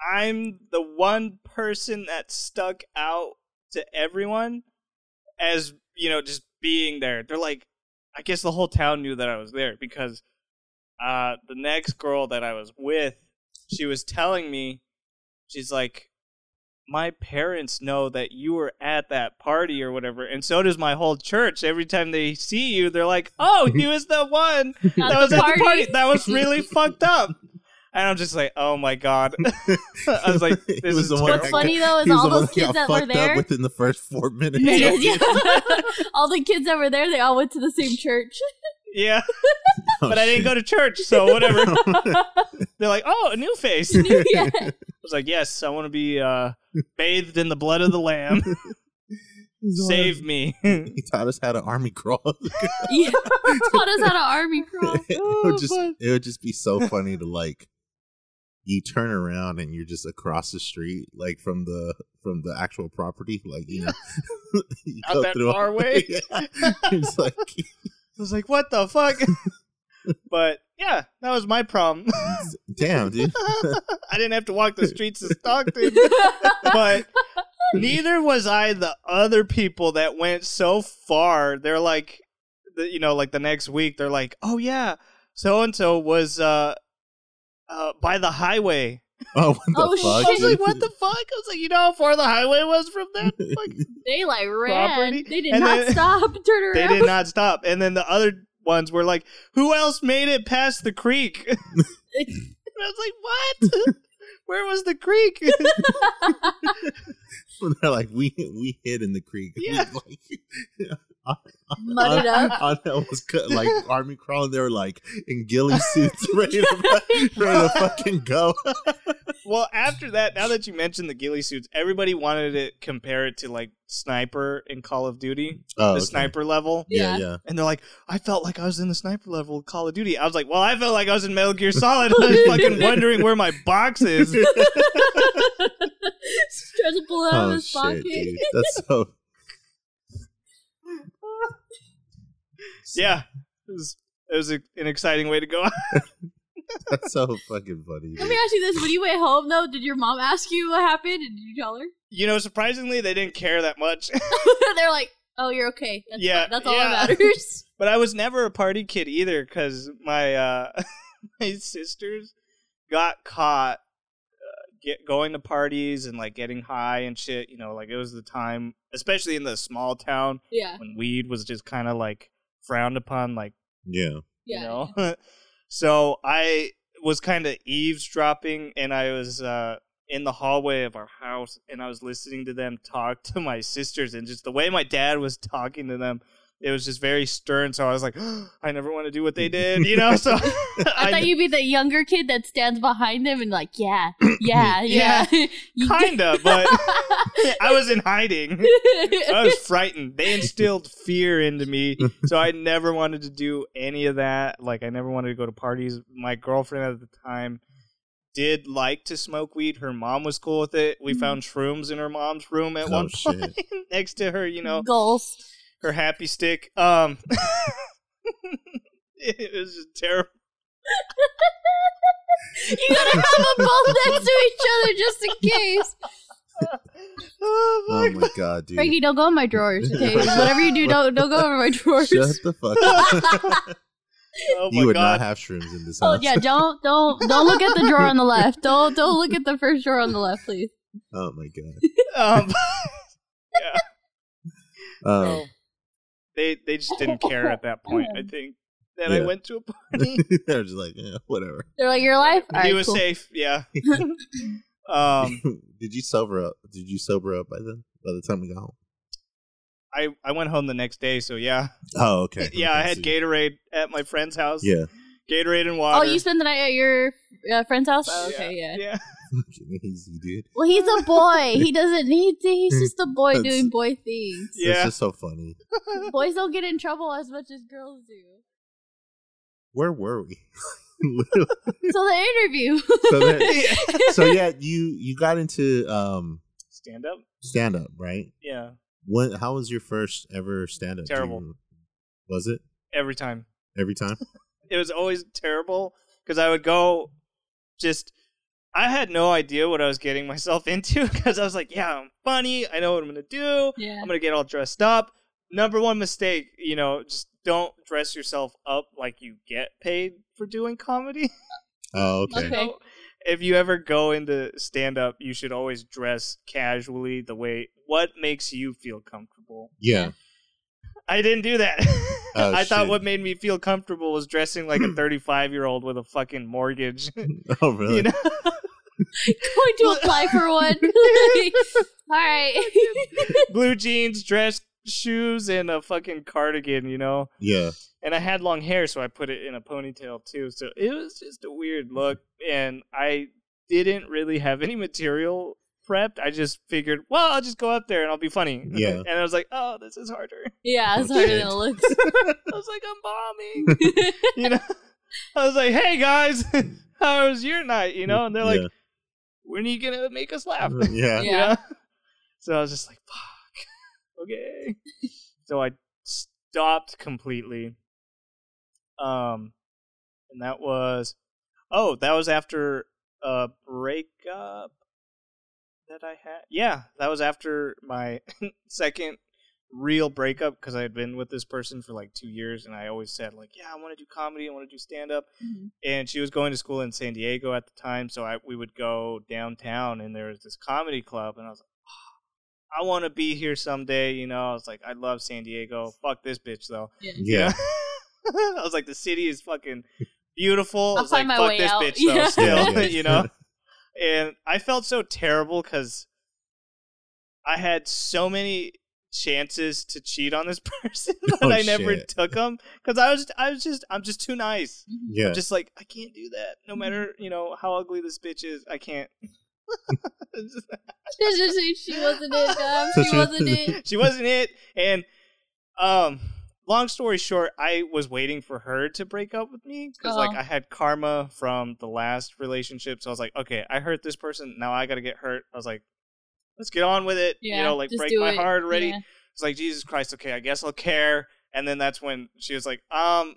I'm the one person that stuck out to everyone as, you know, just being there. They're like, I guess the whole town knew that I was there because uh, the next girl that I was with, she was telling me, she's like, my parents know that you were at that party or whatever, and so does my whole church. Every time they see you, they're like, "Oh, he was the one
At
that was
the
at the party. That was really fucked up." And I'm just like, "Oh my god!" I was like, "This
was
is
the one.
What's funny though is all
the
those kids that were
fucked
there.
up within the first four minutes.
Yeah, yeah. all the kids that were there, they all went to the same church.
Yeah,
Oh,
but I didn't
shit.
go to church, so whatever. They're like, "Oh, a new face." I
yeah.
was like, "Yes, I want to be uh, bathed in the blood of the lamb.
He's
Save me."
He taught us how to army crawl.
yeah. Taught us how to army crawl.
it oh, would just it would just be so funny to like you turn around and you're just across the street like from the from the actual property like you know you
Out that far away?
yeah. it's like
I was like, "What the fuck?" But yeah, that was my problem.
damn dude
I didn't have to walk the streets of Stockton, but neither was I the other people that went so far. They're like, you know, like the next week, they're like, "Oh yeah, so and so was uh, uh, by the highway."
oh what the
Oh,
fuck
I was like, "What the fuck?" I was like, "You know how far the highway was from that?" Like,
They like ran.
Property.
They did
And
not
then-
stop. Turn around.
they did not stop. And then the other ones were like, "Who else made it past the creek?" I was like, "What?" Where was the creek?
they're like we we hid in the creek
Yeah.
like,
Muddied up.
Anna was cut, like army crawling. They were like in ghillie suits, ready to, ready to fucking go.
Well, after that, now that you mentioned the ghillie suits, everybody wanted to compare it to like sniper in Call of Duty,
Oh,
the
okay.
sniper level.
Yeah,
Yeah.
yeah.
And they're like, I felt like I was in the sniper level of Call of Duty. I was like, well, I felt like I was in Metal Gear Solid. I was fucking wondering where my box is.
Tries to pull it out of
Oh
his
shit,
pocket.
dude. That's so.
yeah, it was, it was a, an exciting way to go.
That's so fucking funny.
Let me ask you this: When you went home, though, did your mom ask you what happened? Did you tell her?
you know, surprisingly, they didn't care that much.
They're like, "Oh, you're okay. That's
Yeah,
fine. that's all
yeah.
that matters."
But I was never a party kid either because my uh, my sisters got caught get going to parties and like getting high and shit. You know, like it was the time, especially in the small town
yeah,
when weed was just kind of like frowned upon. Like
Yeah.
yeah.
you know, so I was kind of eavesdropping, and I was uh, in the hallway of our house, and I was listening to them talk to my sisters, and just the way my dad was talking to them. It was just very stern, so I was like, I never want to do what they did, you know. So
I, thought you'd be the younger kid that stands behind them and like, yeah, yeah, yeah. You-
kind of, but I was in hiding. I was frightened. They instilled fear into me, so I never wanted to do any of that. Like I never wanted to go to parties. My girlfriend at the time did like to smoke weed. Her mom was cool with it. We
Mhm.
found shrooms in her mom's room at
Oh,
one point next to her, you know,
goals.
Her happy stick. Um it was just terrible.
You gotta have them both next to each other just in case.
Oh,
Oh my god, dude.
Frankie, don't go in my drawers. Okay, whatever you do, don't don't go in my drawers.
Shut the fuck up.
Oh my
you would
god.
not have shrooms in this house.
Oh yeah, don't don't don't look at the drawer on the left. Don't don't look at the first drawer on the left, please.
Oh my god.
um
Um,
Well, they they just didn't care at that point. I think that I went to a party.
They're just like, yeah, whatever.
They're like, your life? All
he
right,
was
cool.
safe. Yeah. um,
Did you sober up? Did you sober up by then? By the time we got home?
I I went home the next day, so yeah,
Oh, okay.
yeah. I had
so-
Gatorade at my friend's house.
Yeah.
Gatorade and water.
Oh, you spent the night at your uh, friend's house? Oh, okay, yeah.
Yeah.
Fucking easy, dude.
Well, he's a boy. He doesn't need to. He's just a boy
That's-
doing boy things.
Yeah.
It's just so funny.
Boys don't get in trouble as much as girls do.
Where were we?
So the interview.
so, that, so yeah, you you got into um
Stand up.
stand up, right?
Yeah.
When how was your first ever stand up?
Terrible.
Was it
Every time.
every time?
It was always terrible because I would go just. I had no idea what I was getting myself into because I was like, yeah, I'm funny. I know what I'm going to do.
yeah.
I'm going to get all dressed up. Number one mistake, you know, just don't dress yourself up like you get paid for doing comedy.
Oh, okay.
Okay.
So, if you ever go into stand up, you should always dress casually the way what makes you feel comfortable.
Yeah.
I didn't do that.
Oh,
I thought what made me feel comfortable was dressing like a 35 year old with a fucking mortgage.
Oh, really?
you know?
Going to apply for one. All right.
Blue jeans, dress shoes, and a fucking cardigan, you know?
Yeah.
And I had long hair, so I put it in a ponytail too. So it was just a weird look. And I didn't really have any material prepped. I just figured, well, I'll just go up there and I'll be funny.
Yeah.
and I was like, oh, this is harder.
yeah, it's harder than it looks.
I was like, I'm bombing. you know? I was like, hey guys, how was your night? You know? And they're like,
Yeah.
When are you going to make us laugh?
yeah.
You
Yeah.
know? So I was just like, fuck. Okay. so I stopped completely. Um and that was oh, that was after a breakup that I had. Yeah, that was after my second real breakup because I had been with this person for like two years, and I always said like, "Yeah, I want to do comedy. I want to do stand up."
Mhm.
And she was going to school in San Diego at the time, so I we would go downtown, and there was this comedy club, and I was like, "Ah, "I want to be here someday." You know, I was like, "I love San Diego. Fuck this bitch though."
Yeah.
You
Yeah.
I was like, "The city is fucking beautiful." I
I'll
was like,
my
"Fuck
way
this
out."
bitch though."
Yeah.
Still,
Yeah, yeah.
you know. And I felt so terrible because I had so many chances to cheat on this person, but
Oh,
I never
shit.
took them because I was, I was just, I'm just too nice.
Yeah.
I'm just like, I can't do that. No matter, you know, how ugly this bitch is, I can't.
she she wasn't it, um, she
she-
wasn't it.
she wasn't it. And um, long story short, I was waiting for her to break up with me because like
Oh.
I had karma from the last relationship. So I was like, okay, I hurt this person. Now I got to get hurt. I was like, let's get on with it.
Yeah,
you know, like break my
it.
heart already.
Yeah.
It's like Jesus Christ. Okay, I guess I'll care. And then that's when she was like, um,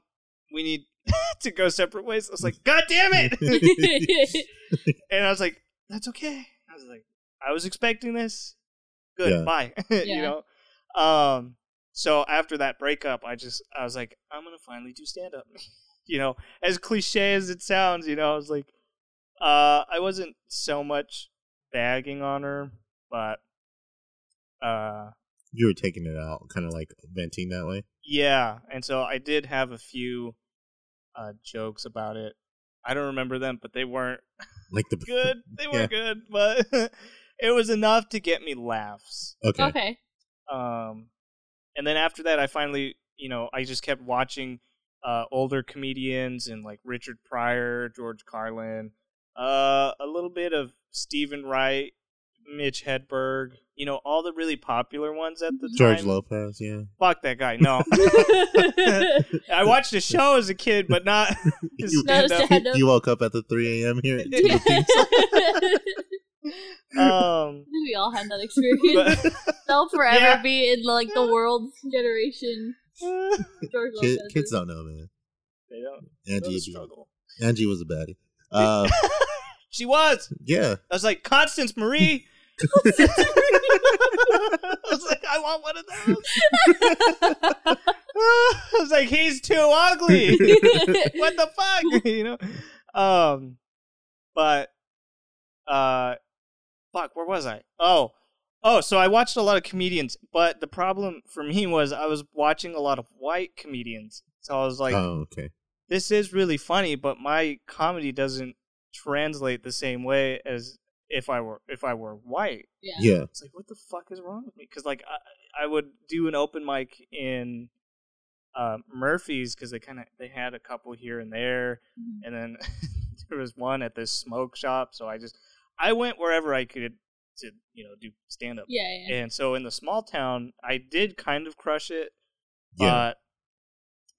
we need to go separate ways. I was like, God damn it. and I was like, "That's okay." I was like, "I was expecting this. Good,
Yeah.
bye."
Yeah.
you know. Um. So after that breakup, I just I was like, "I'm gonna finally do stand up." you know, as cliche as it sounds, you know, I was like, uh, I wasn't so much bagging on her, but uh,
you were taking it out, kind of like venting that way.
yeah, and so I did have a few uh jokes about it. I don't remember them, but they weren't
Like the
good. They were
Yeah.
good, but it was enough to get me laughs.
Okay.
okay.
Um, and then after that, I finally, you know, I just kept watching uh, older comedians and like Richard Pryor, George Carlin, uh, a little bit of Steven Wright, Mitch Hedberg. You know, all the really popular ones at the
George
time.
Lopez, yeah.
Fuck that guy. No, I watched the show as a kid, but not his
You-
stand-up.
stand-up.
you woke up at the 3 a.m. here.
Um,
we all had that experience.
but
They'll forever
Yeah.
be in like the world's generation. George
Kid,
Lopez
kids don't know, man.
they don't
Angie,
the
would
struggle.
Angie was a baddie. Uh,
She was.
yeah.
I was like, Constance Marie. I was like, I want one of those. I was like, he's too ugly. what the fuck? you know? Um but uh fuck, where was I? Oh. Oh, so I watched a lot of comedians, but the problem for me was I was watching a lot of white comedians. So I was like,
oh, okay.
this is really funny, but my comedy doesn't translate the same way as if I were if I were white.
Yeah.
Yeah.
It's like, what the fuck is wrong with me? Because like I, I would do an open mic in uh, Murphy's because they kind of they had a couple here and there,
Mhm.
and then there was one at this smoke shop. So I just I went wherever I could to you know do stand up.
Yeah, yeah.
And so in the small town, I did kind of crush it, but
Yeah.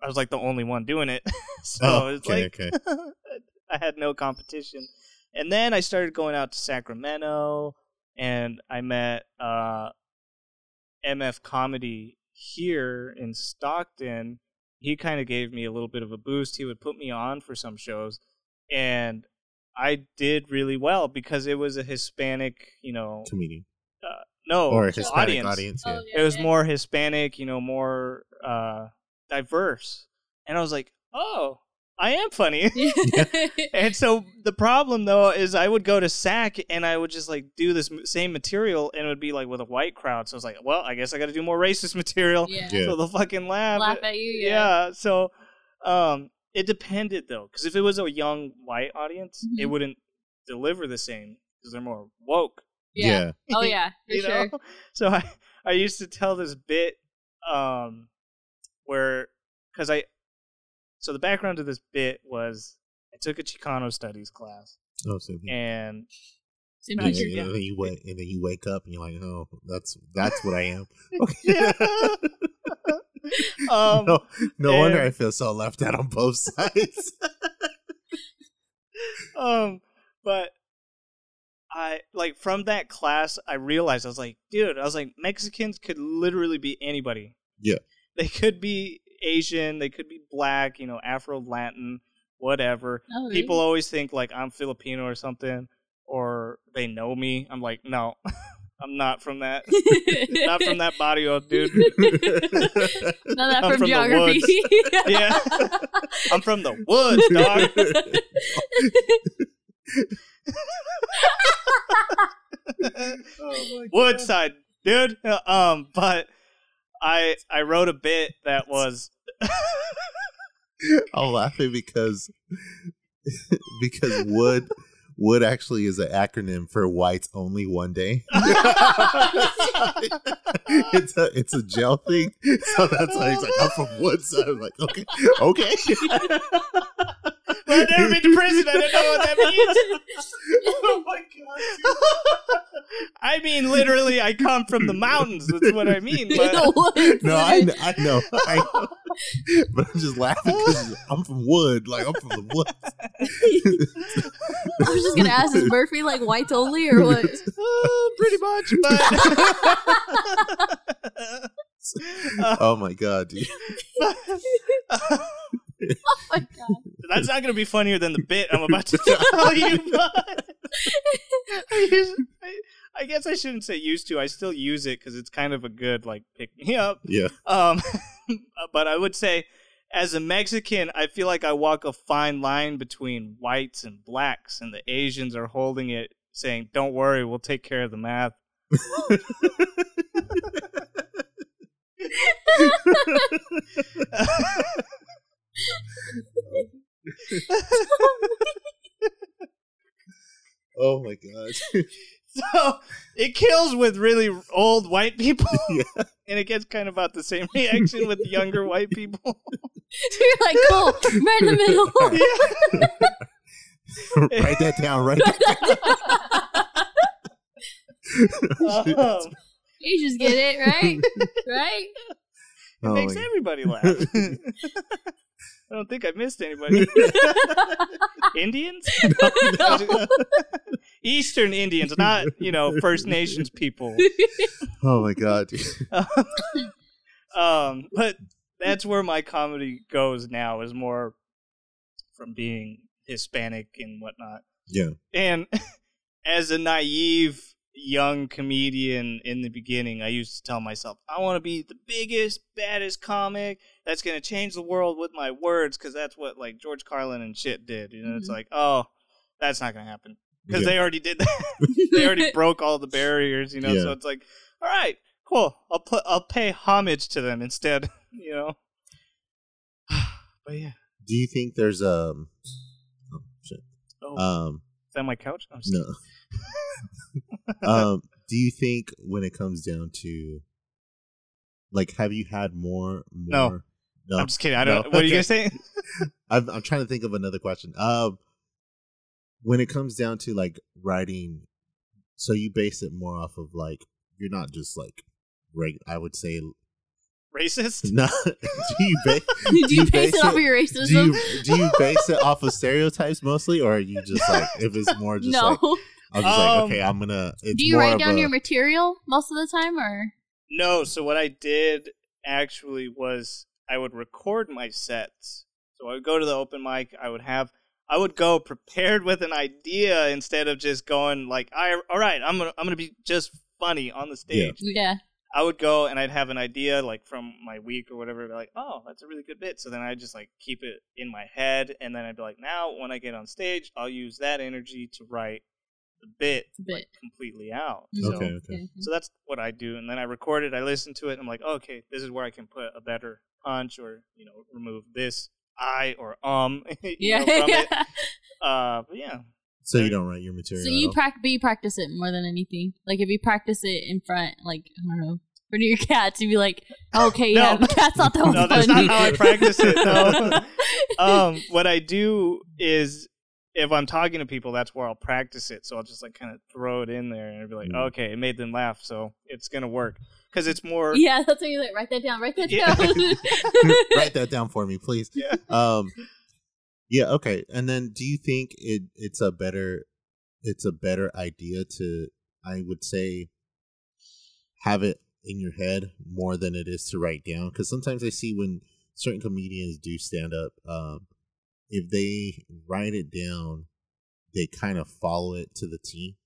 I was like the only one doing it. so
Oh,
it's
okay,
like
okay.
I had no competition. And then I started going out to Sacramento and I met uh, MF Comedy here in Stockton. He kind of gave me a little bit of a boost. He would put me on for some shows and I did really well because it was a Hispanic, you know,
Comedian Uh,
no,
or a
audience.
Hispanic audience.
Oh,
yeah.
yeah,
It was
yeah.
more Hispanic, you know, more uh, diverse. And I was like, oh, I am funny. and so the problem though is I would go to SAC and I would just like do this m- same material and it would be like with a white crowd. So I was like, well, I guess I got to do more racist material.
yeah.
Yeah.
So they'll fucking laugh.
Laugh at you. Yeah.
yeah. So um, it depended though, because if it was a young white audience, it
Mhm.
wouldn't deliver the same because they're more woke.
Yeah. Oh yeah, for
you
sure.
know? So I I used to tell this bit um where because I so the background to this bit was I took a Chicano studies class
Oh, so you-
and
Same
and,
teacher.
then- and then you wake and then you wake up and you're like, oh, that's that's what I am.
yeah. um
no, no wonder I feel so left out on both sides.
um but I like from that class I realized I was like dude I was like Mexicans could literally be anybody
Yeah.
they could be Asian they could be black you know Afro Latin whatever
Oh, really?
people always think like I'm Filipino or something, or they know me. I'm like, no, I'm not from that. not from that barrio, dude.
None of that
I'm
from,
from the
geography.
Yeah, I'm from the woods, dog.
oh
Woodside, dude. Uh, Um, but I I wrote a bit that was
I'm laughing because because wood wood actually is an acronym for whites only one day. it's a it's a gel thing, so that's why he's like I'm from Woodside. I'm like okay, okay.
I've never been to prison. I don't know what that means.
oh my god!
I mean, literally, I come from the mountains. That's what I mean. But
the.
No, I I know, I know. but I'm just laughing because I'm from Wood, like I'm from the woods.
I was just gonna ask, is Murphy like whites only or what?
Uh, pretty much, but
oh my god, dude.
Oh my god.
that's not going to be funnier than the bit I'm about to tell you. But I, use- I- I guess I shouldn't say used to. I still use it because it's kind of a good like pick me up.
Yeah.
Um, but I would say, as a Mexican, I feel like I walk a fine line between whites and blacks, and the Asians are holding it, saying, "Don't worry, we'll take care of the math."
Oh my god.
So it kills with really old white people,
Yeah.
and it gets kind of about the same reaction with younger white people.
You're like, cool, right in the middle.
write that down. Write that down.
Um,
You just get it, right? Right?
it
Oh
makes
my God.
everybody laugh. I don't think I missed anybody. Indians? Eastern Indians, not, you know, First Nations people.
Oh my god.
um, but that's where my comedy goes now, is more from being Hispanic and whatnot.
Yeah.
And as a naive young comedian in the beginning, I used to tell myself, I want to be the biggest, baddest comic that's going to change the world with my words because that's what like George Carlin and shit did. You know, it's
Mhm.
like, oh, that's not going to happen because
Yeah.
they already did that. they already broke all the barriers, you know.
Yeah.
So it's like, all right, cool. I'll put I'll pay homage to them instead, you know. But yeah.
Do you think there's um? Oh shit.
Oh,
Um,
is that my couch?
No. um, do you think when it comes down to, like, have you had more?
No.
more no.
I'm just kidding. I don't.
No.
What are you
Okay.
gonna say?
I'm, I'm trying to think of another question. Um, when it comes down to like writing, so you base it more off of like you're not just like reg. I would say
Racist?
not. do you base?
Do you
you
base
base
it off
it-
of your
Do
racism?
you do you base it off of stereotypes mostly, or are you just like if it's more just
no.
like I'm just like
Um,
okay, I'm gonna. It's
Do you
more
write down
a-
your material most of the time, or
No. So what I did actually was I would record my sets. So I would go to the open mic. I would have. I would go prepared with an idea instead of just going like, I, "All right, I'm gonna I'm gonna be just funny on the stage."
yeah,
I would go and I'd have an idea like from my week or whatever, be like, oh, that's a really good bit. So then I'd just like keep it in my head, and then I'd be like, now when I get on stage, I'll use that energy to write the bit,
bit.
like, completely out.
Mhm.
So,
Okay, okay.
okay.
so that's what I do, and then I record it. I listen to it. And I'm like, okay, this is where I can put a better punch, or you know, remove this I or um.
yeah,
know, from it.
yeah.
Uh, but yeah,
So you don't write your material.
So you
all?
practice, but you practice it more than anything. Like if you practice it in front, like I don't know, in front of your cats, you'd be like, okay, yeah,
No.
the cats not that was
No, that's
funny.
not how I practice it, no. um, what I do is if I'm talking to people, that's where I'll practice it. So I'll just like kind of throw it in there and I'll be like,
Mm.
okay, it made them laugh, so it's gonna work because it's more.
yeah, that's what you're like. Write that down. Write that
Yeah.
down.
write that down for me, please.
Yeah.
Um, yeah, okay. And then, do you think it it's a better it's a better idea to I would say have it in your head more than it is to write down? Because sometimes I see when certain comedians do stand up, um, if they write it down, they kind of follow it to the T,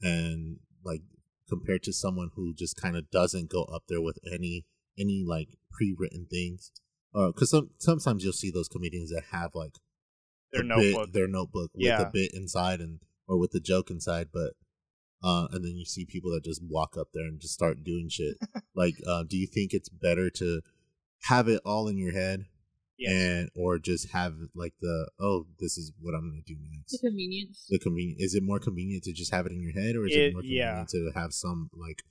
and like compared to someone who just kind of doesn't go up there with any any like pre-written things because some sometimes you'll see those comedians that have like
Their notebook.
bit, their notebook with a bit inside and or with the joke inside, but uh, and then you see people that just walk up there and just start doing shit. like, uh, do you think it's better to have it all in your head
Yes.
and or just have like the oh this is what I'm gonna do
It's
next?
a convenience.
The convenient is it more convenient to just have it in your head or is it,
It-
more
yeah.
convenient to have some like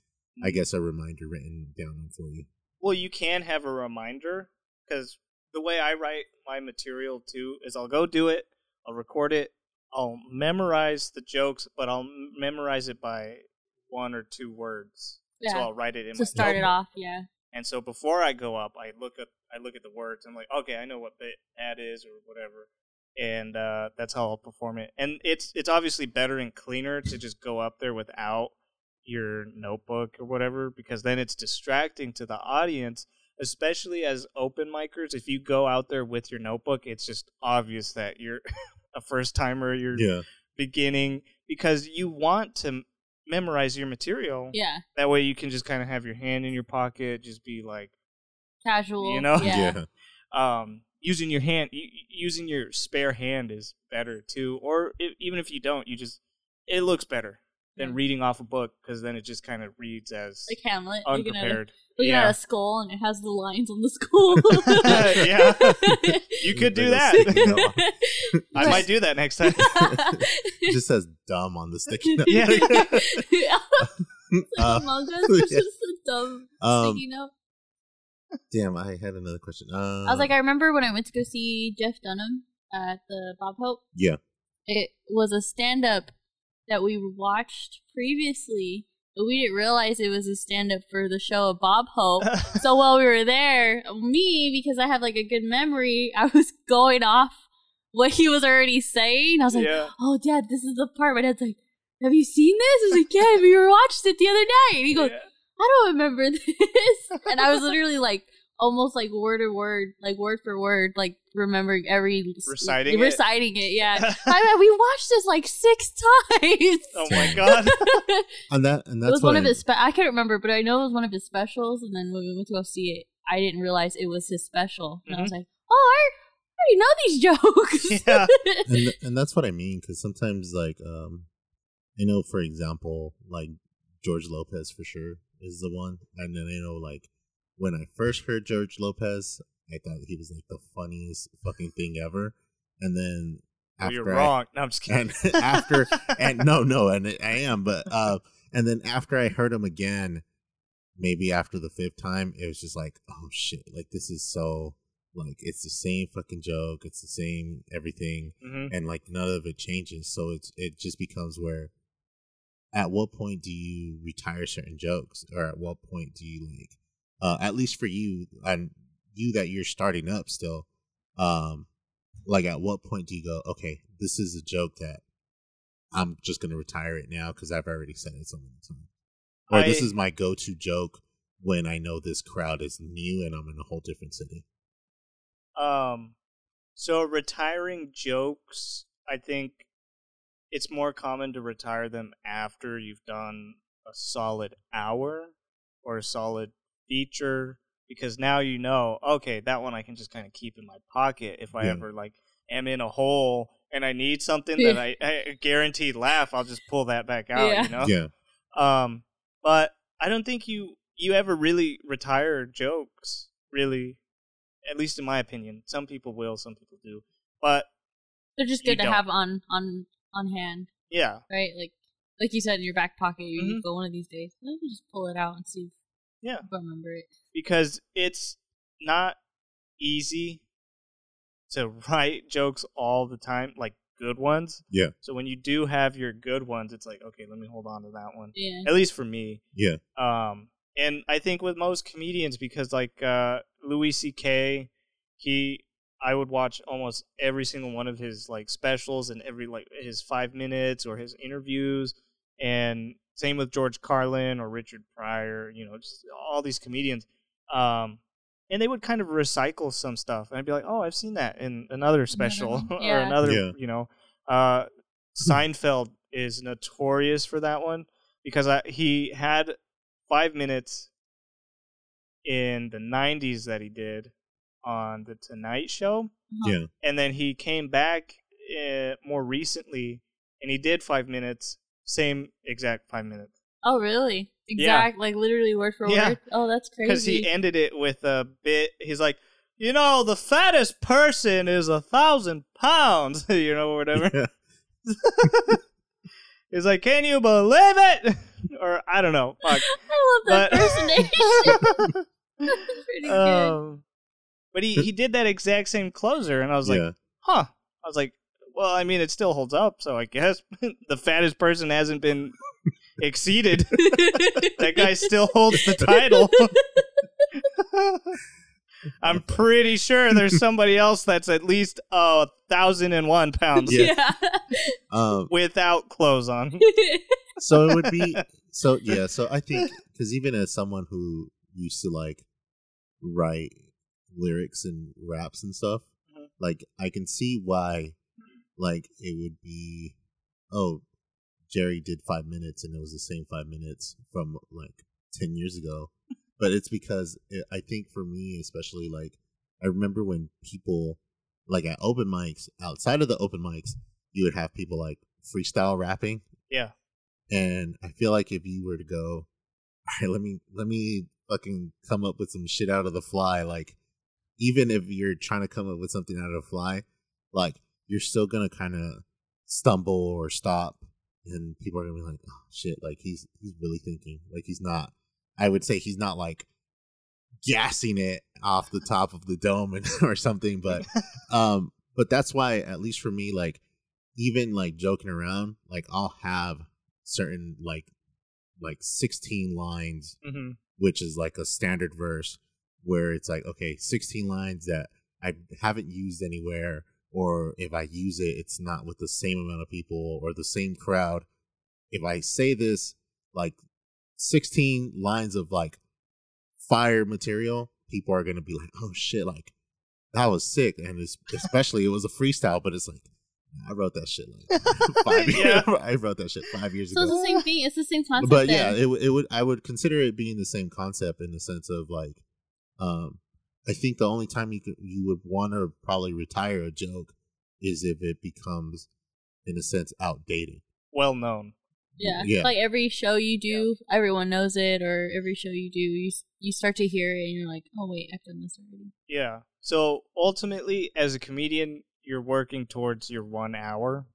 I mm-hmm. guess a reminder written down for you?
Well, you can have a reminder because the way I write my material too is I'll go do it, I'll record it, I'll memorize the jokes, but I'll memorize it by one or two words. So I'll write it in
To
my
start it off, yeah.
And so before I go up, I look at I look at the words. I'm like, okay, I know what bit that is or whatever, and uh, that's how I'll perform it. And it's it's obviously better and cleaner to just go up there without your notebook or whatever because then it's distracting to the audience. Especially as open micers, if you go out there with your notebook, it's just obvious that you're a first timer. You're
Yeah,
beginning because you want to memorize your material.
Yeah.
That way you can just kind of have your hand in your pocket, just be like,
Casual.
You know?
Yeah.
yeah.
um, using your hand, using your spare hand is better too. Or i even if you don't, you just it looks better than reading off a book because then it just kind of reads as
Like Hamlet. Looking at, a,
unprepared.
looking
Yeah.
at a skull and it has the lines on the skull.
Yeah. You could do that.
that.
I might do that next time.
it just says dumb on the sticky note.
Yeah.
Uh,
Among Us was
yeah.
just a dumb
Um,
sticky note.
damn, I had another question. Uh,
I was like, I remember when I went to go see Jeff Dunham at the Bob Hope.
Yeah.
It was a stand up that we watched previously, but we didn't realize it was a stand up for the show of Bob Hope. so while we were there, me, because I have like a good memory, I was going off what he was already saying. I was like,
yeah.
oh, dad, this is the part. My dad's like, have you seen this? I was like, yeah, we were watched it the other night. And he goes,
Yeah.
I don't remember this. And I was literally like, almost like word to word, like word for word, like remembering every
Reciting it?
reciting it. Yeah, I we watched this like six times.
Oh my god.
and that and
it
that's
was one of
I-
his. Spe- I can't remember, but I know it was one of his specials. And then when we went to go see it, I didn't realize it was his special. And I was like, oh, I I already know these jokes.
Yeah.
and th- and that's what I mean because sometimes like um, I know for example like George Lopez for sure is the one, and then I know like when I first heard George Lopez, I thought he was like the funniest fucking thing ever. And then
Well, you're
I-
wrong. No, I'm just kidding.
and after and no no and I am but uh and then after I heard him again maybe after the fifth time it was just like oh shit like this is so like it's the same fucking joke it's the same everything
Mhm.
and like none of it changes so it's it just becomes where at what point do you retire certain jokes or at what point do you like uh at least for you and you that you're starting up still um like at what point do you go okay this is a joke that i'm just gonna retire it now because i've already said it so many times or this is my go-to joke when i know this crowd is new and i'm in a whole different city.
Um, so retiring jokes, I think it's more common to retire them after you've done a solid hour or a solid feature because now you know, okay, that one I can just kind of keep in my pocket if I
Yeah.
ever like am in a hole and I need something that I, I guaranteed laugh, I'll just pull that back out,
Yeah.
you know?
yeah
Um, but I don't think you you ever really retire jokes, really. At least in my opinion. Some people will, some people do. But
They're just
You
good to
don't.
have on on on hand,
yeah,
right? Like like you said in your back pocket, you
Mhm.
go one of these days. Let me just pull it out and see if,
Yeah.
if I remember it.
Because it's not easy to write jokes all the time, like good ones.
Yeah.
So when you do have your good ones, it's like, okay, let me hold on to that one.
Yeah.
At least for me.
yeah
Um, and I think with most comedians, because like uh, Louis C.K., he, I would watch almost every single one of his like specials and every like his five minutes or his interviews, and same with George Carlin or Richard Pryor. You know, just all these comedians. Um, and they would kind of recycle some stuff, and I'd be like, "Oh, I've seen that in another special
one.
or another."
Yeah.
You know, uh, Seinfeld is notorious for that one because I, he had five minutes in the 90s that he did on the Tonight Show.
Uh-huh.
yeah
And then he came back uh, more recently and he did five minutes, same exact five minutes.
Oh, really? Exact, like literally word for
Yeah.
word. Oh, that's crazy.
Because he ended it with a bit. He's like, you know, the fattest person is a thousand pounds, you know, whatever.
yeah
He's like, can you believe it? or I don't know. Fuck.
I love that
But-
personation. That's pretty good.
um, but he, he did that exact same closer, and I was like,
yeah
huh. I was like, well, I mean, it still holds up, so I guess the fattest person hasn't been exceeded. that guy still holds the title. I'm pretty sure there's somebody else that's at least a thousand and one pounds
Yeah.
yeah.
um
without clothes on.
so it would be so yeah so i think because even as someone who used to like write lyrics and raps and stuff
Mhm.
like i can see why like it would be oh jerry did five minutes and it was the same five minutes from like 10 years ago but it's because it, i think for me especially like i remember when people like at open mics outside of the open mics you would have people like freestyle rapping
Yeah.
and I feel like if you were to go, all right, let me let me fucking come up with some shit out of the fly, like even if you're trying to come up with something out of the fly, like you're still gonna kind of stumble or stop, and people are gonna be like, oh shit, like he's he's really thinking, like he's not. I would say he's not like gassing it off the top of the dome and, or something, but um, but that's why at least for me, like even like joking around, like I'll have certain like like 16 lines
hmm
which is like a standard verse where it's like okay 16 lines that i haven't used anywhere or if i use it it's not with the same amount of people or the same crowd if i say this like 16 lines of like fire material people are gonna be like oh shit like that was sick and it's, especially it was a freestyle but it's like i wrote that shit like five
Yeah.
i wrote that shit five years
so
ago So
it's the same thing. It's the same concept.
but yeah, it, would- it would. I would consider it being the same concept in the sense of like, um, I think the only time you could you would want to probably retire a joke is if it becomes, in a sense, outdated.
Well known.
Yeah.
Yeah.
Like every show you do, everyone knows it, or every show you do, you you start to hear it, and you're like, oh wait, I've done this already.
Yeah. So ultimately, as a comedian, you're working towards your one hour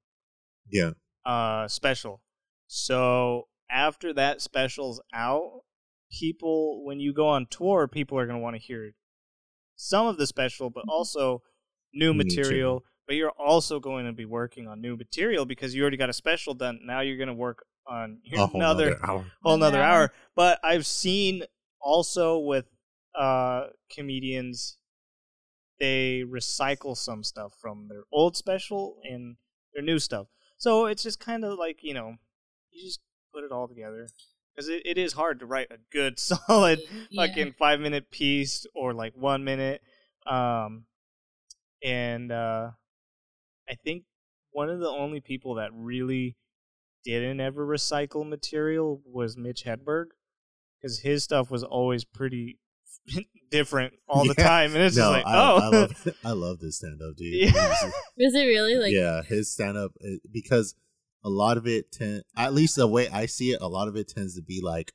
Yeah.
uh, special. So after that special's out, people, when you go on tour, people are going to want to hear some of the special, but also new
New
material. But you're also going to be working on new material because you already got a special done. Now you're going to work on
A whole
another
nother hour.
whole
Another
nother
hour.
hour. But I've seen also with uh comedians they recycle some stuff from their old special and their new stuff. So it's just kind of like, you know, you just put it all together. Because it, it is hard to write a good, solid,
Yeah.
fucking five minute piece or like one minute. Um, and uh, I think one of the only people that really didn't ever recycle material was Mitch Hedberg because his stuff was always pretty different all the
Yeah.
time, and it's
no,
just like,
I,
oh,
I love I love this stand up, dude.
Yeah.
Is it really like?
yeah, his stand up because a lot of it tend at least the way I see it, a lot of it tends to be like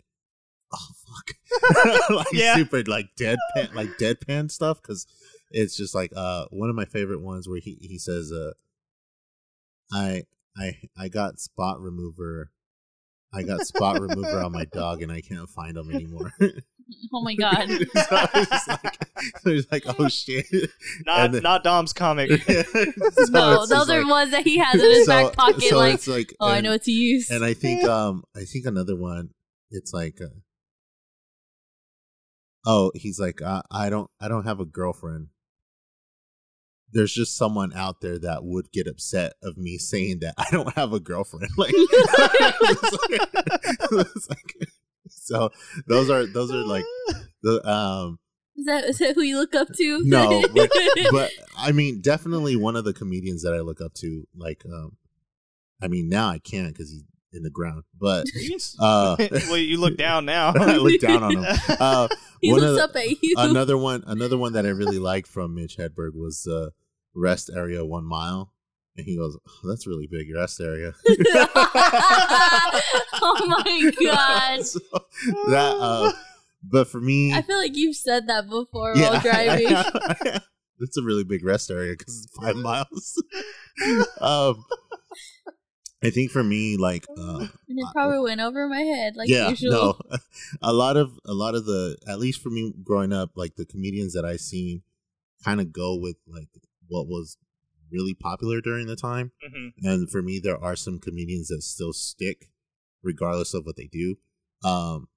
oh fuck. like
Yeah.
super like deadpan like deadpan stuff cuz it's just like uh one of my favorite ones where he he says uh I I I got spot remover I got spot remover on my dog and I can't find him anymore.
Oh my god.
so it's just like, it's like, oh shit.
not
then-
not Dom's comic.
So
no, those are
like-
ones that he has in his
so-
back pocket.
so
like,
it's like,
oh, I know what to use.
And I think, um, I think another one. It's like, uh, oh, he's like, uh, I don't, I don't have a girlfriend. There's just someone out there that would get upset of me saying that I don't have a girlfriend. Like, so those are those are like the um
is that is that who you look up to?
no, but, but I mean, definitely one of the comedians that I look up to. Like, um, I mean, now I can't because he's in the ground, but uh,
well, you look down now.
I look down on him. Uh,
he looks
the-
up at you.
another one, another one that I really liked from Mitch Hedberg was uh, rest area one mile, and he goes, oh, "That's really big rest area."
oh my god!
So, that, uh, but for me,
I feel like you've said that before
yeah,
while driving.
That's a really big rest area because it's five miles. um, I think for me, like, uh,
and it probably went over my head like
yeah,
usual.
no, a lot of a lot of the, at least for me growing up, like the comedians that I seen, kind of go with like what was really popular during the time,
Mhm.
and for me, there are some comedians that still stick, regardless of what they do. Um,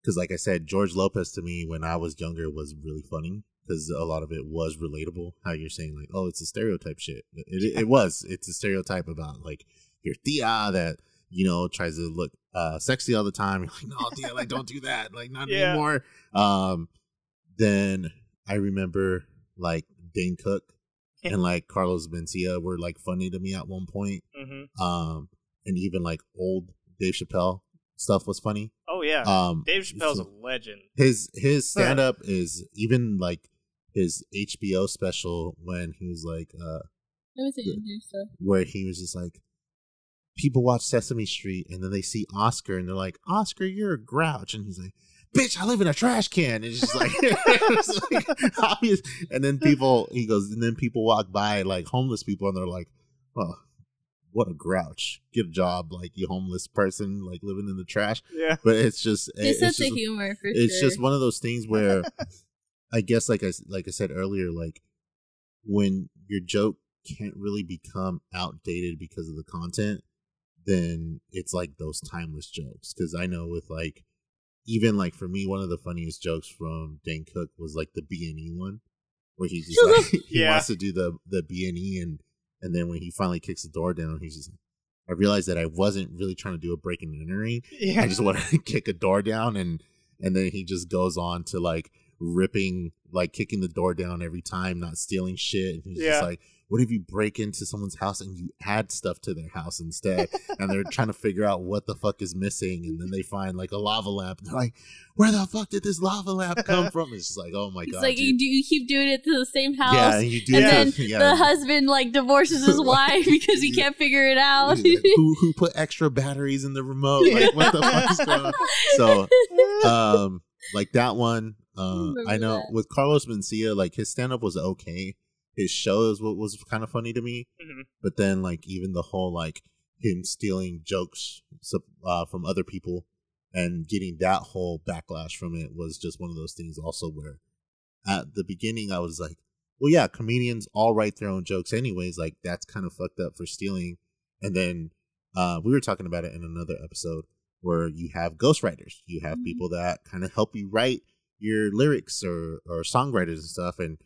because like I said, George Lopez to me when I was younger was really funny because a lot of it was relatable. How you're saying like, oh, it's a stereotype shit. It, it, it was. It's a stereotype about like your tia that you know tries to look uh sexy all the time. You're like, no, tia, like don't do that. Like not
Yeah.
anymore. Um, then I remember like Dane Cook and like Carlos Mencia were like funny to me at one point.
Mhm.
Um, and even like old Dave Chappelle stuff was funny.
Oh yeah,
Um,
Dave Chappelle's
so-
a legend.
his his stand up is even like his HBO special when he was like uh
was Andrew stuff.
where he was just like people watch Sesame Street and then they see Oscar and they're like Oscar you're a grouch and he's like bitch I live in a trash can. And it's just like, it's like obvious. And then people he goes and then people walk by like homeless people and they're like oh what a grouch. Get a job like you homeless person like living in the trash.
Yeah,
but it's just eh,
His
it's
such
just
of humor for
it's
sure.
just one of those things where I guess like I s- like I said earlier, like when your joke can't really become outdated because of the content, then it's like those timeless jokes. Because I know with like even like for me, one of the funniest jokes from Dane Cook was like the B and E one, where he's just like he
Yeah.
wants to do the the B and E, and and then when he finally kicks the door down, he's just like, I realized that I wasn't really trying to do a break and entering.
yeah.
I just want to kick a door down and and then he just goes on to like ripping like kicking the door down every time, not stealing shit. And he's
Yeah.
just like what if you break into someone's house and you add stuff to their house instead? and they're trying to figure out what the fuck is missing, and then they find like a lava lamp. And they're like, "Where the fuck did this lava lamp come from?" It's just like, oh my
It's
god,
like you do you keep doing it to the same house.
yeah, and you do
and then
yeah.
the husband like divorces his wife because he can't figure it out.
who who put extra batteries in the remote? Like what the fuck is going on? So um like that one uh
remember
i know
that.
with carlos mencia like his stand-up was okay his show is what was kind of funny to me
Mhm.
but then like even the whole like him stealing jokes uh, from other people and getting that whole backlash from it was just one of those things also where at the beginning i was like well yeah comedians all write their own jokes anyways like that's kind of fucked up for stealing and then uh we were talking about it in another episode where you have ghostwriters you have
Mhm.
people that kind of help you write your lyrics or or songwriters and stuff and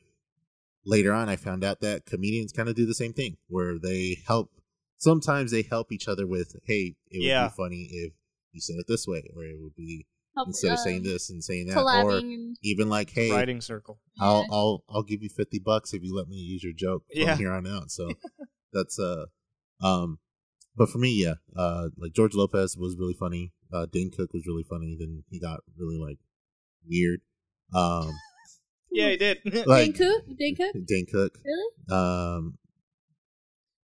later on i found out that comedians kind of do the same thing where they help sometimes they help each other with hey it would
Yeah.
be funny if you said it this way or it would be
Help,
instead of saying
um,
this and saying that or even like hey
Writing circle.
I'll
Yeah.
I'll I'll give you fifty bucks if you let me use your joke from
Yeah.
here on out. So that's uh um but for me, yeah, uh like George Lopez was really funny. Uh Dane Cook was really funny. Then he got really like weird. Um
Yeah, he did.
like
Dane Cook? Dane Cook?
Dane Cook.
Really?
Um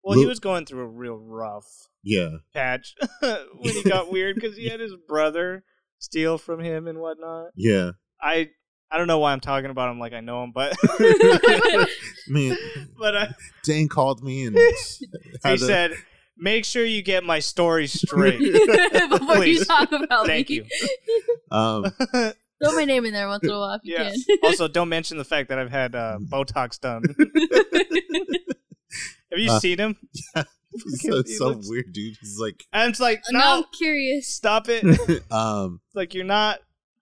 well, he was going through a real rough
yeah.
patch when he got weird because he had his brother steal from him and whatnot.
Yeah.
I I don't know why I'm talking about him like I know him, but
Man,
but I,
Dane called me and
he
had a-
said, "Make sure you get my story straight."
Before you talk about
Thank
me.
you.
um
Throw my name in there once in a while if you
yeah.
can.
also, don't mention the fact that I've had uh, Botox done. Have you
Uh,
seen him?
he's
He
so, so
looks-
weird, dude. He's like
And it's like,
now I'm
no,
curious.
stop it.
um
like you're not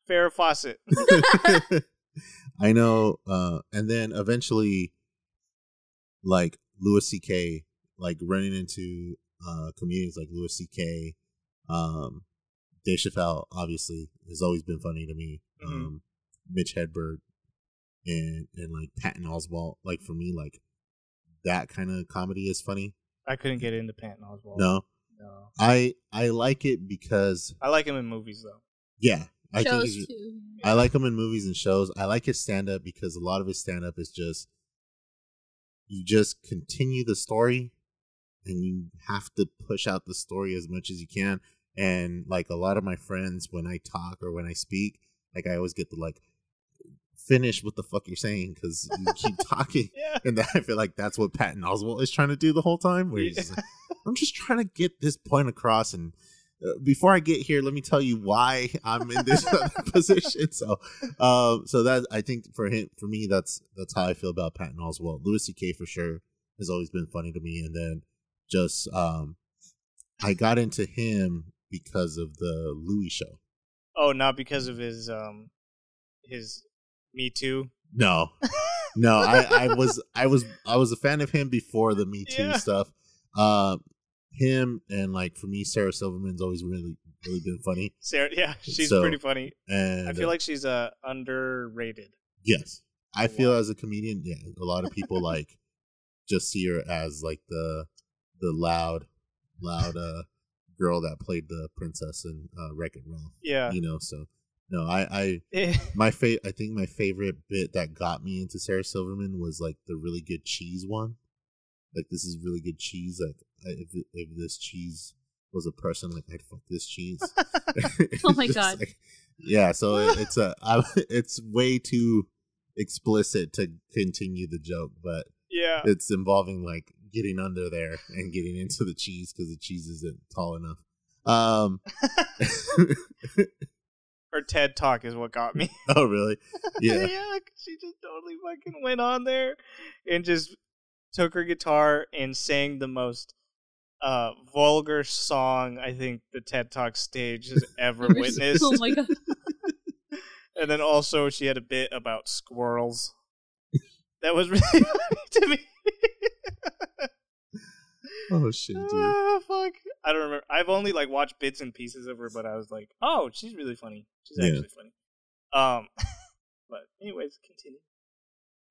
Farrah Fawcett.
I know, uh, and then eventually, like Louis C.K., like running into uh, comedians like Louis C.K., um, Dave Chappelle, obviously, has always been funny to me.
Mhm.
Um, Mitch Hedberg, and and like Patton Oswalt, like for me, like that kind of comedy is funny.
I couldn't get into Patton Oswalt.
No,
no.
I I like it because
I like him in movies though.
yeah, I think
Shows
he's,
too.
I like him in movies and shows. I like his stand up because a lot of his stand up is just you just continue the story and you have to push out the story as much as you can. And like a lot of my friends when I talk or when I speak, like I always get the like finish what the fuck you're saying because you keep talking.
Yeah.
And I feel like that's what Patton Oswalt is trying to do the whole time. Where he's just like, I'm just trying to get this point across. And uh, before I get here, let me tell you why I'm in this position. So, um, so that I think for him, for me, that's that's how I feel about Patton Oswalt. Louis C.K. for sure has always been funny to me, and then just um, I got into him because of the Louis show.
Oh, not because of his um his Me Too.
No, no, I, I was I was I was a fan of him before the Me Too
Yeah.
stuff. Uh, him and like for me, Sarah Silverman's always really really been funny.
Sarah, yeah, she's
So,
pretty funny.
And
I feel like she's uh underrated.
yes, I feel as a comedian, yeah, a lot of people like just see her as like the the loud loud uh girl that played the princess in uh, Wreck It Ralph.
Yeah.
You know, so no, I I
Eh,
my fa- I think my favorite bit that got me into Sarah Silverman was like the really good cheese one. Like this is really good cheese. Like if if this cheese was a person, like I'd fuck this cheese.
Oh my God.
like- yeah, so it, it's a I, it's way too explicit to continue the joke, but
yeah.
it's involving like getting under there and getting into the cheese because the cheese isn't tall enough. Um.
Her TED talk is what got me.
oh really? Yeah.
yeah, 'cause she just totally fucking went on there and just took her guitar and sang the most uh vulgar song I think the TED Talk stage has ever witnessed.
Oh my god.
and then also she had a bit about squirrels. That was really funny to me.
Oh shit, dude.
oh fuck! I don't remember. I've only like watched bits and pieces of her, but I was like, oh, she's really funny. She's
Yeah.
actually funny. Um, but anyways, continue.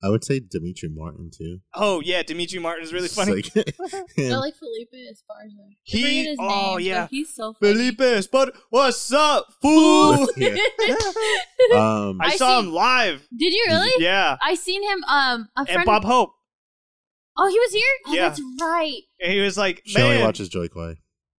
I would say Demetri Martin too.
Oh yeah, Demetri Martin is really
It's
funny.
like
I
him.
like Felipe Esparza. I
He-
forget his
oh,
name,
yeah.
but he's so funny.
Felipe, but what's up, fool?
Yeah. um,
I,
I
saw
see-
him live.
Did you really?
Yeah,
I seen him. Um, a
and. Bob Hope.
Oh, he was here. Oh,
Yeah.
that's right.
And he was like,
she only
man,
watches Jo Koy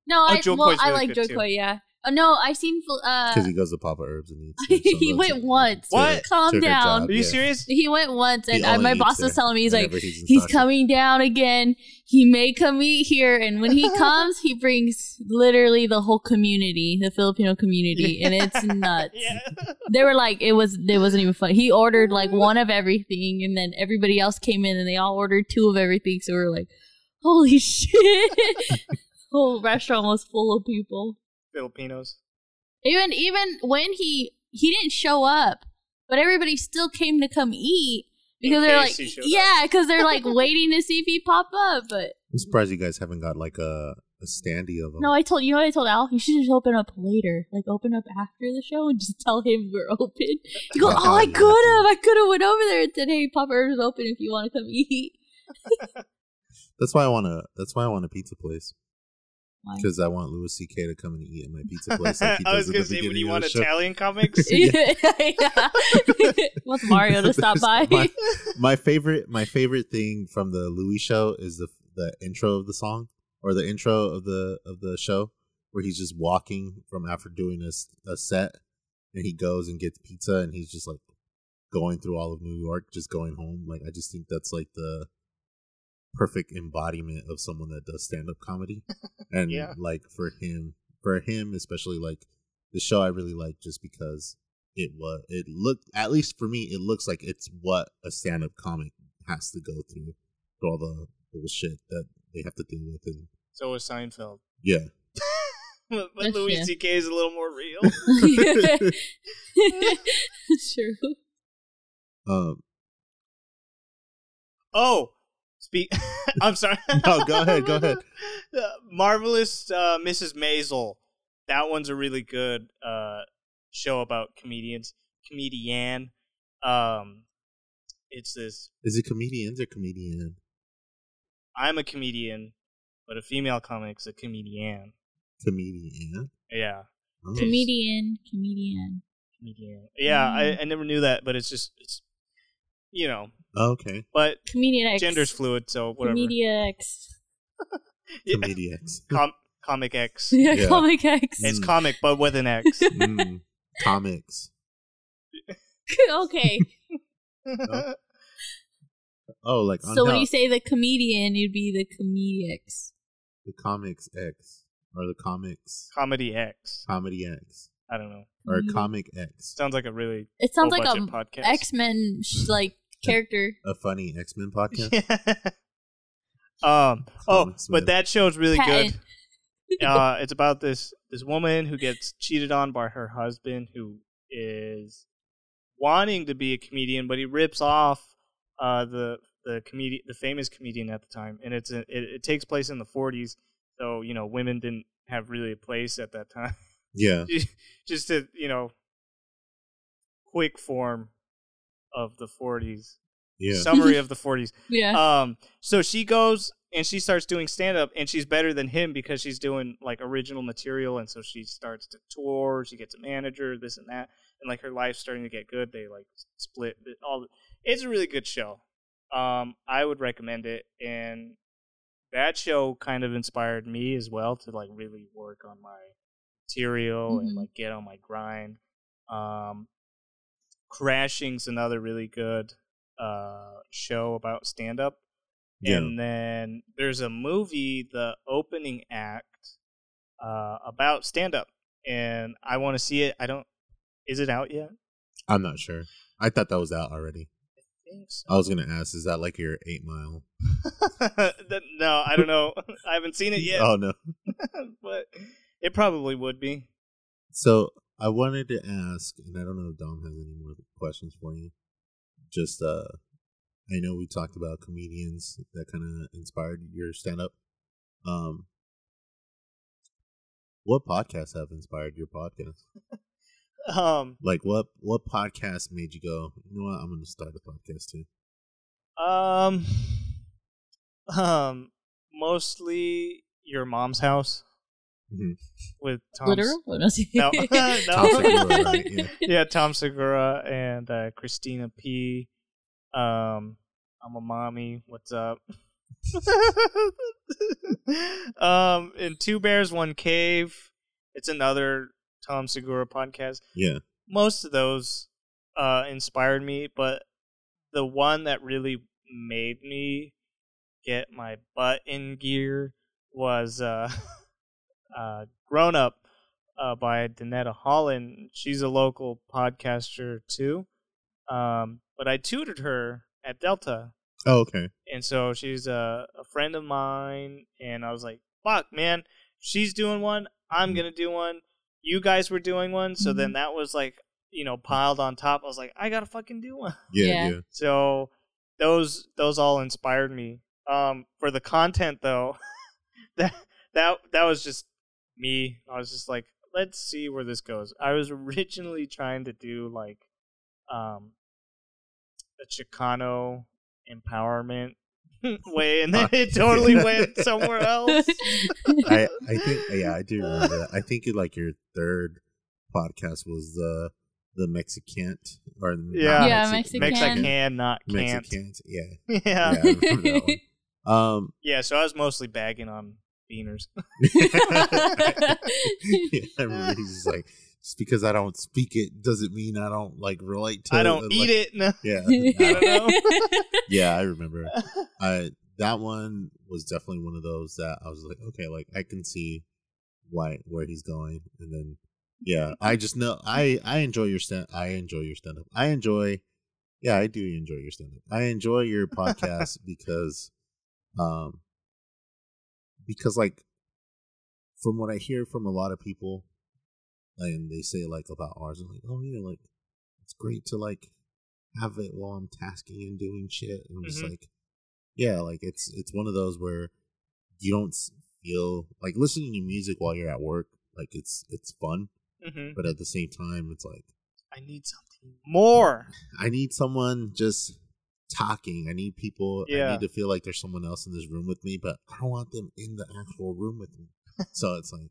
No, I
oh, Jo
well,
Koy's
I
really
like
good,
Jo
too.
Koy. Yeah. Oh no, I've seen. Fel- Uh,
because he goes to Papa Urb's and eats. some
he went
those-
once.
What?
Calm down.
job,
are you
yeah.
serious?
He went once, and uh,
only
my
eats
boss was telling me, he's like,
he's
he's coming down again. He may come eat here, and when he comes, he brings literally the whole community, the Filipino community, and it's nuts.
Yeah.
They were like, it was, it wasn't even funny. He ordered like one of everything, and then everybody else came in, and they all ordered two of everything. So we were like, holy shit! whole restaurant was full of people.
Filipinos.
Even even when he he didn't show up, but everybody still came to come eat because they're like, yeah, because they're like waiting to see if he pop up. But
I'm surprised you guys haven't got like a, a standee of them.
no, I told you know what I told Al. You should just open up later, like open up after the show and just tell him we're open. You go, oh, I could have, I could have went over there and said, hey, Papa Urb's open if you want to come eat.
That's why I want to. That's why I want a pizza place
Why?
Because I want Louis C.K. to come and eat at my pizza place. Like he
I was gonna say, when you want
the show.
Italian comics?
yeah. Wants Mario to stop by.
my, my favorite, my favorite thing from the Louis show is the the intro of the song or the intro of the of the show where he's just walking from after doing a, a set and he goes and gets pizza and he's just like going through all of New York, just going home. Like I just think that's like the perfect embodiment of someone that does stand up comedy. And
Yeah.
like for him, for him especially, like the show I really like just because it was it looked at least for me it looks like it's what a stand up comic has to go through through all the bullshit that they have to deal with and
so was Seinfeld.
yeah.
but but
That's-
Louis
yeah.
C.K. is a little more real.
True.
Um
Oh, speak. I'm sorry.
No, go ahead, go ahead.
Marvelous uh, Mrs. Maisel. That one's a really good uh, show about comedians. Comedian. Um, it's this.
is it comedians or comedian?
I'm a comedian, but a female comic's a comedian.
Comedian.
Yeah,
Oh.
Comedian, comedian.
comedian. Yeah, I,
Mm.
I never knew that, but it's just it's, you know,
Oh, okay.
but
Comedian X.
gender's fluid, so whatever.
Comedia X.
Yeah.
Comedians.
Com- comic X.
Yeah,
Yeah.
Comic X.
It's
Mm.
comic, but with an X.
Mm, comics.
okay.
Oh, like on
So when you say the comedian, it'd be the comedics.
the comics X or the comics
Comedy X.
comedy X
I don't know.
or
Mhm.
comic X,
Sounds like a really
It sounds like
low-budget
a
podcast.
X Men like character.
a funny X Men podcast.
um. Oh,
Comics
but
with-
that show's really
Patent.
good. Uh, it's about this this woman who gets cheated on by her husband, who is wanting to be a comedian, but he rips off uh the the comedian, the famous comedian at the time, and it's a, it, it takes place in the 40s. So you know, women didn't have really a place at that time.
Yeah,
Just to you know, quick form of the 40s
yeah.
summary of the 40s.
Yeah.
Um, so she goes and she starts doing stand up, and she's better than him because she's doing like original material, and so she starts to tour. She gets a manager, this and that, and like her life's starting to get good. They like split it all. It's a really good show. Um, I would recommend it, and that show kind of inspired me as well to like really work on my material and
Mhm.
like get on my grind. Um, Crashing's another really good uh show about stand up.
Yeah.
And then there's a movie, the opening act, uh, about stand up. And I want to see it. I don't is it out yet?
I'm not sure. I thought that was out already.
I so.
I was gonna ask, is that like your Eight Mile?
No, I don't know. I haven't seen it yet.
Oh no.
but it probably would be.
So I wanted to ask, and I don't know if Dom has any more questions for you. Just, uh, I know we talked about comedians that kind of inspired your stand up. Um, what podcasts have inspired your podcast?
Um
Like, what what podcast made you go? You know what? I'm going to start a podcast too.
Um, um, mostly your mom's house
Mhm.
with Tom.
Literal? No.
No,
Tom Segura, right? Yeah.
yeah, Tom Segura and uh, Christina P. Um, I'm a mommy. What's up? um, and Two Bears, One Cave. It's another Tom Segura podcast.
Yeah.
Most of those uh, inspired me, but the one that really made me get my butt in gear was uh, uh, Grown Up uh, by Danetta Holland. She's a local podcaster too. Um, but I tutored her at Delta,
Oh, okay.
and so she's a, a friend of mine. And I was like, "Fuck, man, she's doing one. I'm
Mhm.
gonna do one. You guys were doing one, so then that was like, you know, piled on top. I was like, I gotta fucking do one.
Yeah,
Yeah.
yeah.
So those those all inspired me. Um, for the content though, that that that was just me. I was just like, let's see where this goes. I was originally trying to do like um a Chicano empowerment way, and then it totally went somewhere else.
I I think yeah, I do remember that. I think like your third podcast was the the Mexican or
Yeah.
Yeah,
Mexican-
Makes I
Can.
can not can't.
Mexicans. Yeah,
Yeah.
yeah, I that one. Um,
Yeah, so I was mostly bagging on beaners.
yeah, he's just like, just because I don't speak it doesn't mean I don't like relate to
I don't
Like,
eat it. No.
Yeah,
I don't know.
yeah, I remember. I that one was definitely one of those that I was like, okay, like I can see why where he's going, and then yeah, I just know I I enjoy your stand. I enjoy your stand up. I enjoy, yeah, I do enjoy your stand up. I enjoy your podcast because, um, because like from what I hear from a lot of people, and they say like about ours, I'm like, oh yeah, like it's great to like have it while I'm tasking and doing shit. And I'm just
Mhm.
like, yeah, like it's it's one of those where you don't feel like listening to music while you're at work. Like it's it's fun,
hmm
but at the same time, it's like
I need something more.
I need someone just talking. I need people. I need to feel like there's someone else in this room with me, but I don't want them in the actual room with me. so it's like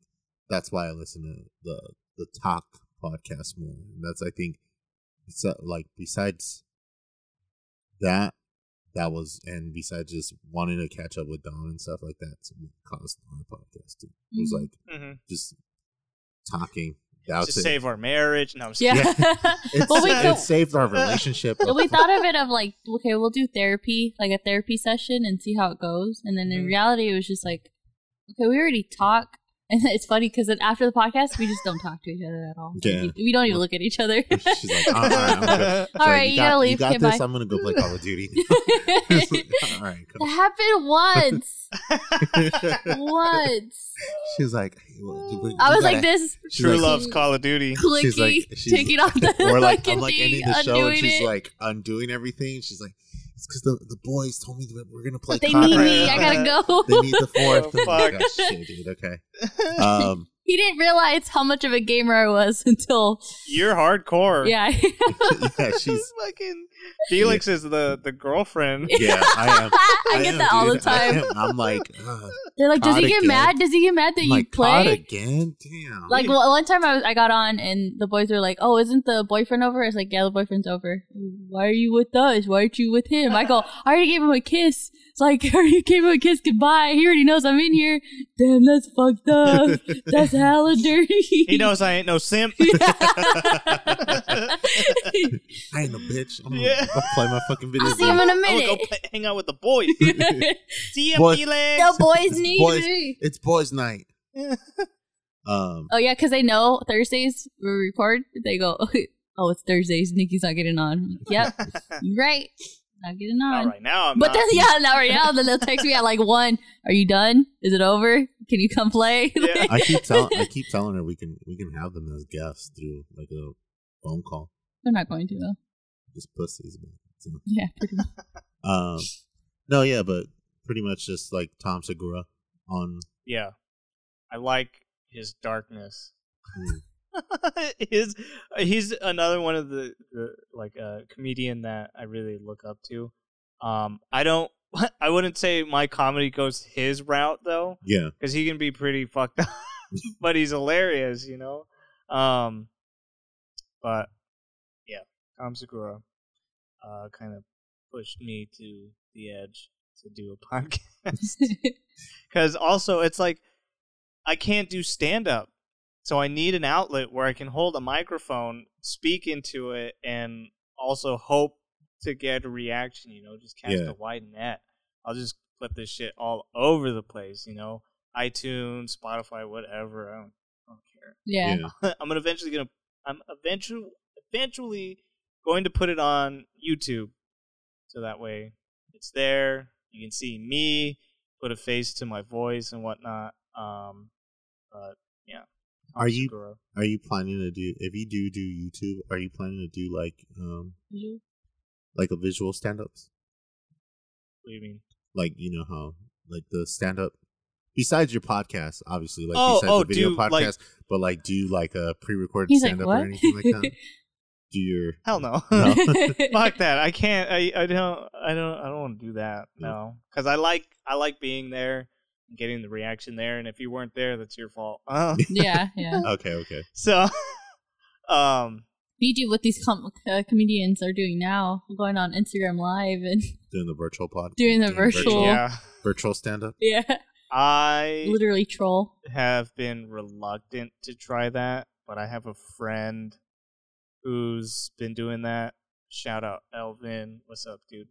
that's why I listen to the the talk podcast more. And that's I think it's like besides that that was and besides just wanting to catch up with Don and stuff like that, caused our podcast too. It was
Mhm.
like
hmm
just talking. That's
To
it.
save our marriage. No, I'm just
yeah.
It's,
well, we,
it
co-
saved our relationship.
we thought of it of like, okay, we'll do therapy, like a therapy session, and see how it goes. And then in
Mhm.
reality, it was just like, okay, we already talk. And it's funny because then after the podcast, we just don't talk to each other at all.
Yeah.
We, we don't even look at each other.
She's like, all right, I'm gonna,
All right,
you,
you
got,
gotta leave.
You got
Okay,
this.
bye.
I'm gonna go play Call of Duty. all right,
that
cool.
happened once. once.
She's like, hey, well, you- you
I was like
gotta-
this,
True
like-
loves Call of Duty.
clicky,
She's like- she's-
taking off the
or like I'm like
thing,
ending the show, and she's
it.
like undoing everything. She's like, it's because the the boys told me that we're gonna play.
they
COD
need me. I gotta go.
They need the fourth.
Oh,
I'm
fuck.
"Oh, shit, dude. Okay. Um,
he didn't realize how much of a gamer I was until
You're hardcore.
yeah.
yeah, she's
fucking Felix is the the girlfriend.
yeah. I am.
I get
am,
that all the
dude. I
time.
am. I'm like, uh,
They're like, does he get
again?
mad? Does he get mad that
I'm
you
like
play?
again. Damn.
Like well, one time I was I got on and the boys were like, "Oh, isn't the boyfriend over?" I was like, "Yeah, the boyfriend's over." Why are you with us? Why aren't you with him? I go, "I already gave him a kiss." It's like, "I already gave him a kiss goodbye. He already knows I'm in here." Damn, that's fucked up. That's hella dirty.
He knows I ain't no simp.
I ain't no bitch. I'm gonna
Yeah.
go play my fucking video.
I'll see him in a
I'm gonna go
minute.
play, hang out with the boys. See ya,
Boy-
Felix.
boys need
Boys.
me.
It's boys' night. Um,
Oh yeah, because they know Thursdays we record. They go, "Oh, it's Thursdays. Nikki's not getting on." Yep, you're right. Not getting on.
right now I'm
But
not.
then, yeah, now right now, then they'll text me at like one. Are you done? Is it over? Can you come play?
Yeah.
I keep telling I keep telling her we can we can have them as guests through like a phone call.
They're not going to though.
Just pussies, man. So,
Yeah, pretty much.
um, no, yeah, but pretty much just like Tom Segura on.
yeah, I like his darkness.
Hmm.
his he's another one of the, the like uh, comedian that I really look up to. Um, I don't. I wouldn't say my comedy goes his route though,
Yeah.
because he can be pretty fucked up, but he's hilarious, you know. Um, but yeah, Tom Segura, uh, kind of pushed me to the edge to do a podcast. Because also, it's like I can't do stand up, so I need an outlet where I can hold a microphone, speak into it, and also hope to get a reaction. You know, just cast
Yeah.
a wide net. I'll just put this shit all over the place. You know, iTunes, Spotify, whatever. I don't, I don't care.
yeah.
I'm gonna eventually gonna I'm eventually eventually going to put it on YouTube, so that way it's there. You can see me, put a face to my voice and whatnot. Um, but yeah.
Are you-
Segura.
Are you planning to do if you do do YouTube? Are you planning to do like um like a visual stand ups?
What do you mean?
Like you know how like the stand up besides your podcast, obviously like
Oh,
besides
oh,
the video
do,
podcast,
like-
but like do like a pre recorded
He's
stand up
what?
or anything like that? Do your
Hell no.
No.
Fuck that. I can't. I, I don't. I don't. I don't want to do that. No, because I like. I like being there, and getting the reaction there. And if you weren't there, that's your fault. Uh,
yeah, yeah.
Okay, okay.
so, um,
You do what these com- uh, comedians are doing now, going on Instagram Live and
Doing the virtual pod.
Doing the virtual-
yeah,
virtual stand up.
yeah,
I
literally troll.
have been reluctant to try that, but I have a friend who's been doing that. Shout out Elvin. What's up, dude?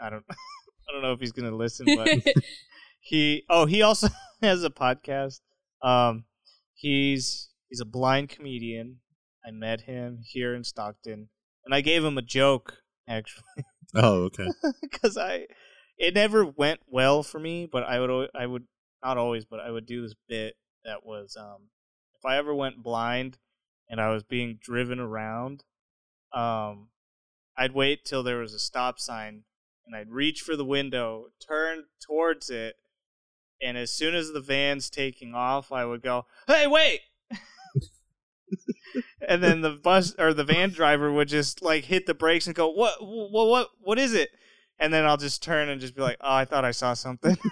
I don't I don't know if he's gonna listen, but he oh he also has a podcast. Um he's he's a blind comedian. I met him here in Stockton and I gave him a joke actually
Oh, okay.
because I it never went well for me, but I would I would not always, but I would do this bit that was um if I ever went blind and I was being driven around, um I'd wait till there was a stop sign and I'd reach for the window, turn towards it, and as soon as the van's taking off, I would go, "Hey, wait!" and then the bus or the van driver would just like hit the brakes and go, "What? What? What? What is it?" And then I'll just turn and just be like, "Oh, I thought I saw something."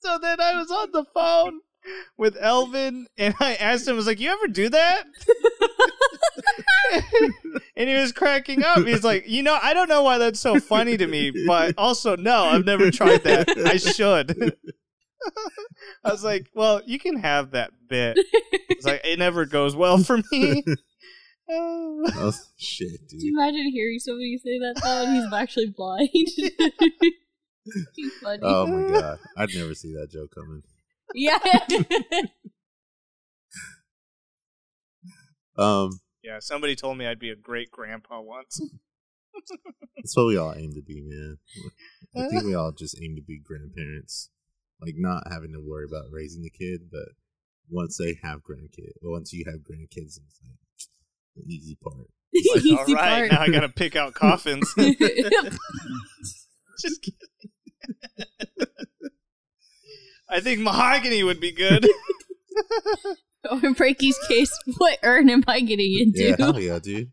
so then I was on the phone with Elvin, and I asked him, "I was like, you ever do that?" and he was cracking up. He's like, "You know, I don't know why that's so funny to me, but also, no, I've never tried that. I should." I was like, "Well, you can have that bit." It's like it never goes well for me. Oh.
Oh shit,
Do
dude.
you imagine hearing somebody say that though, and he's actually blind? Too funny.
Oh my god, I'd never see that joke coming.
Yeah.
Um,
yeah, somebody told me I'd be a great grandpa once.
that's what we all aim to be, man. I think we all just aim to be grandparents, like not having to worry about raising the kid, but once they have grandkids, once you have grandkids, it's like the easy part.
Like,
Easy
all right,
part.
now I gotta pick out coffins. Just kidding. I think mahogany would be good.
or in Breaky's case, what urn am I getting into?
Yeah, hell yeah, dude.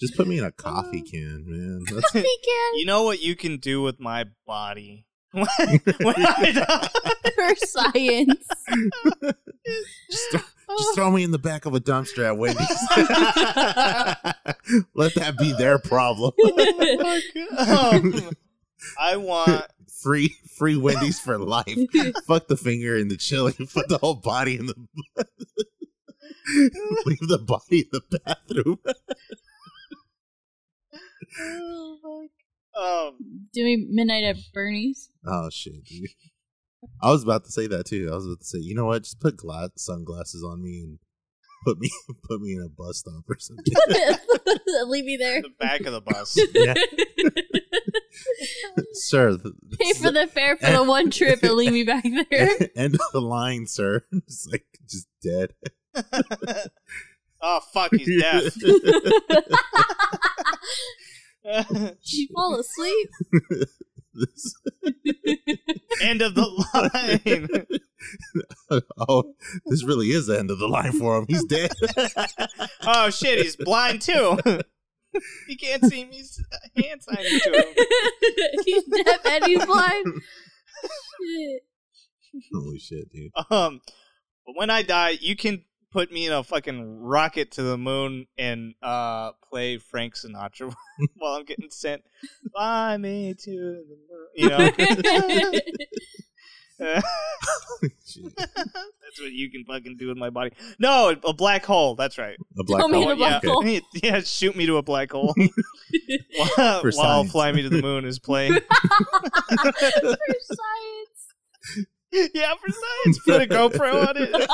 Just put me in a coffee can, man. That's
Coffee can
you know what you can do with my body? when I die?
for science.
just, throw, just throw me in the back of a dumpster at Wendy's. Let that be their problem.
Um, I want
free free Wendy's for life. Fuck the finger in the chili. Put the whole body in the leave the body in the bathroom.
um
Doing midnight at Bernie's.
Oh shit, dude. I was about to say that too. I was about to say, you know what? Just put glass sunglasses on me and put me put me in a bus stop or something.
Leave me there.
the back of the bus.
Yeah. Sir. The,
Pay for the fare for the one trip and leave me back there.
end of the line, sir. Just like just dead.
oh fuck, he's deaf.
she fall asleep?
End of the line.
oh, this really is the end of the line for him. He's dead.
oh shit, he's blind too. he can't see me s- hand signing to him.
he's deaf and he's blind. Shit.
Holy shit, dude.
Um, but when I die, you can put me in a fucking rocket to the moon and uh play Frank Sinatra while I'm getting sent. Fly me to the moon. You know.
Shit.
That's what you can fucking do with my body. No, a black hole. That's right.
A black
Throw me
hole.
a black
yeah.
hole.
yeah, shoot me to a black hole. while
For
while. Fly Me to the Moon is playing.
For science.
yeah, for science. Put a GoPro on it.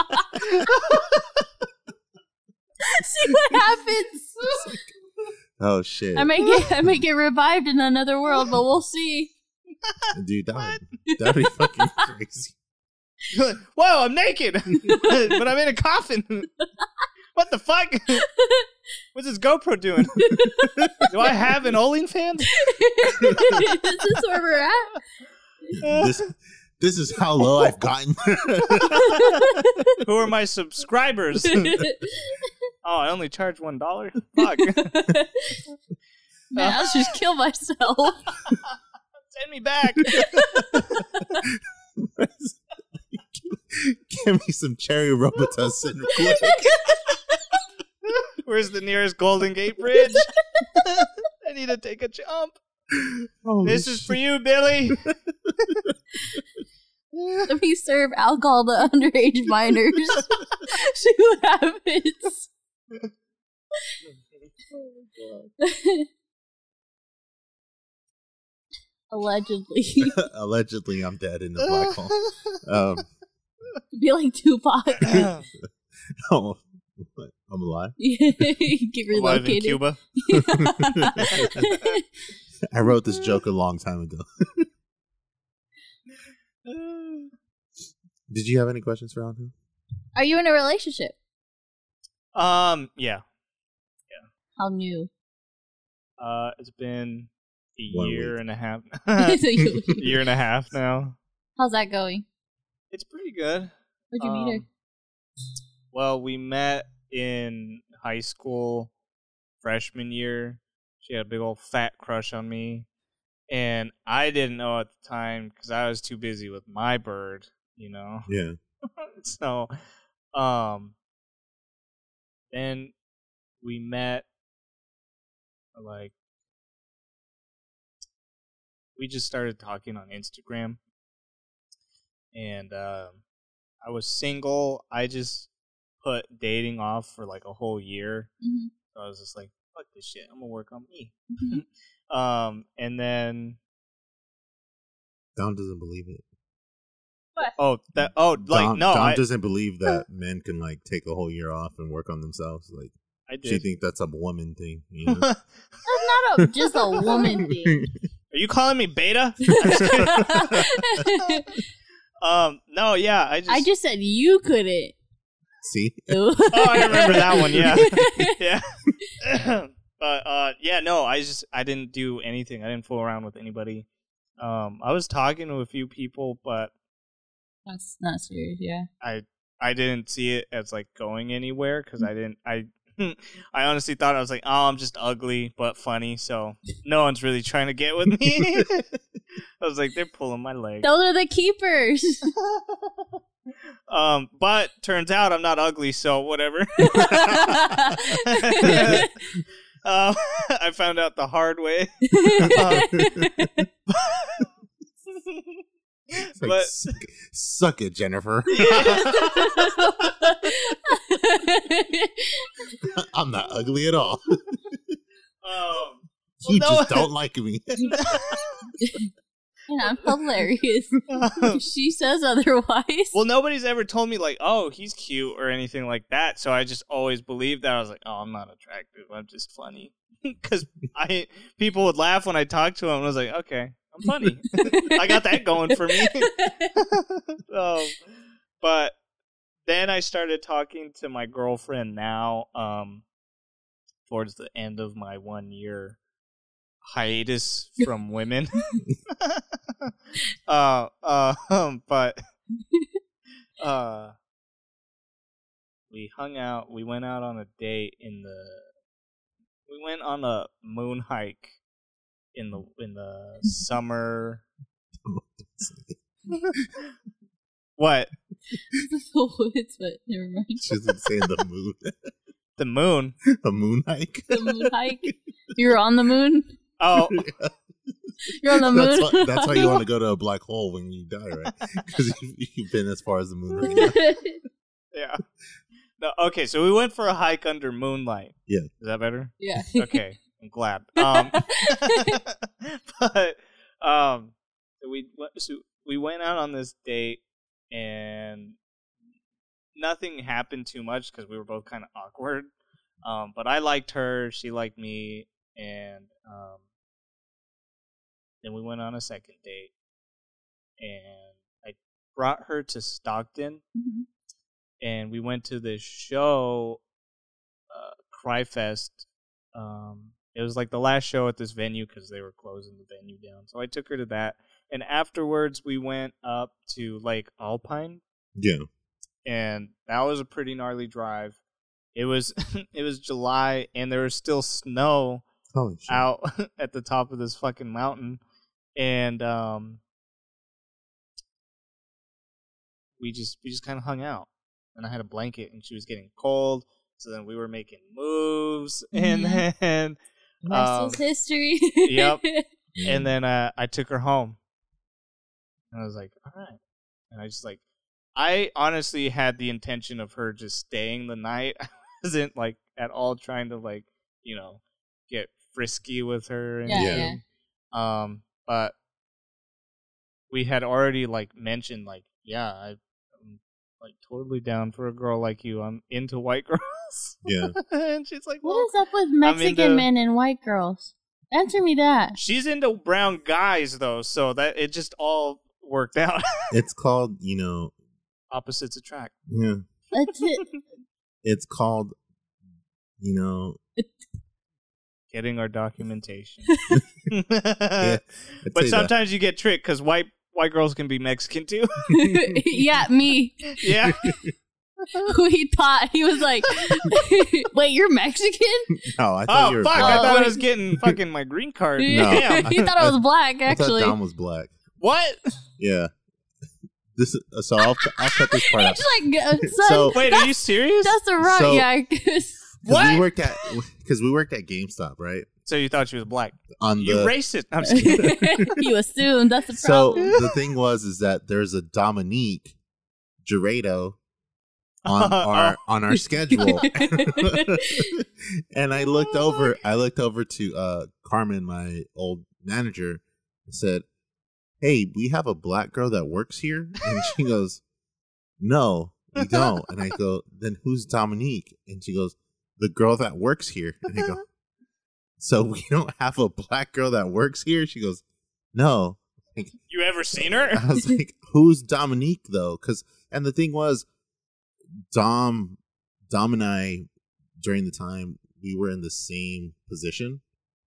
See what happens.
Oh shit,
I may get I may get revived in another world, but we'll see.
Dude, that would that'd be fucking crazy.
Whoa, I'm naked, but I'm in a coffin. what the fuck? What's this GoPro doing? Do I have an OnlyFans?
Is this is where we're at?
This this is how low I've gotten.
Who are my subscribers? oh, I only charge one dollar. Fuck.
Man, I'll just kill myself.
Send me back.
Give me some cherry Robitussin quick.
Where's the nearest Golden Gate Bridge? I need to take a jump.
Holy
This is for you, Billy.
Let me serve alcohol to underage minors. see what happens. Oh Allegedly.
Allegedly, I'm dead in the black hole. Um,
Be like Tupac.
oh. I'm alive.
Get relocated.
Alive in
relocated.
Cuba.
I wrote this joke a long time ago. Did you have any questions for Andrew?
Are you in a relationship?
Um, yeah. Yeah.
How new?
Uh, it's been a
One
year
week.
and a half. Year and a half now.
How's that going?
It's pretty good.
Where'd you meet her?
Um, Well, we met in high school freshman year. She had a big old fat crush on me. And I didn't know at the time because I was too busy with my bird, you know.
Yeah.
so, um, then we met, like, we just started talking on Instagram. And, um, I was single. I just put dating off for like a whole year.
Mhm,
So I was just like, fuck this shit. I'm gonna work on me.
mhm.
Um, and then
Don doesn't believe it. What?
oh that oh like
Dom,
no
Dom
I,
doesn't believe that men can like take a whole year off and work on themselves. Like
I
she think that's a woman thing. You know?
That's not a, just a woman thing.
Are you calling me beta? um, no, yeah, I just
I just said you couldn't.
See,
oh I remember that one. Yeah, yeah. but uh, yeah, no, I just I didn't do anything. I didn't fool around with anybody. Um, I was talking to a few people, but
That's not serious, yeah.
I I didn't see it as like going anywhere because I didn't I I honestly thought I was like oh I'm just ugly but funny so no one's really trying to get with me. I was like they're pulling my leg.
Those are the keepers.
um, but turns out I'm not ugly so whatever. um, I found out the hard way.
It's like,
But-
suck, suck it, Jennifer. I'm not ugly at all.
Um,
You
no.
just don't like me.
and I'm hilarious. she says otherwise.
Well, nobody's ever told me like, "Oh, he's cute" or anything like that. So I just always believed that. I was like, "Oh, I'm not attractive. I'm just funny." Because I people would laugh when I talked to him. I was like, "Okay, I'm funny. I got that going for me." um, but then I started talking to my girlfriend now. Um, towards the end of my one year hiatus from women. uh, uh, um, but uh, we hung out. We went out on a date in the. We went on a moon hike in the in the summer. what
the woods, but never mind.
She doesn't say the moon.
the moon?
a moon hike.
The moon hike. You were on the moon.
Oh,
You're on the moon.
That's why, that's why you want to go to a black hole when you die, right? Because you've been as far as the moon. already.
yeah. No, okay, so we went for a hike under moonlight.
Yeah.
Is that better?
yeah.
Okay, I'm glad. Um, but um, so we so we went out on this date, and nothing happened too much because we were both kind of awkward. Um, but I liked her, she liked me, and um, then we went on a second date, and I brought her to Stockton
Mhm.
and we went to this show, uh, Cryfest. Um, it was like the last show at this venue because they were closing the venue down. So I took her to that, and afterwards we went up to Lake Alpine,
Yeah.
and that was a pretty gnarly drive. It was it was July, and there was still snow out at the top of this fucking mountain and um we just we just kind of hung out and i had a blanket and she was getting cold so then we were making moves and
Mhm.
then
Rest
Um,
history.
yep. and then uh i took her home and i was like all right and i just like i honestly had the intention of her just staying the night i wasn't like at all trying to like you know get frisky with her and
Yeah,
Yeah.
um but we had already like mentioned like yeah I, like totally down for a girl like you i'm into white girls
Yeah.
and she's like
What
well,
is up with Mexican
into-
men and white girls? Answer me that.
she's into brown guys though so that it just all worked out
It's called, you know,
opposites attract
yeah.
That's it.
It's called, you know,
getting our documentation
yeah.
But
say that.
sometimes you get tricked because white white girls can be mexican too
yeah, me.
yeah
Who he thought he was like, wait, you're Mexican?
No, I thought you
oh
were
fuck
black.
i thought i
Oh.
was getting fucking my green card
No.
Damn.
he thought I was black.
I thought
Actually,
Dom was black.
what
Yeah. This is, so I'll I'll cut this part out.
it's like, uh, son,
So-
wait are you serious
that's the right.
So-
yeah, I guess.
Because
What?
we worked at because we worked at GameStop, right?
So you thought she was black
On
you
the
racist i'm just kidding
you assumed that's the
so
problem.
So the thing was is that there's a Dominique Gerardo on our on our schedule. and I looked over I looked over to uh Carmen, my old manager, and said, Hey, we have a black girl that works here? And she goes, No, we don't. And I go, Then who's Dominique? And she goes, The girl that works here. And I go, So we don't have a black girl that works here? She goes, No.
you ever seen her
I was like, "Who's Dominique though?" Because and the thing was, Dom, Dom and I during the time we were in the same position,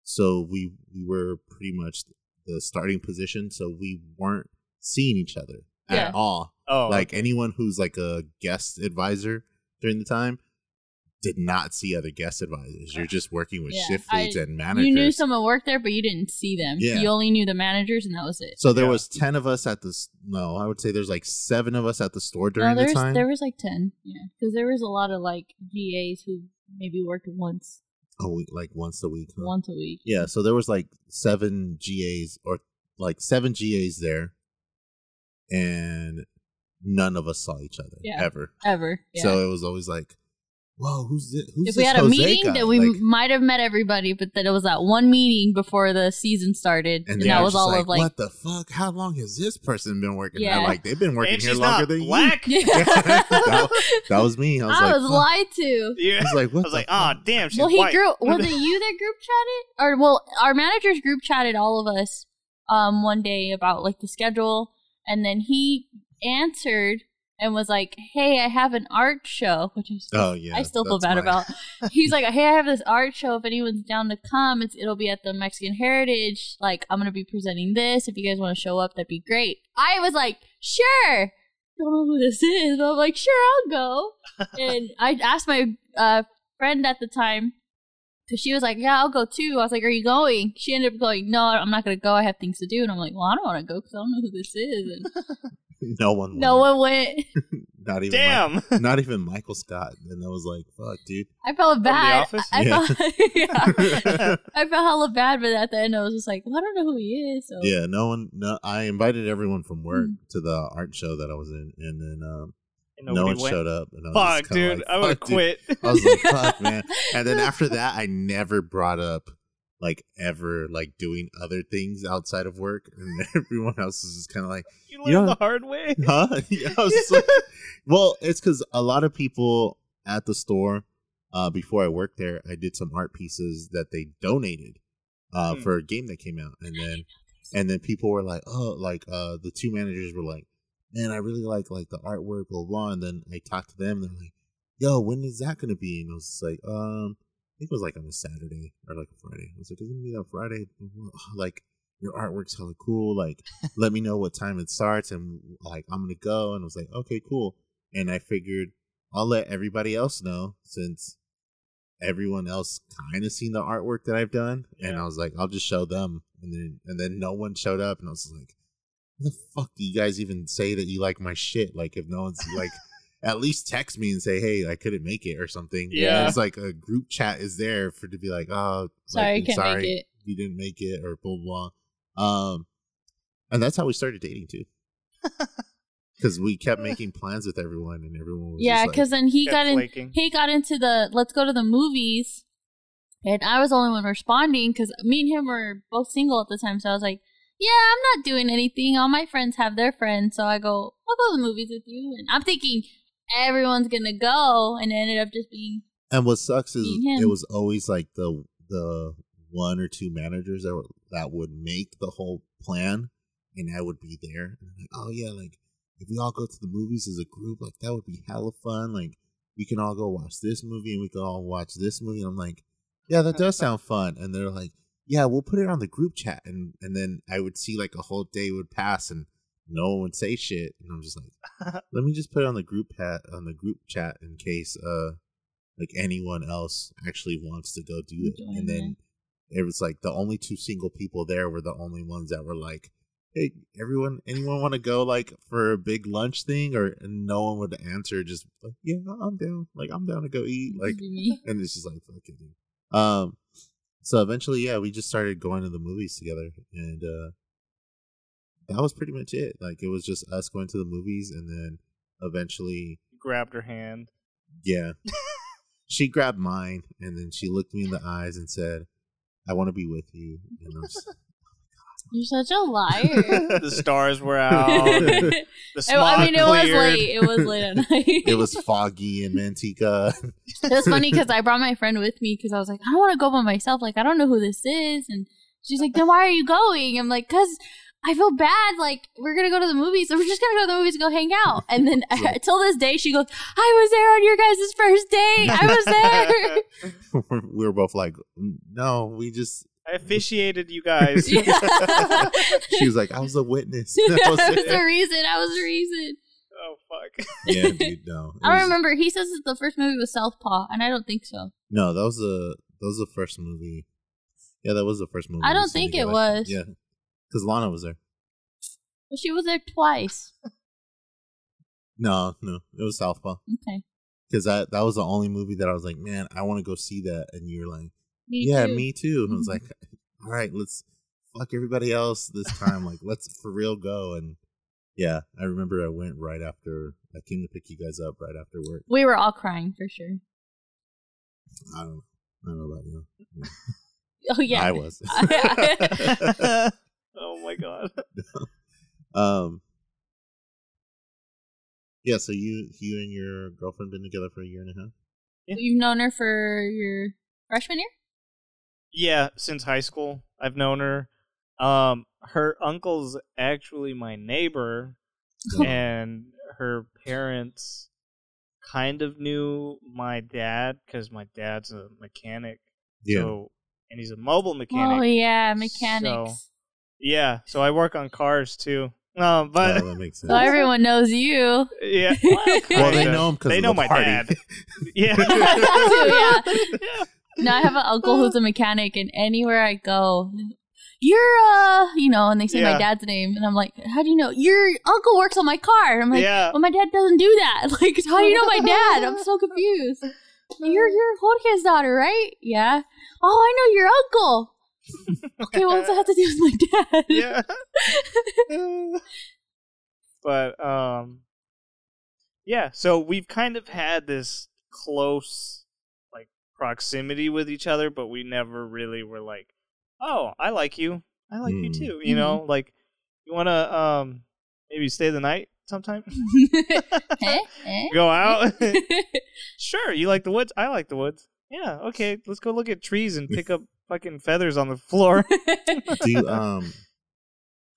so we we were pretty much the starting position. So we weren't seeing each other
Yeah.
at all.
oh
like anyone who's like a guest advisor during the time did not see other guest advisors. You're just working with
Yeah,
shift leads
I-
and managers.
You knew someone worked there, but you didn't see them.
Yeah.
You only knew the managers, and that was it.
so there
Yeah.
was ten of us at this. No, I would say there's like seven of us at the store during
there
the
was
time.
there was like ten. Yeah, because there was a lot of like GAs who maybe worked once,
a week, like once a week. huh?
once a week.
Yeah, so there was like seven GAs or like seven GAs there, and none of us saw each other
Yeah.
ever.
ever. Yeah.
So it was always like, "Whoa, who's this? Who's
if we
this
had a
Jose
meeting,
guy?"
that we
Like,
might have met everybody, but then it was that one meeting before the season started, and,
then
that was all
like,
of like,
"What the fuck? How long has this person been working?"
Yeah.
like they've been working
and
here longer
not
than you.
black
yeah.
that, that was me. I was
I
like,
was
"Fuck."
lied to.
yeah.
I was like,
I
"What?"
was
the
like, oh damn, she's
well, he
white.
grew. Was it you that group chatted, or well, our managers group chatted all of us um one day about like the schedule, and then he answered and was like, "Hey, I have an art show," which I still,
Oh yeah,
I still feel bad
my-
about. He's like, "Hey, I have this art show. If anyone's down to come, it's it'll be at the Mexican Heritage. Like, I'm gonna be presenting this. If you guys want to show up, that'd be great." I was like, "Sure." don't know who this is. But I'm like, sure, I'll go. and I asked my uh, friend at the time because she was like, yeah, I'll go too. I was like, are you going? She ended up going, no, I'm not going to go. I have things to do. And I'm like, well, I don't want to go because I don't know who this is. And
no one.
no
went.
one went.
Not even.
Damn.
Mi- not even Michael Scott. And I was like, "Fuck, dude."
I felt
The
bad.
Office?
I, I
Yeah.
felt, yeah. I felt hella bad, but at the end, I was just like, well, I don't know who he is. So
Yeah, no one. No, I invited everyone from work
Mm.
to the art show that I was in, and then um,
And
no one
went.
showed up. And I was
Fuck, dude.
like,
I would have
"Fuck, dude."
quit.
I was like, "Fuck, man." And then after that, I never brought up like ever like doing other things outside of work, and everyone else is just kind of like,
You
You
learned
know-
the hard way.
"Huh?" Yeah, I was just like, well, it's because a lot of people at the store, uh, before I worked there, I did some art pieces that they donated, uh,
Hmm.
for a game that came out, and then and then people were like, oh, like uh, the two managers were like, man, I really like like the artwork, blah blah. And then I talked to them, and they're like, yo, when is that gonna be? And I was like, um, I think it was like on a Saturday or like a Friday. I was like, gonna be on Friday? Like your artwork's hella cool. Like, let me know what time it starts, and like I'm gonna go. And I was like, okay, cool. And I figured I'll let everybody else know since everyone else kind of seen the artwork that I've done, and I was like, I'll just show them, and then and then no one showed up, and I was like, "What the fuck do you guys even say that you like my shit? Like, if no one's like, at least text me and say, hey, I couldn't make it or something.
Yeah.
it's like a group chat is there for to be like, oh,
sorry,
like, sorry
make it.
you didn't make it or blah blah. blah. Um, and that's how we started dating too. Because we kept making plans with everyone, and everyone was
Yeah,
just like,
because then he got in.
flaking.
He got into the let's go to the movies, and I was the only one responding because me and him were both single at the time. So I was like, "Yeah, I'm not doing anything. All my friends have their friends, so I go, I'll go to the movies with you." And I'm thinking everyone's gonna go, and it ended up just being
And what sucks is
Me and him.
it was always like the the one or two managers that were, that would make the whole plan, and I would be there. And I'm like, oh yeah, like if we all go to the movies as a group, like that would be hella fun. Like we can all go watch this movie, and we can all watch this movie. And I'm like, yeah, that does sound fun. And they're like, yeah, we'll put it on the group chat, and and then I would see like a whole day would pass, and no one would say shit, and I'm just like, let me just put it on the group pat on the group chat in case uh like anyone else actually wants to go do it.
Join
and then it was like the only two single people there were the only ones that were like, "Hey, everyone, anyone want to go like for a big lunch thing?" Or and no one would answer. Just like, yeah, I'm down. Like I'm down to go eat. Like, and it's just like fuck it, dude. Um, so eventually, yeah, we just started going to the movies together, and uh that was pretty much it. Like it was just us going to the movies, and then eventually
Grabbed her hand.
yeah. she grabbed mine and then she looked me in the eyes and said, I want to be with you. And I was
You're such a liar.
The stars were out. the smog
I mean, it was late. It was late at night.
it was foggy in Manteca.
It was funny because I brought my friend with me because I was like, I don't want to go by myself. Like, I don't know who this is. And she's like, then why are you going? I'm like, because I feel bad. Like, we're going to go to the movies. So we're just going to go to the movies and go hang out. And then
Right.
till this day, she goes, I was there on your guys' first date. I was there.
we were both like, no, we just.
I officiated you guys.
She was like, I was a witness.
I
I was
was the reason. I was the reason.
oh fuck.
yeah, dude, no. It
I remember he says that the first movie was Southpaw, and I don't think so.
No, that was the that was the first movie. Yeah, that was the first movie.
I don't
seen
think it
together.
was.
Yeah, because Lana was there.
But she was there twice.
No, no, it was Southpaw.
Okay.
Because that that was the only movie that I was like, man, I want to go see that. And you were like,
Me
yeah,
too.
me too. And I was mm-hmm. like, all right, let's fuck everybody else this time. like, let's for real go. And yeah, I remember I went right after I came to pick you guys up right after work.
We were all crying for sure.
I don't, I don't know about you.
Oh yeah.
I was.
oh my god.
um. Yeah, so you you and your girlfriend been together for a year and a half.
You've known her for your freshman year?
Yeah, since high school, I've known her. Um, her uncle's actually my neighbor, and her parents kind of knew my dad because my dad's a mechanic.
Yeah.
So, and he's a mobile mechanic.
Oh yeah, mechanics.
Yeah, so I work on cars too, Um, but
Oh, that makes sense.
So everyone knows you.
yeah,
well, they know him because
they
of
know
the
my
party.
dad. Yeah,
too, yeah. Now I have an uncle who's a mechanic, and anywhere I go, you're uh, you know, and they say
Yeah.
my dad's name, and I'm like, how do you know? Your uncle works on my car. And I'm like,
yeah.
well, my dad doesn't do that. Like, how do you know my dad? I'm so confused. You're your Jorge's daughter, right? Yeah. Oh, I know your uncle. Okay, what does that have to do with my dad?
yeah. but um yeah, so we've kind of had this close like proximity with each other, but we never really were like, "Oh, I like you. I like you
Mm.
too." You know, like you want to um maybe stay the night sometime?
Eh? Eh?
Go out? sure, you like the woods? I like the woods. Yeah, okay, let's go look at trees and pick up fucking feathers on the floor.
Do um,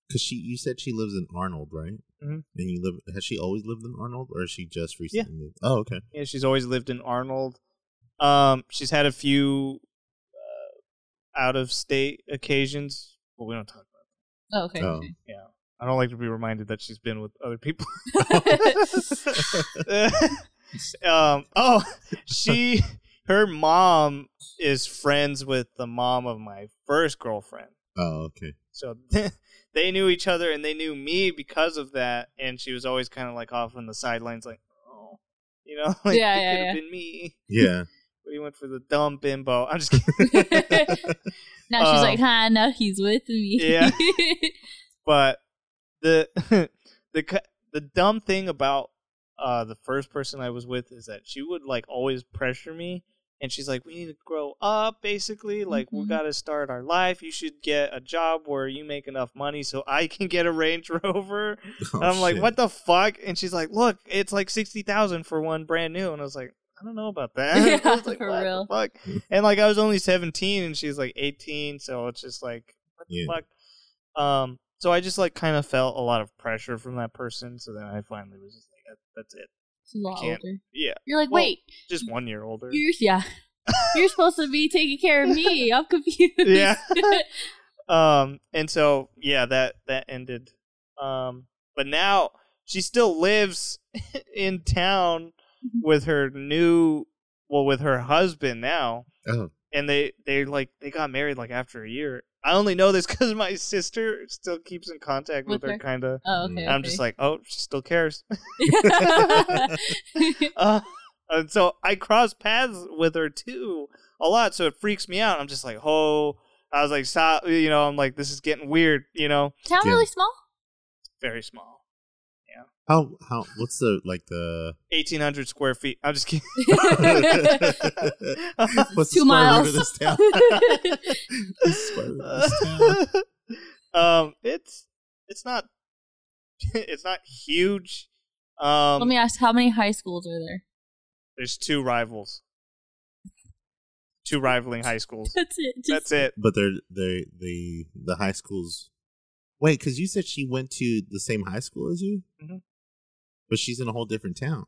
because she, you said she lives in Arnold, right?
Mhm.
And you live. Has she always lived in Arnold, or has she just recently moved? Oh, okay.
Yeah, she's always lived in Arnold. Um, she's had a few uh, out of state occasions. Well, we don't talk about.
oh, okay.
Oh.
okay.
That. Yeah, I don't like to be reminded that she's been with other people. um. Oh, she, her mom is friends with the mom of my first girlfriend.
oh, okay.
So they knew each other and they knew me because of that. And she was always kind of like off on the sidelines, like, oh, you know, like
Yeah,
it
yeah,
could have
yeah.
been me.
Yeah.
But he went for the dumb bimbo. I'm just kidding.
now she's
Um,
like, huh, now he's with me.
Yeah. but the the the dumb thing about uh the first person I was with is that she would like always pressure me and she's like we need to grow up basically like we
Mhm.
got to start our life you should get a job where you make enough money so I can get a Range Rover
Oh,
and I'm like
shit.
what the fuck and she's like look it's like 60,000 for one brand new and I was like I don't know about that.
Yeah,
like,
for
what the
real.
fuck? And like I was only 17 and she's like 18, so it's just like what the
Yeah.
fuck? Um, so I just like kind of felt a lot of pressure from that person. So then I finally was just like, that's it.
She's a lot
Can't-
older.
Yeah,
You're like,
Well,
wait,
just one year older.
you're yeah, you're supposed to be taking care of me. I'm confused.
Yeah. Um, and so yeah, that that ended. Um, but now she still lives in town with her new, well, with her husband now.
Oh,
and they they like they got married like after a year. I only know this because my sister still keeps in contact with,
With
her,
her?
kind of.
oh, okay.
I'm just like, oh, she still cares. uh, and so I cross paths with her too a lot, so it freaks me out. I'm just like, oh, I was like, stop, you know. I'm like, this is getting weird, you know.
town
Yeah.
really small.
Very small,
how how? What's the like the?
1,800 square feet. I'm just kidding.
What's
Two
the
miles.
of this town? The of this town.
um, it's it's not it's not huge. Um,
Let me ask, how many high schools are there?
there's two rivals, two rivaling high schools.
That's it. Just,
That's it.
But they're they the the high schools. Wait, because you said she went to the same high school as you,
Mhm.
But she's in a whole different town.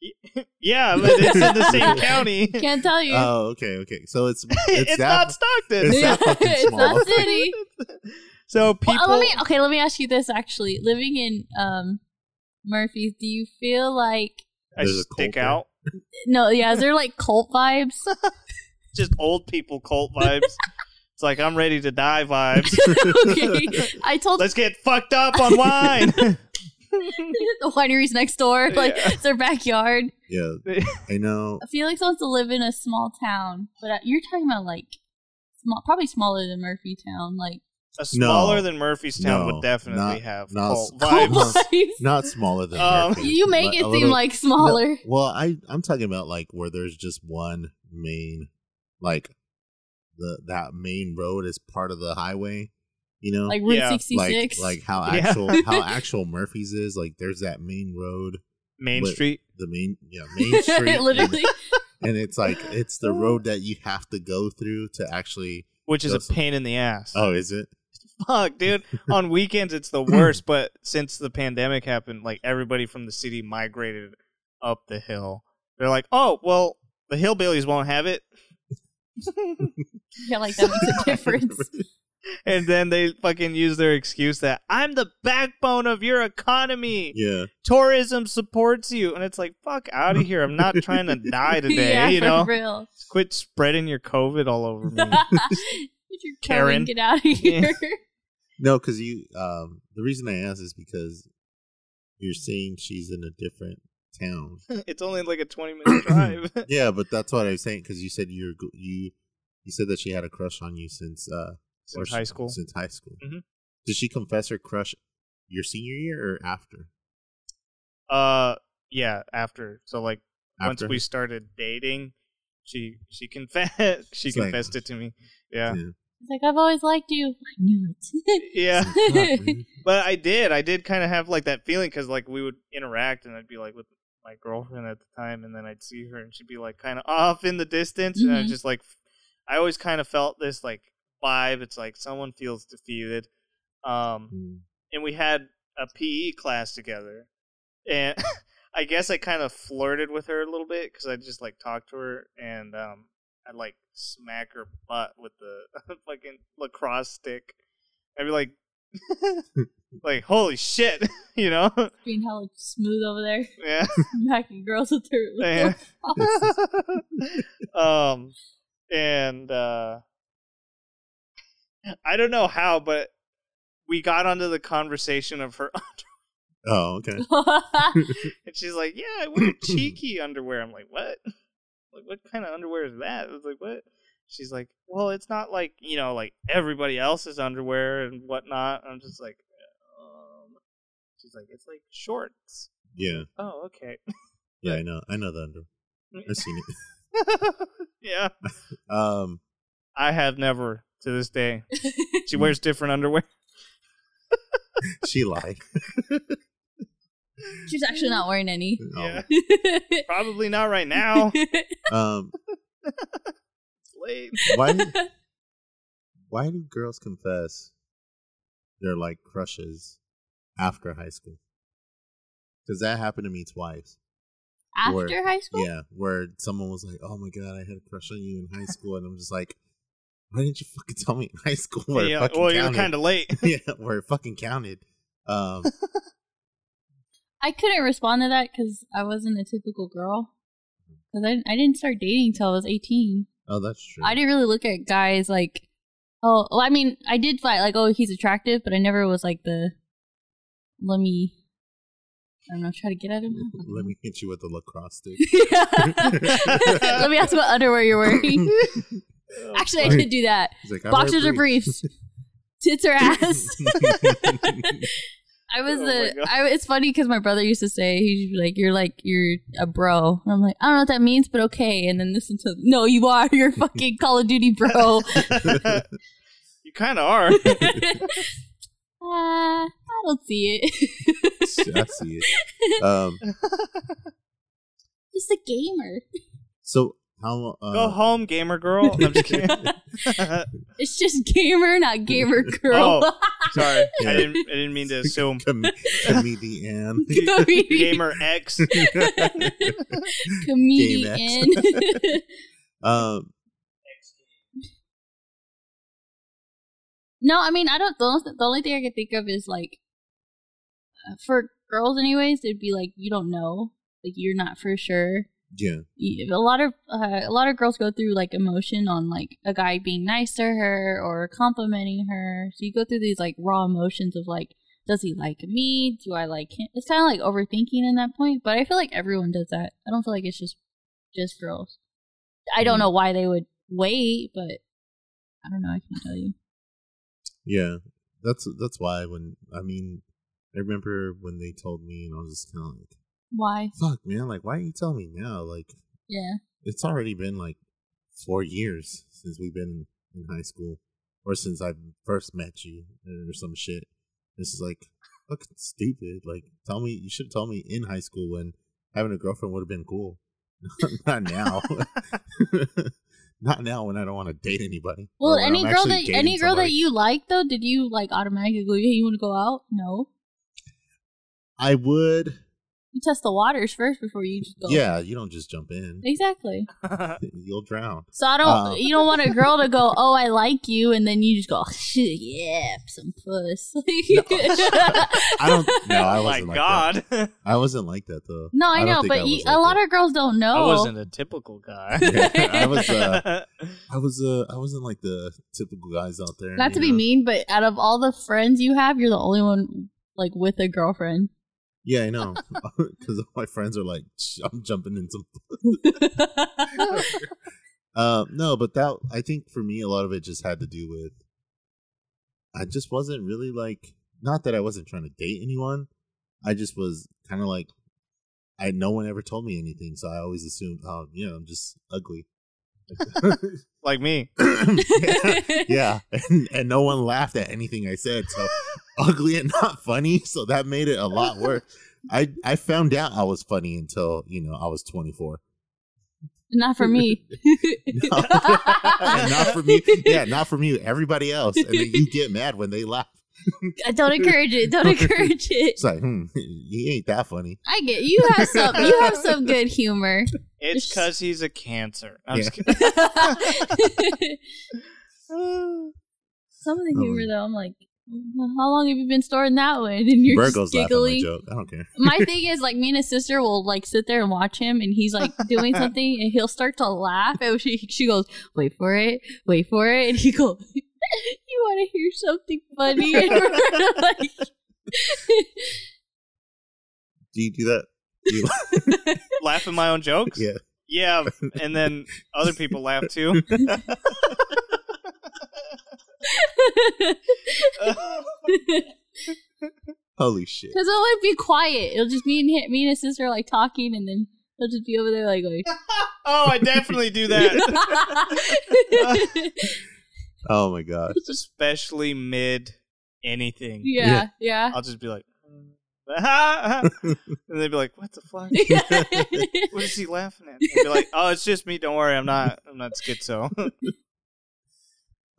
Yeah, but it's in the same county.
Can't tell you.
Oh, okay, okay. So it's
it's
it's,
not
that,
Stockton.
it's that fucking
it's
small.
not city.
so people.
Well, let me okay. Let me ask you this. Actually, living in um Murphy's, do you feel like
I
There's a
stick
cult
out.
no? Yeah, is there like cult vibes?
Just old people cult vibes. it's like I'm ready to die vibes.
okay, I told
Let's get fucked up on wine.
the wineries next door, like
Yeah.
it's their backyard.
Yeah, I know.
Felix wants to live in a small town, but uh, you're talking about like small, probably smaller than Murphy Town, like
A smaller
No.
than Murphystown
No,
would definitely
not-
have
not
cult
s-
cult
vibes.
Vibes.
vibes.
Not smaller than
Um,
Murphy,
You make it seem
little-
like smaller.
No, well, I I'm talking about like where there's just one main, like the that main road is part of the highway. You know,
Like Route
Yeah,
like
66.
like how
Yeah.
actual how actual Murphy's is. Like there's that main road,
Main
Lit-
Street.
the main yeah main street,
Literally.
and it's like it's the oh. road that you have to go through to actually.
Which is a
That's-
pain in the ass.
Oh, is it?
Fuck, dude. On weekends, it's the worst. But since the pandemic happened, like everybody from the city migrated up the hill. They're like, oh, well, the hillbillies won't have it.
yeah, like that makes a difference.
And then they fucking use their excuse that I'm the backbone of your economy.
Yeah.
Tourism supports you, and it's like fuck out of here. I'm not trying to die today.
yeah,
you
for
know,
real.
quit spreading your COVID all over me.
Get your
Karen.
Karen, get out of here.
No, because you. Um, the reason I asked is because you're saying she's in a different town.
it's only like a 20 minute drive.
yeah, but that's what I was saying because you said you're you you said that she had a crush on you since uh or
Since high school.
Since high school.
Mhm.
Did she confess her crush your senior year or after?
Uh, yeah. After so like once we started dating, she she confessed she
It's like-
confessed it to me. Yeah,
It's like I've always liked you. I knew it.
yeah. But I did. I did kind of have like that feeling because like we would interact and I'd be like with my girlfriend at the time, and then I'd see her and she'd be like kind of off in the distance, and I just like I always kind of felt this like vibe. It's like someone feels defeated. Um,
Mm.
and we had a PE class together, and I guess I kind of flirted with her a little bit because I just like talked to her and um, I'd like smack her butt with the fucking lacrosse stick. I'd be like, like holy shit, you know?
Being hella smooth over there,
yeah.
smacking girls with their.
Yeah.
their
um, and uh, I don't know how, but we got onto the conversation of her underwear.
Oh, okay.
And she's like, "Yeah, I wear cheeky underwear." I'm like, "What? Like, what kind of underwear is that?" I was like, "What?" She's like, "Well, it's not like you know, like everybody else's underwear and whatnot." I'm just like, um. She's like, "It's like shorts."
Yeah,
Oh, okay.
yeah, I know, I know the under. I've seen it.
yeah,
Um,
I have never to this day. She wears different underwear.
she lied.
She's actually not wearing any.
Yeah,
Oh.
probably not right now.
Um,
It's late.
why? Do, why do girls confess their like crushes after high school? Because that happened to me twice.
After
Where-
high school?
Yeah, where someone was like, "Oh my god, I had a crush on you in high school," and I'm just like, "Why didn't you fucking tell me in high school?" Where it
Yeah,
fucking
well, you're kind of late.
yeah, where it fucking counted. Um,
I couldn't respond to that because I wasn't a typical girl. Because I, I didn't start dating till I was 18.
oh, that's true.
I didn't really look at guys like, oh, well, I mean, I did fight like, oh, he's attractive, but I never was like the, let me, I don't know, try to get at him.
Let me hit you with a lacrosse stick.
let me ask what underwear you're wearing. Actually, I did do that.
Like,
Boxers or briefs, tits or ass. I was
Oh
the. I, it's funny because my brother used to say he'd like, "You're like you're a bro." And I'm like, I don't know what that means, but okay. And then this until no, you are. You're fucking Call of Duty bro.
you kind of are.
uh, I don't see it.
I see it. Um,
Just a gamer.
so how? Uh,
Go home, gamer girl. I'm just kidding.
It's just gamer, not gamer girl.
Oh. Sorry,
Yeah.
I didn't. I didn't mean to assume.
Com- comedian.
Gamer X.
Comedian.
um,
No, I mean I don't. The only, the only thing I can think of is like, uh, for girls, anyways, it'd be like you don't know, like you're not for sure.
Yeah,
A lot of uh, a lot of girls go through like emotion on like a guy being nice to her or complimenting her. So you go through these like raw emotions of like, does he like me? Do I like him? It's kind of like overthinking in that point. But I feel like everyone does that. I don't feel like it's just just girls. I don't
Mm.
know why they would wait, but I don't know. I can't tell you.
yeah. That's that's why when I mean, I remember when they told me, and I was just kind of like,
Why?
"Fuck, man! Like, why are you telling me now? Like,
Yeah.
it's already been like four years since we've been in high school, or since I first met you, or some shit. This is like fucking stupid. Like, tell me you should have told me in high school when having a girlfriend would have been cool. Not now. Not now when I don't want to date anybody.
Well, any
I'm
girl that any girl that you like though, did you like automatically go, "Hey, you want to go out?" No.
I would
You test the waters first before you just go.
Yeah, you don't just jump in.
Exactly.
You'll drown.
So I don't.
Uh,
you don't want a girl to go, "Oh, I like you," and then you just go, "Shit, yeah, some puss."
no, I don't. No, I
oh my
wasn't like
god.
that. I wasn't like that though.
No, I
don't
know, but
I
you,
was
a lot
that.
of girls don't know.
I wasn't a typical guy.
Yeah, I was, uh, I was. Uh, I wasn't like the typical guys out there.
Not to
you
be mean, but out of all the friends you have, you're the only one like with a girlfriend.
Yeah, I know. Because my friends are like, I'm jumping into. Uh, no, but that I think for me, a lot of it just had to do with. I just wasn't really like. Not that I wasn't trying to date anyone. I just was kind of like. I no one ever told me anything, so I always assumed, oh, you know, I'm just ugly.
Like me.
yeah, yeah. And, and no one laughed at anything I said. So ugly and not funny. So that made it a lot worse. I I found out I was funny until you know I was 24.
Not for me.
No. not for me. Yeah, not for you. Everybody else, and then you get mad when they laugh.
Don't encourage it. Don't encourage it.
It's like, hmm, he ain't that funny.
I get you have some. You have some good humor.
It's because he's a cancer. I'm
Yeah.
just kidding.
some of the
Oh,
humor though, I'm like, how long have you been storing that one? And you're
Virgo's
just
laughing my
giggling.
joke. I don't care.
my thing is like me and his sister will like sit there and watch him and he's like doing something and he'll start to laugh and she she goes wait for it wait for it and he goes you want to hear something funny and we're like
Do you do that? You,
Laugh at my own jokes?
yeah.
Yeah, and then other people laugh too.
Holy shit.
Because it'll like be quiet. It'll just be me and me and his sister like talking, and then he'll just be over there like going.
oh, I definitely do that.
Oh my god.
Especially mid anything.
yeah, yeah.
I'll just be like, and they'd be like, "What the fuck? What is he laughing at?" I'd be like, "Oh, it's just me. Don't worry. I'm not. I'm not schizo.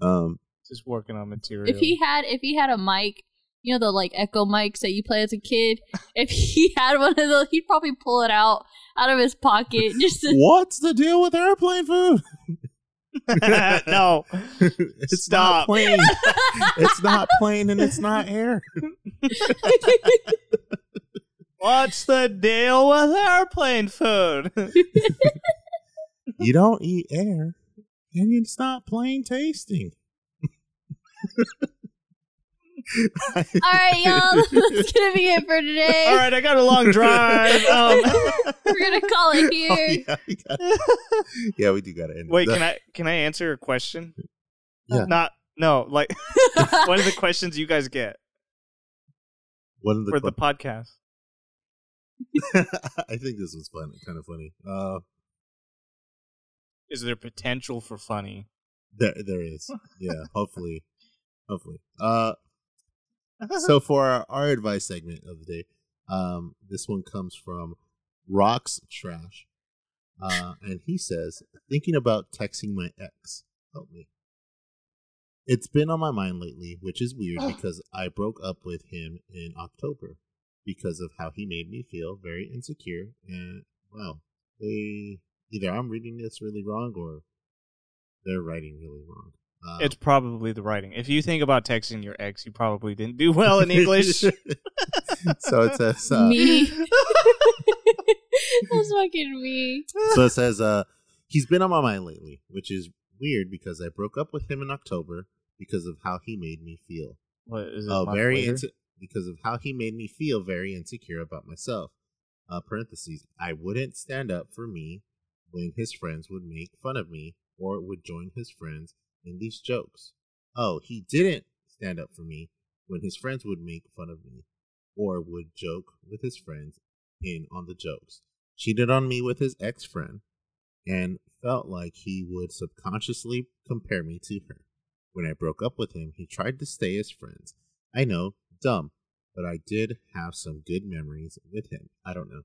Um.
just working on material."
if he had, if he had a mic, you know the like echo mics that you play as a kid. If he had one of those, he'd probably pull it out out of his pocket just to.
What's the deal with airplane food?
no,
it's
Stop.
not plane. it's not plane and it's not air.
what's the deal with airplane food?
You don't eat air, and it's not plain tasting.
All right, y'all. That's gonna be it for today.
All right, I got a long drive. Um,
We're gonna call it
Oh,
here.
yeah, we gotta, yeah, we do gotta end. it.
wait, can I can I answer a question?
Yeah.
Not no, like one of the questions you guys get
one of the,
for the podcast.
I think this was fun, kind of funny. Uh,
Is there potential for funny?
there, there is. Yeah, hopefully, hopefully. Uh, so for our, our advice segment of the day, um, this one comes from Rocks Trash, uh, and he says, "Thinking about texting my ex. Help me. It's been on my mind lately, which is weird because I broke up with him in October because of how he made me feel very insecure. And well, they either I'm reading this really wrong or they're writing really wrong. Um,
It's probably the writing. If you think about texting your ex, you probably didn't do well in English.
so it says. Uh,
me. That's fucking me.
so it says uh he's been on my mind lately which is weird because i broke up with him in october because of how he made me feel
what is it?
uh, very inse- because of how he made me feel very insecure about myself uh parentheses i wouldn't stand up for me when his friends would make fun of me or would join his friends in these jokes oh he didn't stand up for me when his friends would make fun of me or would joke with his friends in on the jokes cheated on me with his ex-friend and felt like he would subconsciously compare me to her. When I broke up with him, he tried to stay as friends. I know, dumb, but I did have some good memories with him. I don't know.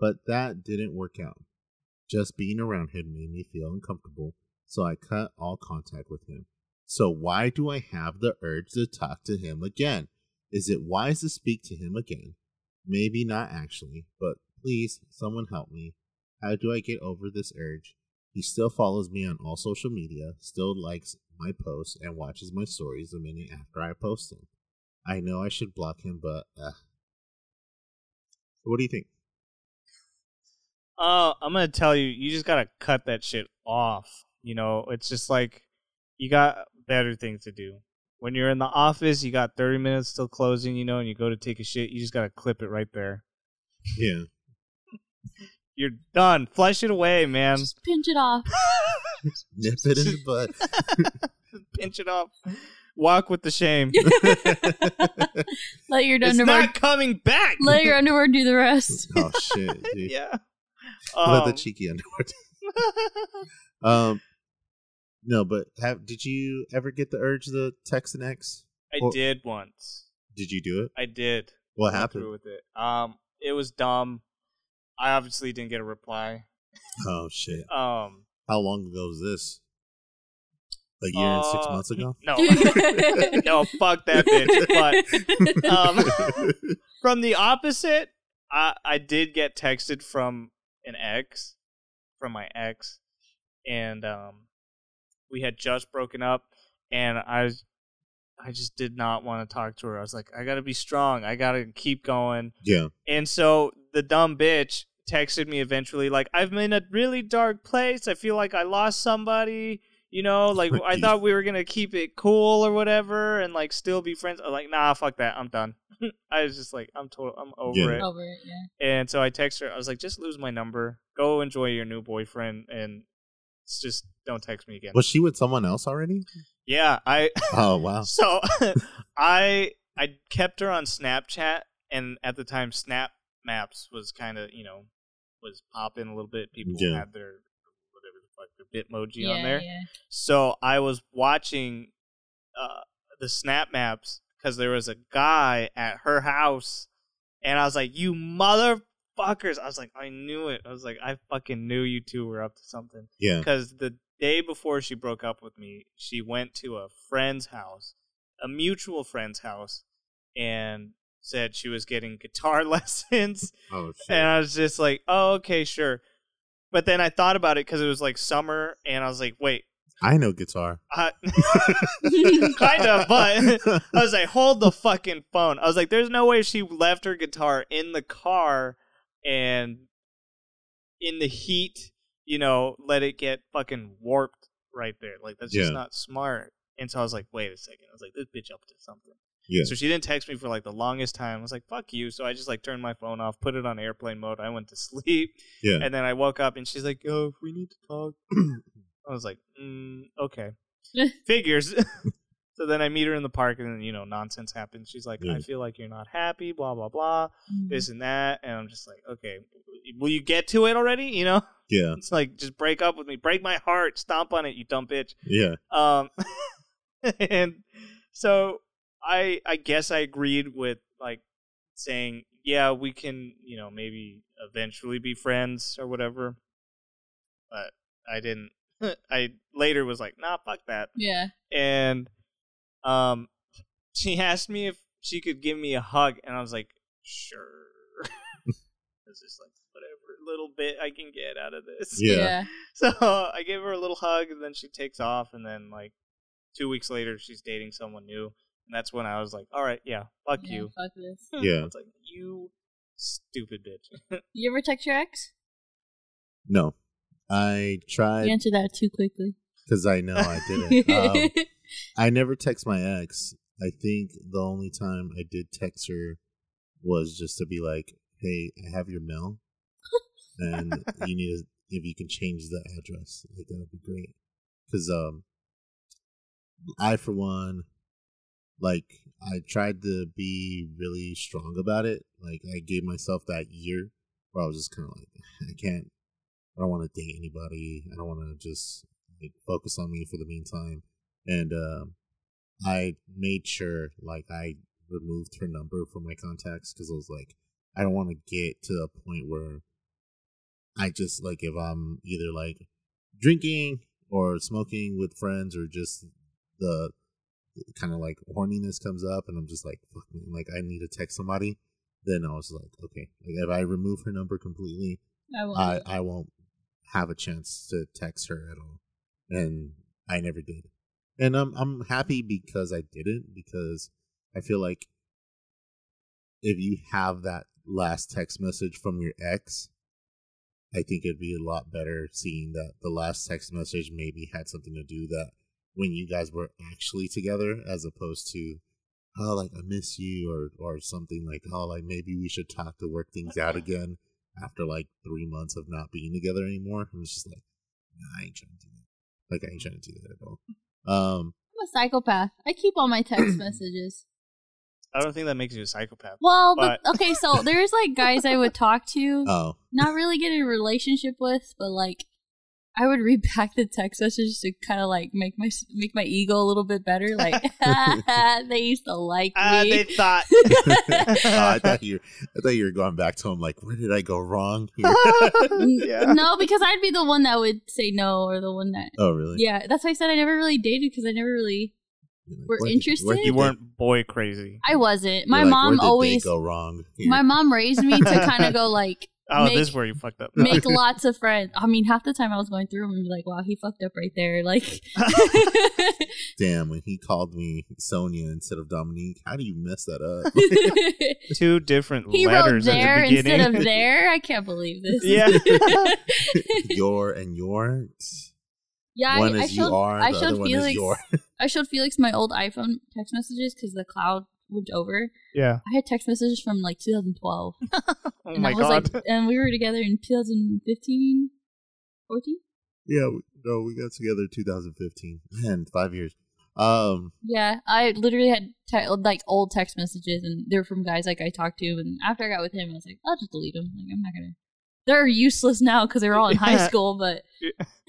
But that didn't work out. Just being around him made me feel uncomfortable, so I cut all contact with him. So why do I have the urge to talk to him again? Is it wise to speak to him again? Maybe not actually, but please, someone help me. How do I get over this urge? He still follows me on all social media, still likes my posts, and watches my stories the minute after I post them. I know I should block him, but uh. what do you think?
Uh, I'm gonna tell you, you just gotta cut that shit off. You know, it's just like you got better things to do. When you're in the office, you got 30 minutes till closing, you know, and you go to take a shit. You just gotta clip it right there.
Yeah.
You're done. Flush it away, man.
Just pinch it off.
Nip it in the butt.
Pinch it off. Walk with the shame.
Let your
it's
underwear.
not coming back.
Let your underwear do the rest.
oh shit, dude.
yeah.
Let the
Um,
cheeky underwear. um, no, but have did you ever get the urge to text an ex?
I
Or-
did once.
Did you do it?
I did.
What
Went
happened?
with it? Um, it was dumb. I obviously didn't get a reply.
Oh shit!
Um,
How long ago was this? A year and six
Uh,
months ago.
no, no, fuck that bitch. But um, from the opposite, I I did get texted from an ex, from my ex, and um, we had just broken up, and I was, I just did not want to talk to her. I was like, I gotta be strong. I gotta keep going.
yeah,
And so the dumb bitch texted me eventually, like, I'm in a really dark place. I feel like I lost somebody. You know, like I thought we were gonna keep it cool or whatever, and like still be friends. I'm like, nah, fuck that. I'm done. I was just like, I'm total, I'm over
Yeah.
it.
Over it, yeah.
And so I text her. I was like, just lose my number. Go enjoy your new boyfriend, and s- just don't text me again.
was she with someone else already?
Yeah, I.
Oh wow.
So I I kept her on Snapchat, and at the time, Snap Maps was kind of you know was popping a little bit. People
Yeah.
had their whatever the fuck their Bitmoji
yeah,
on there.
yeah.
So I was watching uh, the Snap Maps because there was a guy at her house, and I was like, "You motherfuckers!" I was like, "I knew it." I was like, "I fucking knew you two were up to something."
Yeah.
because the day before she broke up with me, she went to a friend's house, a mutual friend's house, and said she was getting guitar lessons.
Oh shit.
and I was just like, oh, okay, sure. But then I thought about it because it was like summer, and I was like, wait,
I know guitar.
I, kind of, but I was like, hold the fucking phone. I was like, there's no way she left her guitar in the car and in the heat, you know, let it get fucking warped right there. Like, that's just
Yeah.
not smart. And so I was like, wait a second. I was like, this bitch up to something.
yeah.
So she didn't text me for like the longest time. I was like, fuck you. So I just like turned my phone off, put it on airplane mode. I went to sleep.
Yeah.
And then I woke up and she's like, oh, we need to talk. I was like, mm, okay. Figures. so then I meet her in the park and then, you know, nonsense happens. She's like,
Yeah.
I feel like you're not happy, blah, blah, blah,
Mm.
this and that. And I'm just like, okay, will you get to it already? You know?
Yeah.
It's like, just break up with me. Break my heart. Stomp on it, you dumb bitch.
Yeah.
Um, and so I I guess I agreed with like saying, yeah, we can, you know, maybe eventually be friends or whatever. But I didn't. I later was like, nah, fuck that.
Yeah.
And um, she asked me if she could give me a hug, and I was like, sure. It's just like whatever little bit I can get out of this.
Yeah.
So I gave her a little hug, and then she takes off, and then like two weeks later, she's dating someone new, and that's when I was like, "All right, yeah, fuck
Yeah,
you."
Fuck this.
Yeah.
I was like, "You stupid bitch."
You ever text your ex?
No. I tried.
You
tried
answered that too quickly.
because I know I didn't. um, I never text my ex. I think the only time I did text her was just to be like, "Hey, I have your mail, and you need to, if you can change the address, like that would be great." Because um, I for one, like I tried to be really strong about it. Like I gave myself that year where I was just kind of like, I can't, I don't want to date anybody. I don't want to just like focus on me for the meantime. And um, I made sure like I removed her number from my contacts because I was like, I don't want to get to a point where I just like if I'm either like drinking or smoking with friends or just the kind of like horniness comes up and I'm just like fuck man, like I need to text somebody then I was like, okay, like if I remove her number completely,
I won't.
I I won't have a chance to text her at all, and I never did. And I'm I'm happy because I didn't because I feel like if you have that last text message from your ex, I think it'd be a lot better seeing that the last text message maybe had something to do that when you guys were actually together as opposed to oh like I miss you or or something like oh like maybe we should talk to work things out again after like three months of not being together anymore. It was just like nah, I ain't trying to do that. Like I ain't trying to do that at all. Um
I'm a psychopath. I keep all my text messages.
I don't think that makes you a psychopath.
Well, but,
But-
okay, so there's like guys I would talk to,
oh
not really get in a relationship with, but like I would read back the text messages to kind of like make my make my ego a little bit better. Like they used to like
Ah,
me.
they thought.
oh, I thought you I thought you were going back to him like where did I go wrong here?
yeah.
No, because I'd be the one that would say no, or the one that.
oh really?
Yeah, that's why I said I never really dated because I never really.
You're like,
We're
where
interested?
did
You weren't boy crazy.
I wasn't.
you're
My
like,
mom
where did they
always.
go wrong. here?
My mom raised me to kind of go like
Oh,
make-
this is where you fucked up.
make lots of friends. I mean, half the time I was going through them and be like, "Wow, he fucked up right there." Like,
Damn, when he called me Sonia instead of Dominique, how do you mess that up?
Two different
he wrote
letters at
there
the beginning.
instead of there. I can't believe this.
Yeah.
your and your.
yeah.
one
I, I
is
showed
you are,
I
the
showed
other one is
Felix.
your.
I showed Felix my old iPhone text messages because the cloud went over.
yeah.
I had text messages from like 2012,
Oh
and
my
I was
god.
like, and we were together in 2015, 14.
Yeah, we, no, we got together 2015. Man, five years. Um,
Yeah, I literally had te- like old text messages, and they're from guys like I talked to. And after I got with him, I was like, I'll just delete them. Like I'm not gonna. They're useless now because they're all in high school. But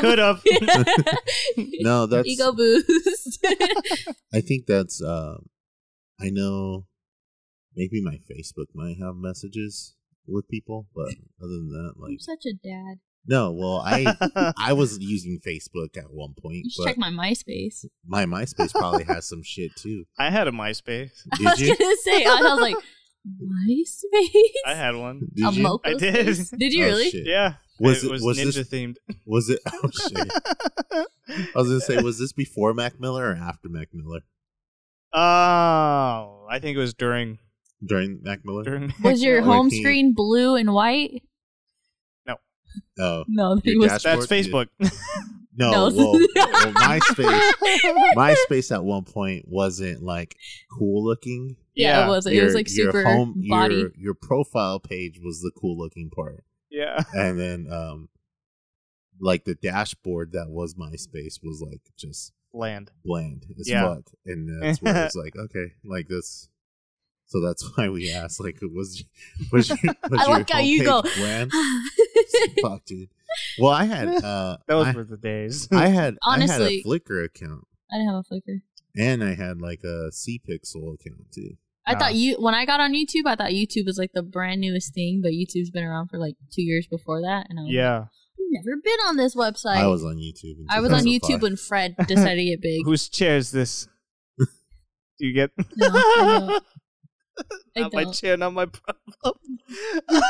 Could have.
no, that's.
ego boost.
I think that's. Um, I know. Maybe my Facebook might have messages with people, but other than that, like
I'm such a dad.
no. Well, I I was using Facebook at one point,
You should
but
check my MySpace.
my MySpace probably has some shit too.
I had a MySpace.
I
Did
was
you?
gonna say, I was like, MySpace.
I had one.
Did
a
you?
Moco
I did.
space? Did you
Oh,
really?
shit.
Yeah.
Was
it
it-
was,
was
ninja
this-
themed.
Was it? Oh shit! I was gonna say, was this before Mac Miller or after Mac Miller?
Oh, I think it was during
During Mac Miller?
during.
Was your
Like
home
he-
screen blue and white?
Oh
No, it was.
That's
Dashboard?
Facebook.
No!
No.
Well, well, MySpace. MySpace at one point wasn't like cool looking.
Yeah, it wasn't. It was
Your-
like super
your home,
body.
Your, your profile page was the cool looking part,
yeah.
and then um, like the dashboard that was MySpace was like just
bland,
bland as
Yeah.
fuck, and that's where it's like okay, like this. So that's why we asked, like, was was your, was
I
your
like how you go.
Homepage bland? Fuck, dude. Well, I had uh,
Those
I,
were the days.
I had honestly I had
Honestly-
a Flickr account,
I didn't have a Flickr.
and I had like a C Pixel account too.
I
Ah.
thought you when I got on YouTube, I thought YouTube was like the brand newest thing, but YouTube's been around for like two years before that, and I was
yeah.
I've never been on this website.
I was on YouTube.
I was on YouTube when Fred decided to get big.
Whose chair is this? Do you get?
No, I don't. I
not my
don't.
chair, not my problem.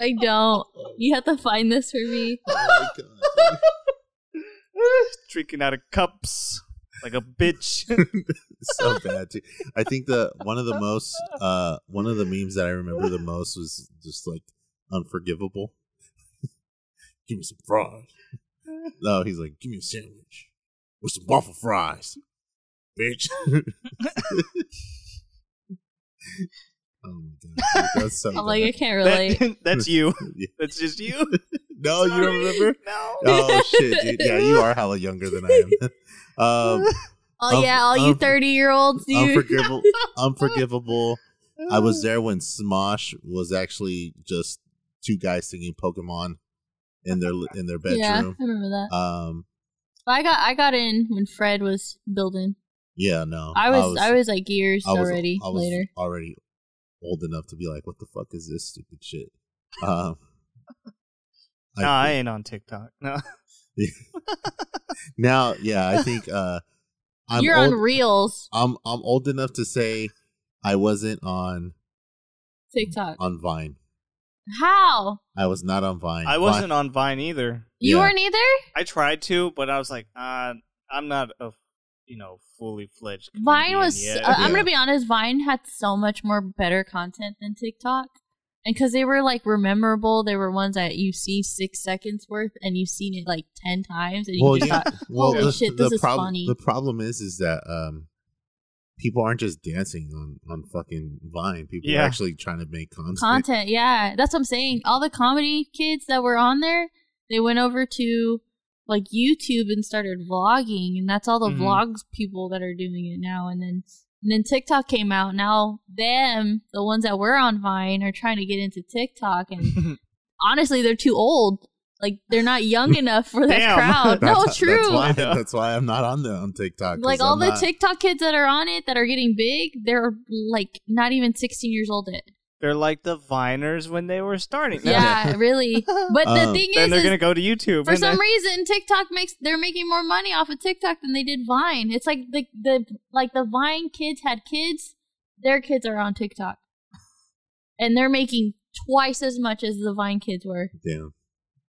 I don't. You have to find this for me.
Oh my God.
Drinking out of cups like a bitch.
so bad too. I think the one of the most uh one of the memes that I remember the most was just like unforgivable. give me some fries. No, he's like, give me a sandwich with some waffle fries, bitch. oh my god, that's so.
I'm like, I can't relate.
That- that's you.
Yeah.
That's just you.
no, you don't remember?
No.
Oh shit, dude. Yeah, you are hella younger than I am. um,
Oh
Um,
yeah, all you thirty year olds, you.
unforgivable, unforgivable. I was there when Smosh was actually just two guys singing Pokemon in their in their bedroom.
Yeah, I remember that.
Um,
I got I got in when Fred was building.
Yeah, no,
I was I was, like years
I was-
already
I was
later.
already old enough to be like, what the fuck is this stupid shit? Um,
No, I ain't on TikTok. No.
now, yeah, I think uh, I'm
You're
old,
on Reels,
I'm I'm old enough to say I wasn't on
TikTok.
on Vine.
How?
I was not on Vine.
I wasn't on Vine either.
You
Yeah.
weren't either?
I tried to, but I was like, uh, I'm not a you know fully fledged.
Vine was.
yet.
Uh, I'm gonna be honest. Vine had so much more better content than TikTok, and because they were like rememberable, they were ones that you see six seconds worth, and you've seen it like ten times, and you
Well,
just
yeah.
thought,
Well,
"Holy
the,
shit,
the
this is
problem
funny."
the problem is is that um people aren't just dancing on on fucking Vine. People
Yeah.
are actually trying to make content.
content, yeah, that's what I'm saying. All the comedy kids that were on there, they went over to like YouTube and started vlogging, and that's all the
Mhm.
vlogs people that are doing it now. And then and then TikTok came out. Now them, the ones that were on Vine, are trying to get into TikTok, and honestly, they're too old. Like they're not young enough for that
Damn.
crowd. no,
That's-
true.
That's why, that's why I'm not on the on TikTok.
like all
I'm
the
not-
TikTok kids that are on it that are getting big, they're like not even 16 years old yet.
They're like the Viners when they were starting.
Yeah, really. But the
Um,
thing
then
is,
they're
is
gonna go to YouTube.
for some
then-
reason TikTok makes they're making more money off of TikTok than they did Vine. It's like the the like the Vine kids had kids, their kids are on TikTok. And they're making twice as much as the Vine kids were.
Damn.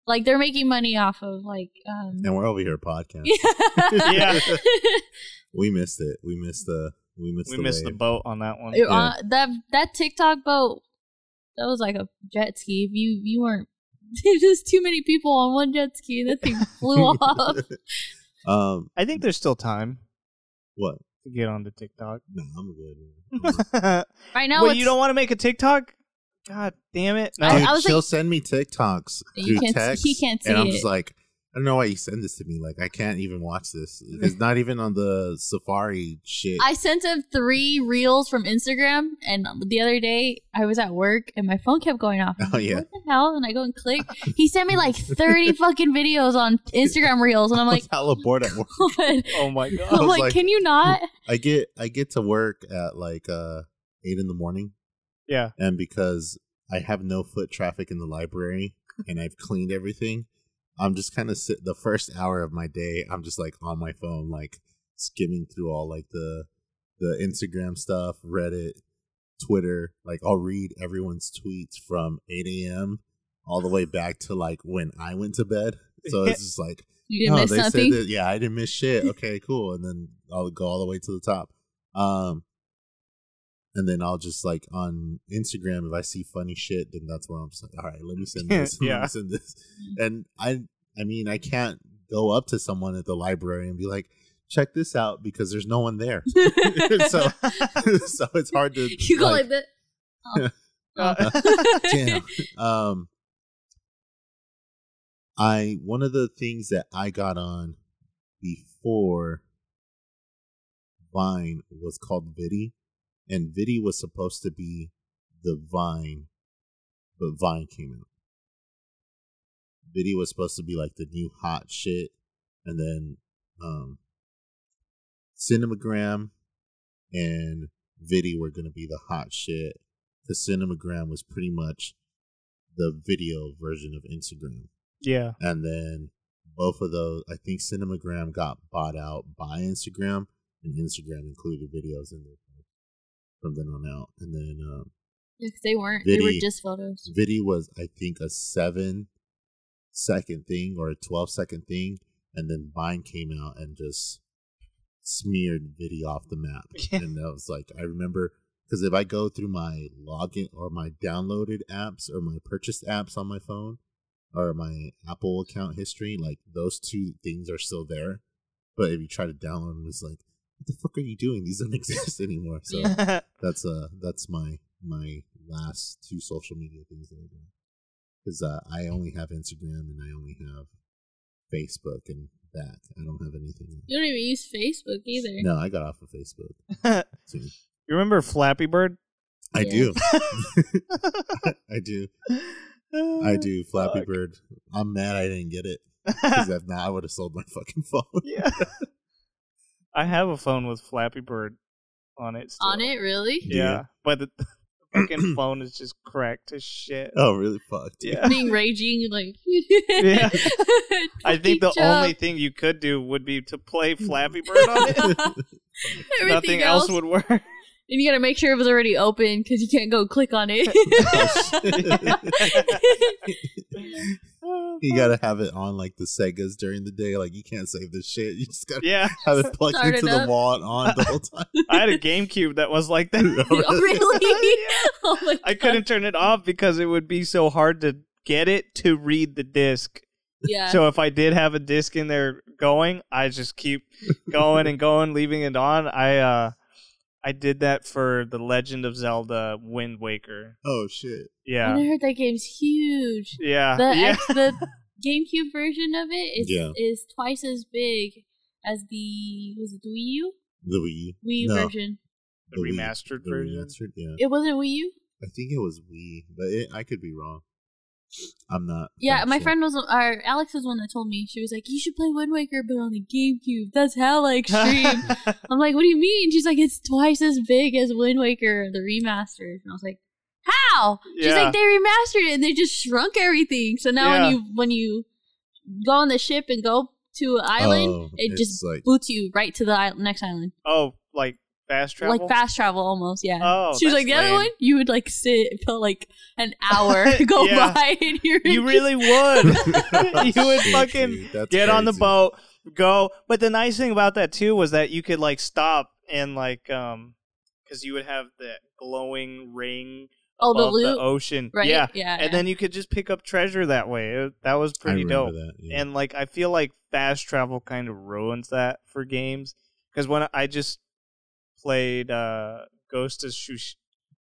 Like they're making money off of like um
And we're over here podcasting.
Yeah.
We missed it. We missed the we missed
we
the
missed the boat on that one.
It- uh, that that TikTok boat that was like a jet ski. If you you weren't there's just too many people on one jet ski and that thing flew off.
um
I think there's still time
what?
to get on the TikTok.
No, I'm good.
well,
Right now it's
you don't want to make a TikTok? God damn it! No.
I-
Dude,
was
she'll
like-
send me TikToks
You
through
can't-
text.
he can't see
and I'm
it.
just like, I don't know why you send this to me. Like, I can't even watch this. It's not even on the Safari shit.
I sent him three reels from Instagram, and the other day I was at work and my phone kept going off. I'm
Oh,
like,
yeah.
What the hell? And I go and click. He sent me like 30 fucking videos on Instagram reels, and I'm
I
like,
was hella bored at work.
what?
Oh my god!
I'm
was
like,
like-
can you not?
I get I get to work at like uh eight in the morning,
Yeah.
and because I have no foot traffic in the library and I've cleaned everything, I'm just kind of sit the first hour of my day. I'm just like on my phone, like skimming through all like the the Instagram stuff, Reddit, Twitter. Like I'll read everyone's tweets from eight a.m. all the way back to like when I went to bed. So it's just like
You didn't
oh,
miss
they said that. Yeah, I didn't miss shit. Okay, cool. And then I'll go all the way to the top. Um, and then I'll just like on Instagram if I see funny shit, then that's where I'm just like, all right, let me send this. Let
Yeah.
me send this. And I, I mean, I can't go up to someone at the library and be like, check this out because there's no one there. so, so it's hard to.
you go
like,
like that.
Uh,
damn. Um, I one of the things that I got on before Vine was called Viddy, and Viddy was supposed to be the Vine, but Vine came out. Viddy was supposed to be like the new hot shit, and then um, Cinemagram and Viddy were gonna be the hot shit. The Cinemagram was pretty much the video version of Instagram
yeah.
and then both of those i think cinemagram got bought out by instagram and instagram included videos in there from then on out and then um,
Yeah, they weren't. They were just photos.
Viddy was i think a seven second thing or a 12 second thing and then vine came out and just smeared Viddy off the map and that was like i remember because if i go through my login or my downloaded apps or my purchased apps on my phone or my apple account history like those two things are still there but if you try to download them it's like what the fuck are you doing these don't exist anymore so that's uh that's my my last two social media things that I do because uh, I only have Instagram and I only have Facebook and that I don't have anything. else.
You don't even use Facebook either.
No, I got off of Facebook.
You remember Flappy Bird?
I
Yeah.
do. I do. I do. Flappy
Fuck.
Bird. I'm mad I didn't get it because if not, I would have sold my fucking phone.
yeah. I have a phone with Flappy Bird on it. Still.
On it, really?
Yeah, but the, the fucking phone is just cracked to shit.
Oh, really? Fucked.
Yeah.
Being raging, like.
Yeah. I think the
Fucking
only thing you could do would be to play Flappy Bird on it.
Everything
Nothing else would work.
And you gotta make sure it was already open because you can't go click on it.
you gotta have it on like the Segas during the day. Like you can't save this shit. You just gotta
yeah,
have it plugged
Start
into
it
the wall and on the whole time.
I had a GameCube that was like that.
oh, really? Oh my
I couldn't turn it off because it would be so hard to get it to read the disc.
Yeah.
So if I did have a disc in there going, I just keep going and going, leaving it on. I uh I did that for the Legend of Zelda Wind Waker.
Oh shit!
Yeah.
And I heard that game's huge.
Yeah.
The
yeah.
X, the GameCube version of it is
Yeah.
is twice as big as the was it the Wii U
The Wii.
Wii U
No.
version.
the
Wii-
remastered
the
version.
remastered, yeah.
It wasn't Wii U.
I think it was Wii, but it, I could be wrong. I'm not.
Yeah, my
sure.
friend was or Alex was one that told me. She was like, "You should play Wind Waker, but on the GameCube. That's hella extreme." I'm like, "What do you mean?" She's like, "It's twice as big as Wind Waker, the remastered." And I was like, "How?" She's
Yeah.
like, "They remastered it and they just shrunk everything. So now
Yeah.
when you when you go on the ship and go to an island,
Oh,
it just
like
boots you right to the next island,
oh, like fast travel.
like fast travel almost. Yeah."
Oh,
she was like, "The other one, you would like sit for like an hour to go
Yeah.
by, and you're
You really would. you would fucking
dude, that's
get on the boat, go. But the nice thing about that too was that you could like stop and like um, because you would have the glowing ring
oh the loot,
the ocean,
right?
Yeah,
yeah.
and then you could just pick up treasure that way. It- that was pretty
remember
dope.
That, yeah.
And like I feel like fast travel kind of ruins that for games because when I just played uh Ghost of Shush-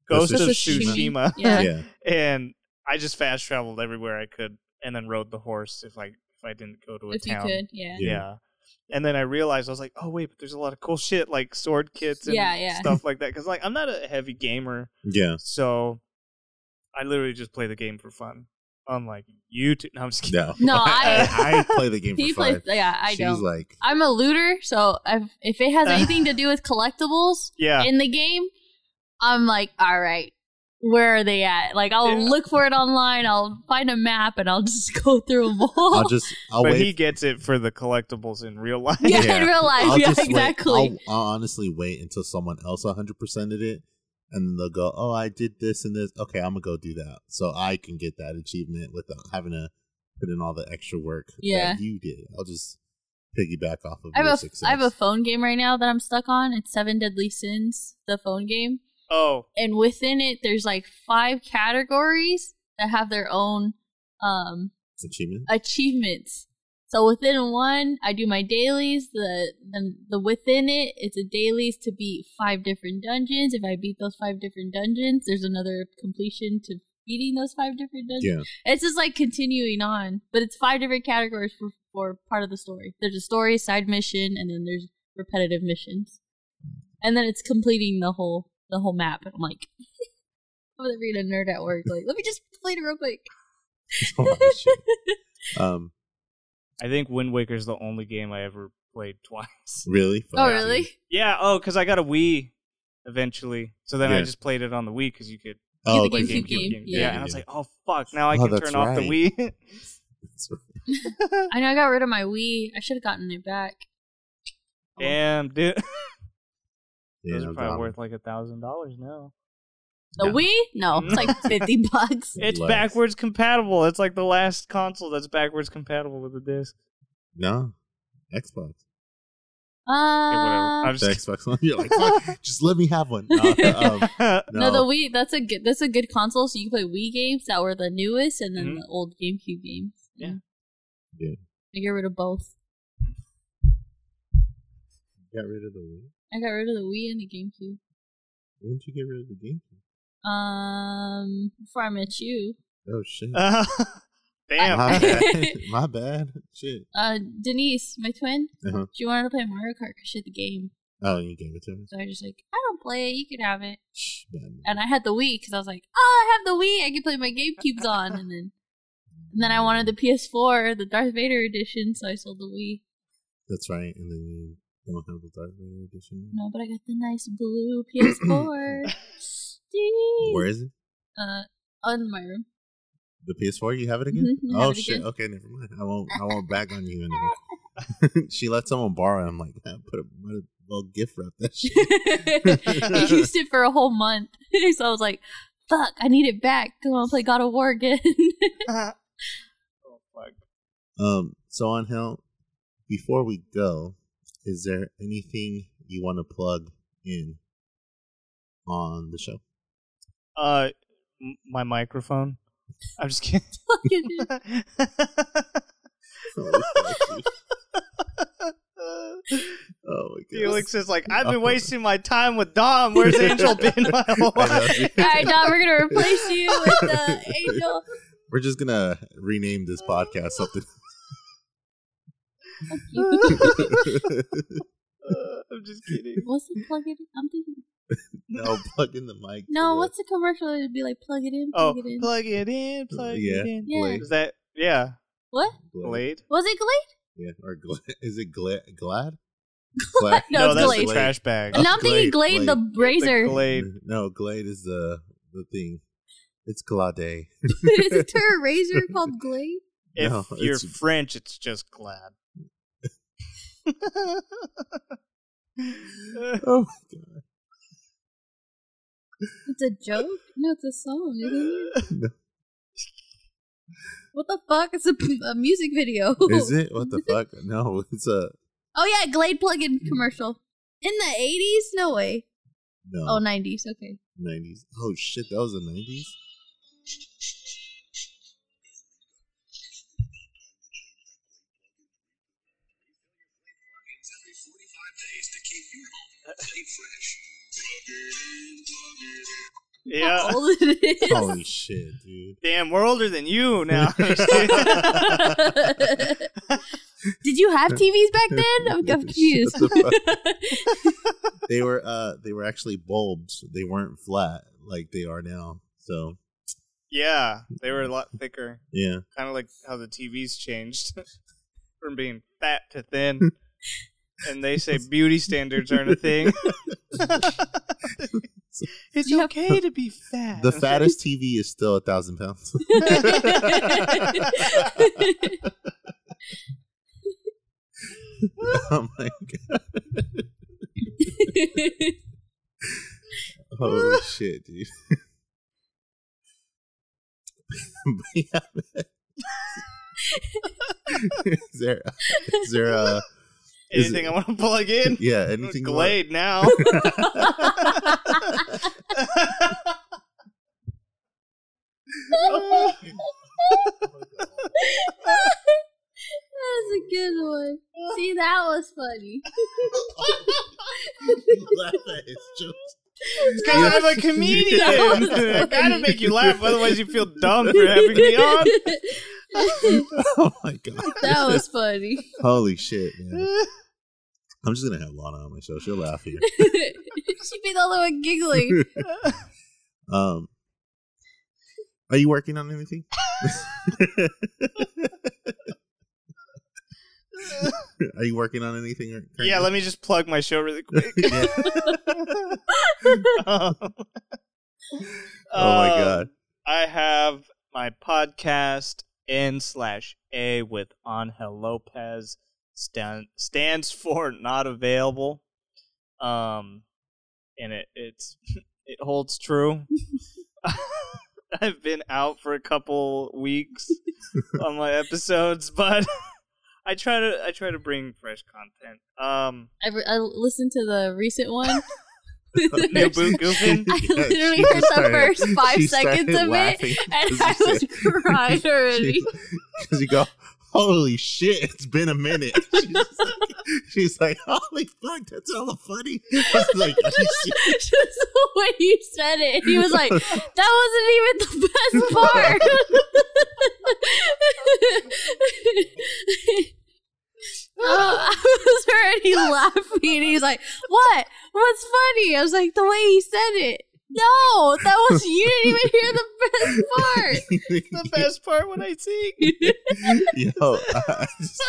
Ghost,
Ghost
of
of
Tsushima,
Yeah.
yeah,
and I just fast traveled everywhere I could and then rode the horse if I if I didn't go to a
if you
town.
could, yeah.
Yeah.
Yeah. And then I realized I was like, oh wait, but there's a lot of cool shit like sword kits and
Yeah, yeah.
stuff like that. Because like I'm not a heavy gamer,
yeah.
so I literally just play the game for fun. Unlike you two, no, I'm just kidding.
No,
No,
I,
I-
I play the game
He
for
plays,
fun.
yeah, I
She's
don't.
like,
I'm a looter, so if, if it has anything to do with collectibles
Yeah,
in the game, I'm like, all right, where are they at? Like, I'll
Yeah.
look for it online, I'll find a map, and I'll just go through them all.
I'll just, I'll
but
wait.
he gets it for the collectibles in real life.
yeah,
Yeah.
in real life,
I'll
yeah, exactly.
I'll, I'll honestly wait until someone else 100 percented it, and they'll go, "Oh, I did this and this. Okay, I'm gonna go do that, so I can get that achievement without having to put in all the extra work
Yeah.
that you did. I'll just piggyback off of
I
your
have, a,
success.
I have a phone game right now that I'm stuck on. It's Seven Deadly Sins, the phone game.
Oh,
and within it there's like five categories that have their own um
achievement.
achievements so within one i do my dailies. The the, the within it it's a dailies to beat five different dungeons. If i beat those five different dungeons there's another completion to beating those five different dungeons.
Yeah,
it's just like continuing on but it's five different categories for, for part of the story. There's a story side mission and then there's repetitive missions. And then it's completing the whole the whole map and i'm like i'm gonna read a nerd at work like let me just play it real quick.
Oh. Um,
I think Wind Waker is the only game I ever played twice.
really?
oh really.
Yeah. Oh, because I got a Wii eventually, so then I just played it on the Wii because you could
Oh,
the
play
GameCube
GameCube
game,
games.
yeah.
Yeah. and I was like, oh fuck, now I
Oh,
can
that's
turn off the. Wii.
That's right.
i know i got rid of my wii i should have gotten it back
Damn, dude.
Yeah,
Those are probably
doubt.
worth like a thousand dollars now.
The
Yeah.
wii no it's like 50 bucks
It's
Less.
backwards compatible. It's like the last console that's backwards compatible with the disc.
No, Xbox.
Yeah, whatever.
uh,
I'm
The
just
Xbox One. You're like, just let me have one. Uh, um,
kidding.
no. the Wii that's a good that's a good console. So you can play Wii games that were the newest, and then
Mhm.
the old GameCube games.
Yeah.
Yeah.
I get rid of both.
got rid of the Wii.
I got rid of the Wii and the GameCube.
When did you get rid of the GameCube?
Um, before I met you,
Oh shit.
Uh, damn.
My bad. My bad. Shit.
uh, Denise, my twin,
Uh-huh.
she wanted to play Mario Kart because she had the game.
Oh, you gave it to me.
So I was just like, I don't play it. You can have it.
Shh.
And I had the Wii because I was like, oh, I have the Wii. I can play my GameCubes on. And then, and then I wanted the PS4, the Darth Vader edition. So I sold the Wii.
That's right. And then you don't have the Darth Vader edition.
No, but I got the nice blue PS4.
Where is it?
Uh, on my room.
The PS4. You have it again?
Mhm,
oh
it
shit.
again.
Okay, never mind. I won't. I won't bag on you anymore. she let someone borrow. it. I'm like, "Ah, put a might as well gift wrap that shit.
I used it for a whole month, so I was like, "Fuck, I need it back. Go on, play God of War again."
oh fuck.
Um. So on Hell, before we go, is there anything you want to plug in on the show?
Uh, m- my microphone. I'm just kidding.
Fucking-
Holy fuck, dude. oh my god.
Felix is like, I've been wasting my time with Dom. Where's Angel been my whole life?
All right, now we're gonna replace you with uh, Angel.
We're just gonna rename this podcast something.
Uh, I'm just kidding.
What's the plug it? I'm thinking.
no, plug in the mic.
No,
the-
what's the commercial? It'd be like plug it in,
Oh,
plug it in.
plug it in, plug
Yeah.
it in.
Yeah.
Blade.
Is that yeah?
what
Blade.
Blade?
was it? Glade?
Yeah, or Glad. Is it Glad? Glad? Glad?
No, it's
that's
Glade.
the trash bag.
Oh,
I'm thinking
Glade,
Glade, the
The
razor.
Glade.
No, Glade is the the thing. It's Glade.
Is there a razor called Glade?
If
No,
you're
it's-
French, it's just glad.
Oh my god.
It's a joke? No, it's a song, isn't it? What the fuck? It's a, a music video.
Is it? What the fuck? No, it's a
Oh yeah, Glade plug-in commercial. In the 80s? No way.
no.
Oh, 90s. Okay.
90s. Oh shit, that was the 90s?
every 45 days to keep you home. Stay fresh.
Yeah.
How old it is.
Holy shit, dude.
Damn, we're older than you now.
Did you have TVs back then? I'm, I'm confused.
The They were uh they were actually bulbs. They weren't flat like they are now. So
yeah, they were a lot thicker.
yeah.
Kind of like how the TVs changed from being fat to thin. And they say beauty standards aren't a thing. it's
You have-
okay to be fat.
The fattest TV is still a thousand pounds. oh my god. Holy shit, dude. Yeah, man. is there is there is
Anything
it-
I want to plug in?
yeah anything you
Glade now.
That was a good one. See, that was funny.
You laugh at his jokes.
Because I'm a comedian. I gotta make you laugh, otherwise you feel dumb for having me on.
Oh my god.
that was funny.
Holy shit, man. I'm just gonna have Lana on my show. She'll laugh here.
She'd be the only one giggling.
um, are you working on anything? are you working on anything? currently?
Yeah, let me just plug my show really quick. Um,
Oh my
um,
god.
I have my podcast N slash A with Angel Lopez stand, stands for not available. Um, and it it's it holds true. I've been out for a couple weeks on my episodes, but I try to I try to bring fresh content. Um,
I, re- I listened to the recent one.
New boot goofing.
I
Yeah,
literally
she
heard
just
the first five seconds of it, and I was crying already.
Because you go, holy shit, it's been a minute. She's, like, she's like, holy fuck, that's hella funny. I was like?
Just the way you said it. He was like, that wasn't even the best part. oh, I was already laughing. And he's like, what? What's funny? I was like, the way he said it. No, that was, you didn't even hear the best part.
the best part when I sing.
Yo, I just-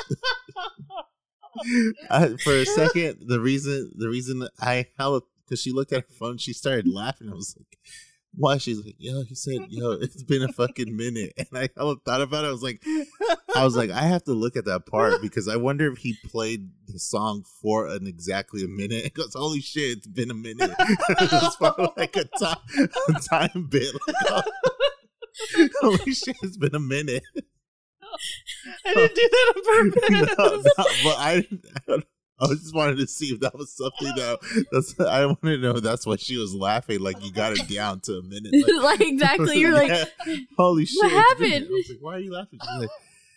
I, for a second, the reason the reason that I how because she looked at her phone, she started laughing. I was like, why she's like, yo, he said, yo, it's been a fucking minute. And I thought about it. I was like, I was like, I have to look at that part because I wonder if he played the song for an exactly a minute. because holy shit, it's been a minute. it's probably like a time, a time bit. Like, oh, holy shit, it's been a minute.
I didn't do that on purpose.
no, no, but I, I just wanted to see if that was something that that's. I want to know that's why she was laughing. Like you got it down to a minute.
like exactly. You're like,
Yeah. holy shit!
What happened?
I was like, why are you laughing? She's like,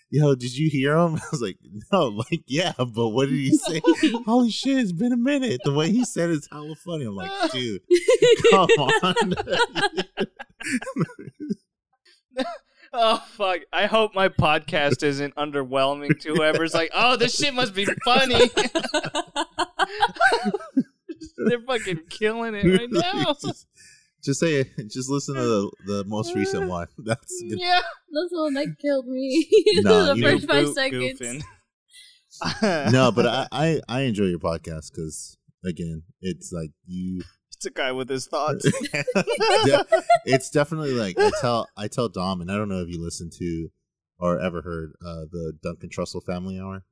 yo, did you hear him? I was like, no, like yeah, but what did he say? holy shit, it's been a minute. The way he said it's hella funny. I'm like, dude, come on.
Oh fuck! I hope my podcast isn't underwhelming to whoever's like, "Oh, this shit must be funny." They're fucking killing it right now.
just, just say it. Just listen to the, the most recent one. That's good.
yeah.
that's the one that killed me.
Nah,
the
you-
first five
Goof-
seconds.
no, but I, I I enjoy your podcast because again, it's like you.
It's a guy with his thoughts.
Yeah, it's definitely like I tell I tell Dom, and I don't know if you listen to or ever heard uh, the Duncan Trussell Family Hour.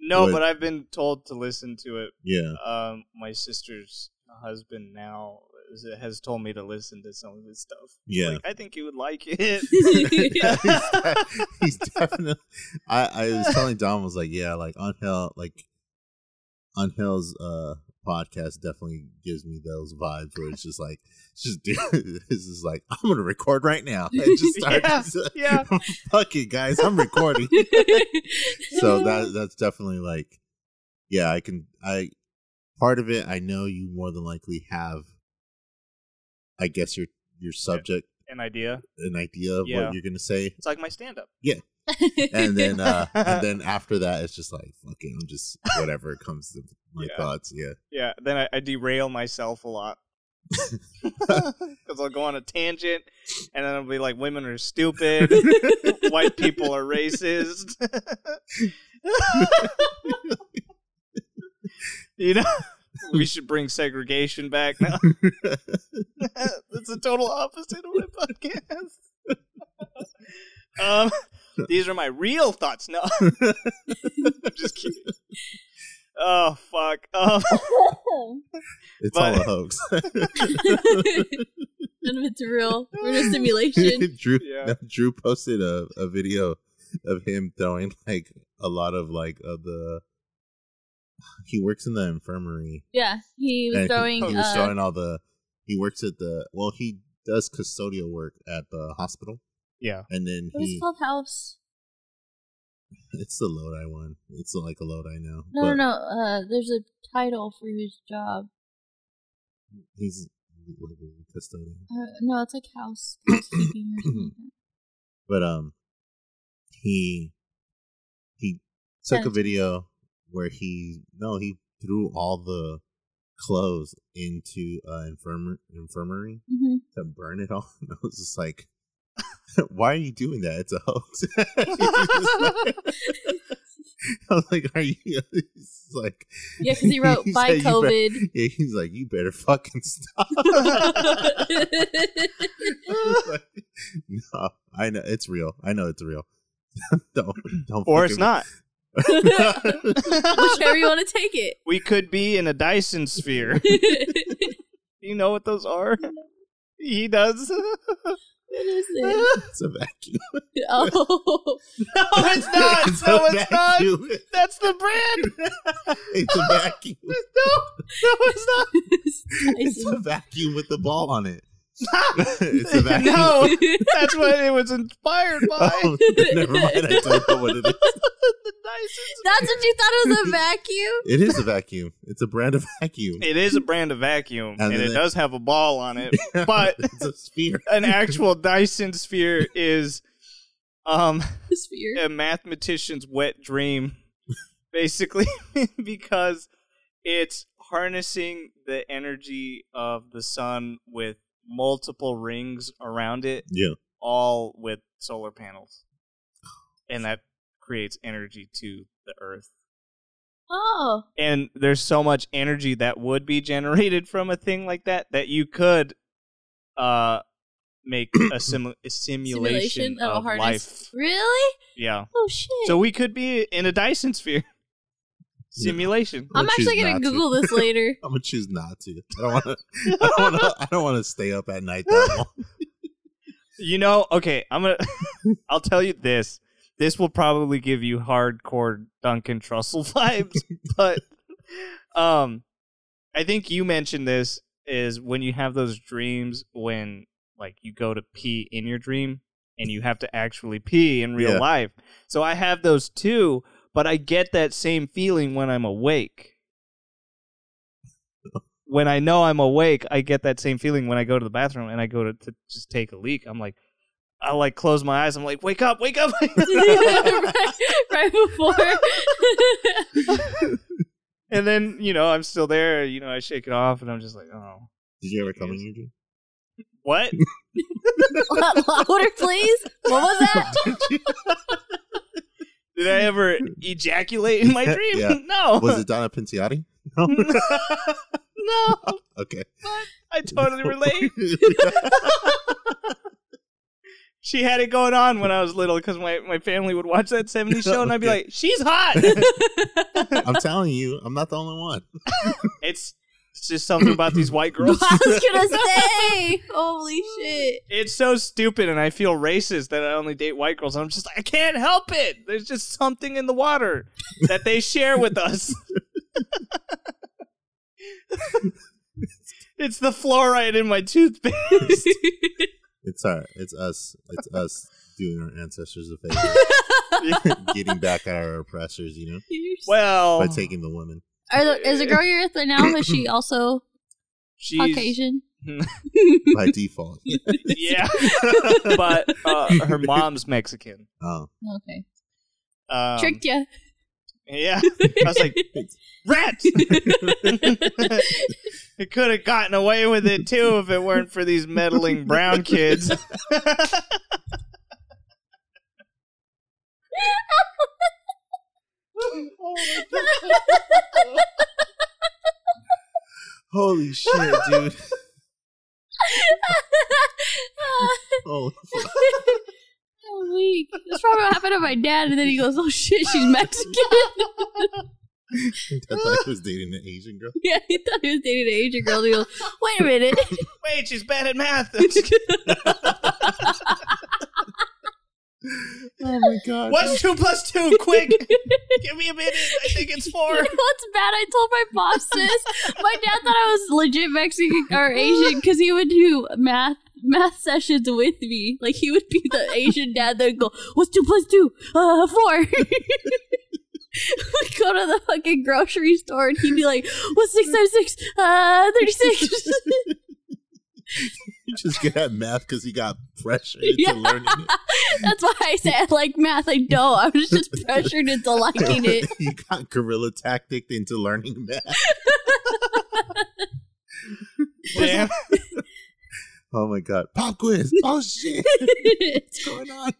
No,
What?
but I've been told to listen to it.
Yeah,
Um, my sister's husband now has told me to listen to some of his stuff.
yeah.
Like, I think you would like it.
he's definitely. I I was telling Dom I was like, yeah, like Angel, like Angel's uh podcast definitely gives me those vibes where it's just like, it's just this is like I'm gonna record right now. And just start.
Yeah, yeah.
Fuck it, guys, I'm recording. so that that's definitely like, yeah, I can. I part of it, I know you more than likely have. I guess your your subject
An idea.
an idea of
Yeah.
what you're gonna say
It's like my stand-up.
And then uh and then after that it's just like fucking I'm just whatever comes to my
Yeah.
thoughts yeah
Yeah. Then I, I derail myself a lot. Because I'll go on a tangent, and then I'll be like, "Women are stupid. White people are racist." you know, we should bring segregation back now. That's the total opposite of my podcast. um, these are my real thoughts. No, I'm just kidding. Oh fuck. Um,
it's
But-
all a hoax
None of it's real. We're in a simulation.
Drew
Yeah.
Drew posted a, a video of him throwing like a lot of like of the he works in the infirmary
Yeah, he was
and
throwing.
he, he was
uh,
throwing all the he works at the well he does custodial work at the hospital
yeah.
and then
what is
he
it called? House?
it's the Lodi one it's like a Lodi now
No,
but
no, no. Uh, there's a title for his job.
he's what is it, custodian
Uh, no, it's like house housekeeping or something.
but um he he took a video where he no he threw all the clothes into uh infirmary infirmary
that. hmm
to burn it all and i was just like why are you doing that it's a hoax i was like are you he's like
Yeah, because he wrote
he
by
said, "You bet-
COVID.
yeah, he's like you better fucking stop like, no i know it's real i know it's real don't don't
Or it's
fucking-
not.
Whichever you want to take it.
We could be in a Dyson sphere. you know what those are? He does.
What is it?
it's a vacuum
Oh,
No, it's not.
It's
no, it's not.
vacuum.
That's the brand.
it's a vacuum
No, no, it's not.
it's a vacuum with the ball on it it's a vacuum
No, that's what it was inspired by.
Oh, never mind. I don't know what it is.
That's what you thought it was a vacuum?
It is a vacuum. It's a brand of vacuum.
It is a brand of vacuum,
And
and,
then
it
they-
does have a ball on it. but-
it's a sphere.
An actual Dyson sphere is, um,
The sphere.
a mathematician's wet dream, basically, because it's harnessing the energy of the sun with multiple rings around it,
Yeah.
all with solar panels. And that creates energy to the earth.
Oh,
And there's so much energy that would be generated from a thing like that that you could uh make a, simu- a simulation,
of a
of
harness.
life.
Really?
Yeah.
Oh shit!
So we could be in a Dyson sphere simulation.
I'm
I'll choose
actually gonna
not to.
Google this later.
I'm gonna choose not to. I don't want to. I don't want to. I don't want to stay up at night that long.
You know, okay, I'm gonna. I'll tell you this. This will probably give you hardcore Duncan Trussell vibes, but um, I think you mentioned this is when you have those dreams when like you go to pee in your dream and you have to actually pee in real
Yeah.
life. So I have those too, but I get that same feeling when I'm awake. when I know I'm awake, I get that same feeling when I go to the bathroom and I go to, to just take a leak. I'm like, I like close my eyes. I'm like, wake up, wake up.
right, right before.
and then, you know, I'm still there. You know, I shake it off and I'm just like, oh,
Did you ever come in your dream?
what?
Louder, please. What was that?
Did I ever ejaculate in my dream?
Yeah.
No.
Was it Donna Pinciotti? No.
no.
okay.
I totally relate. She had it going on when I was little because my, my family would watch that 70s show and I'd be like, she's hot.
I'm telling you, I'm not the only one.
it's, it's just something about these white girls.
I was gonna say, holy shit.
it's so stupid and I feel racist that I only date white girls. I'm just like, I can't help it. There's just something in the water that they share with us. it's the fluoride in my toothpaste.
It's our, it's us, it's us doing our ancestors a favor, getting back at our oppressors. You know,
so-
well,
by taking the women.
Are the, is the girl you're with right now? Is she also
she's
Caucasian?
by default.
yeah, but uh, her mom's Mexican.
Oh,
Okay,
Um,
tricked you.
Yeah, I was like, rats. it could have gotten away with it too if it weren't for these meddling brown kids.
Oh holy shit, dude! Oh,
I'm weak. That's probably what happened to my dad, and then he goes, "Oh shit, she's Mexican."
I thought he was dating an Asian girl.
yeah, he thought he was dating an Asian girl. He goes, "Wait a minute."
Wait, she's bad at math.
Oh my god!
What's two plus two? Quick, give me a minute. I think it's four.
You know what's bad? I told my boss this. My dad thought I was legit Mexican or Asian because he would do math math sessions with me. Like he would be the Asian dad that would go, "What's two plus two? Uh, four. We'd go to the fucking grocery store and he'd be like, "What's six times six? Uh, thirty-six.
You just get at math because he got pressured into
Yeah.
learning it.
That's why I say I like math. I don't. I was just pressured into liking it.
you got guerrilla tactic into learning math.
Damn.
Oh my god! Pop quiz! Oh shit! What's going on?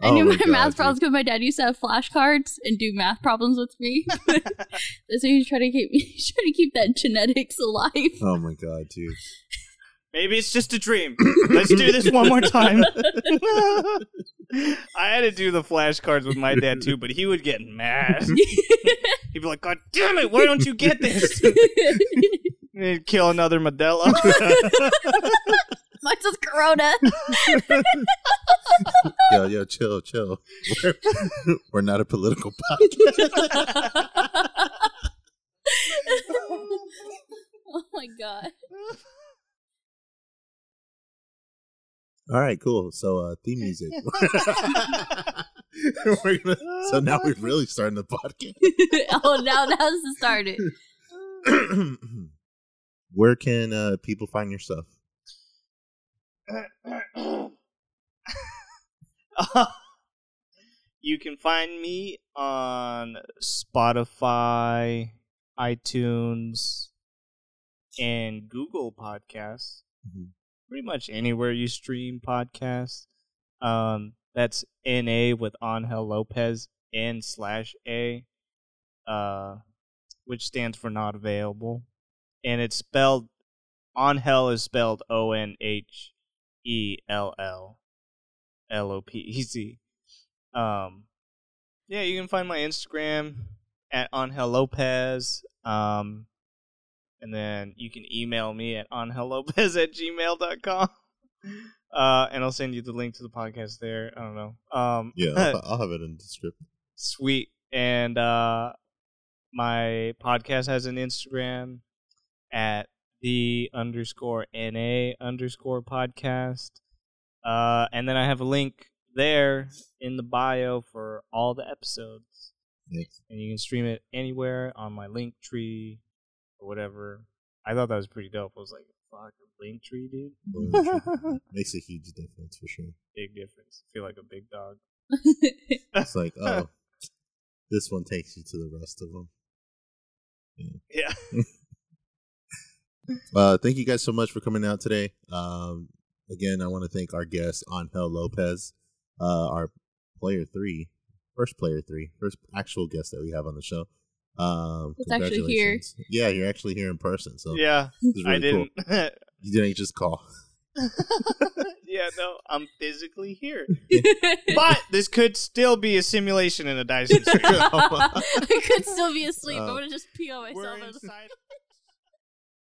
I
Oh
knew my,
God,
math problems because my dad used to have flashcards and do math problems with me. That's so he's trying to keep me, he's trying to keep that genetics alive.
Oh my god, dude!
Maybe it's just a dream. Let's do this one more time. I had to do the flashcards with my dad too, but he would get mad. He'd be like, "God damn it! Why don't you get this?" And He'd kill another Modelo.
Mine's just Corona.
Yo, yo, chill, chill. We're, we're not a political podcast.
oh my god.
All right, cool. So, uh, theme music. we're gonna, so now we're really starting the podcast.
oh, now now's the started.
Where can uh, people find your stuff?
you can find me on Spotify, iTunes, and Google Podcasts.
Mhm.
Pretty much anywhere you stream podcasts. Um, that's NA with Angel Lopez, N slash A, uh, which stands for not available. And it's spelled, Angel is spelled O N H E L L L O P E Z. Um, yeah, you can find my Instagram at Angel Lopez. Um, and then you can email me at angellopez at gmail.com. Uh, and I'll send you the link to the podcast there. I don't know. Um,
Yeah, I'll, I'll have it in the description.
Sweet. And uh my podcast has an Instagram at the underscore NA underscore podcast. Uh and then I have a link there in the bio for all the episodes.
Thanks.
And you can stream it anywhere on my Linktree or whatever. I thought that was pretty dope. I was like, fuck a Linktree, dude.
Well, Makes a huge difference for sure.
Big difference. I feel like a big dog.
It's like, oh, this one takes you to the rest of them.
Yeah.
Uh, thank you guys so much for coming out today. Um, again, I want to thank our guest Angel Lopez, uh, our player three, first player three, first actual guest that we have on the show. Um,
It's actually here.
Yeah, you're actually here in person, so
Yeah.
really
I didn't
cool. You didn't just call.
yeah, no, I'm physically here. But this could still be a simulation in a Dyson sphere.
I could still be asleep.
I
would gonna just pee on
We're
myself.
inside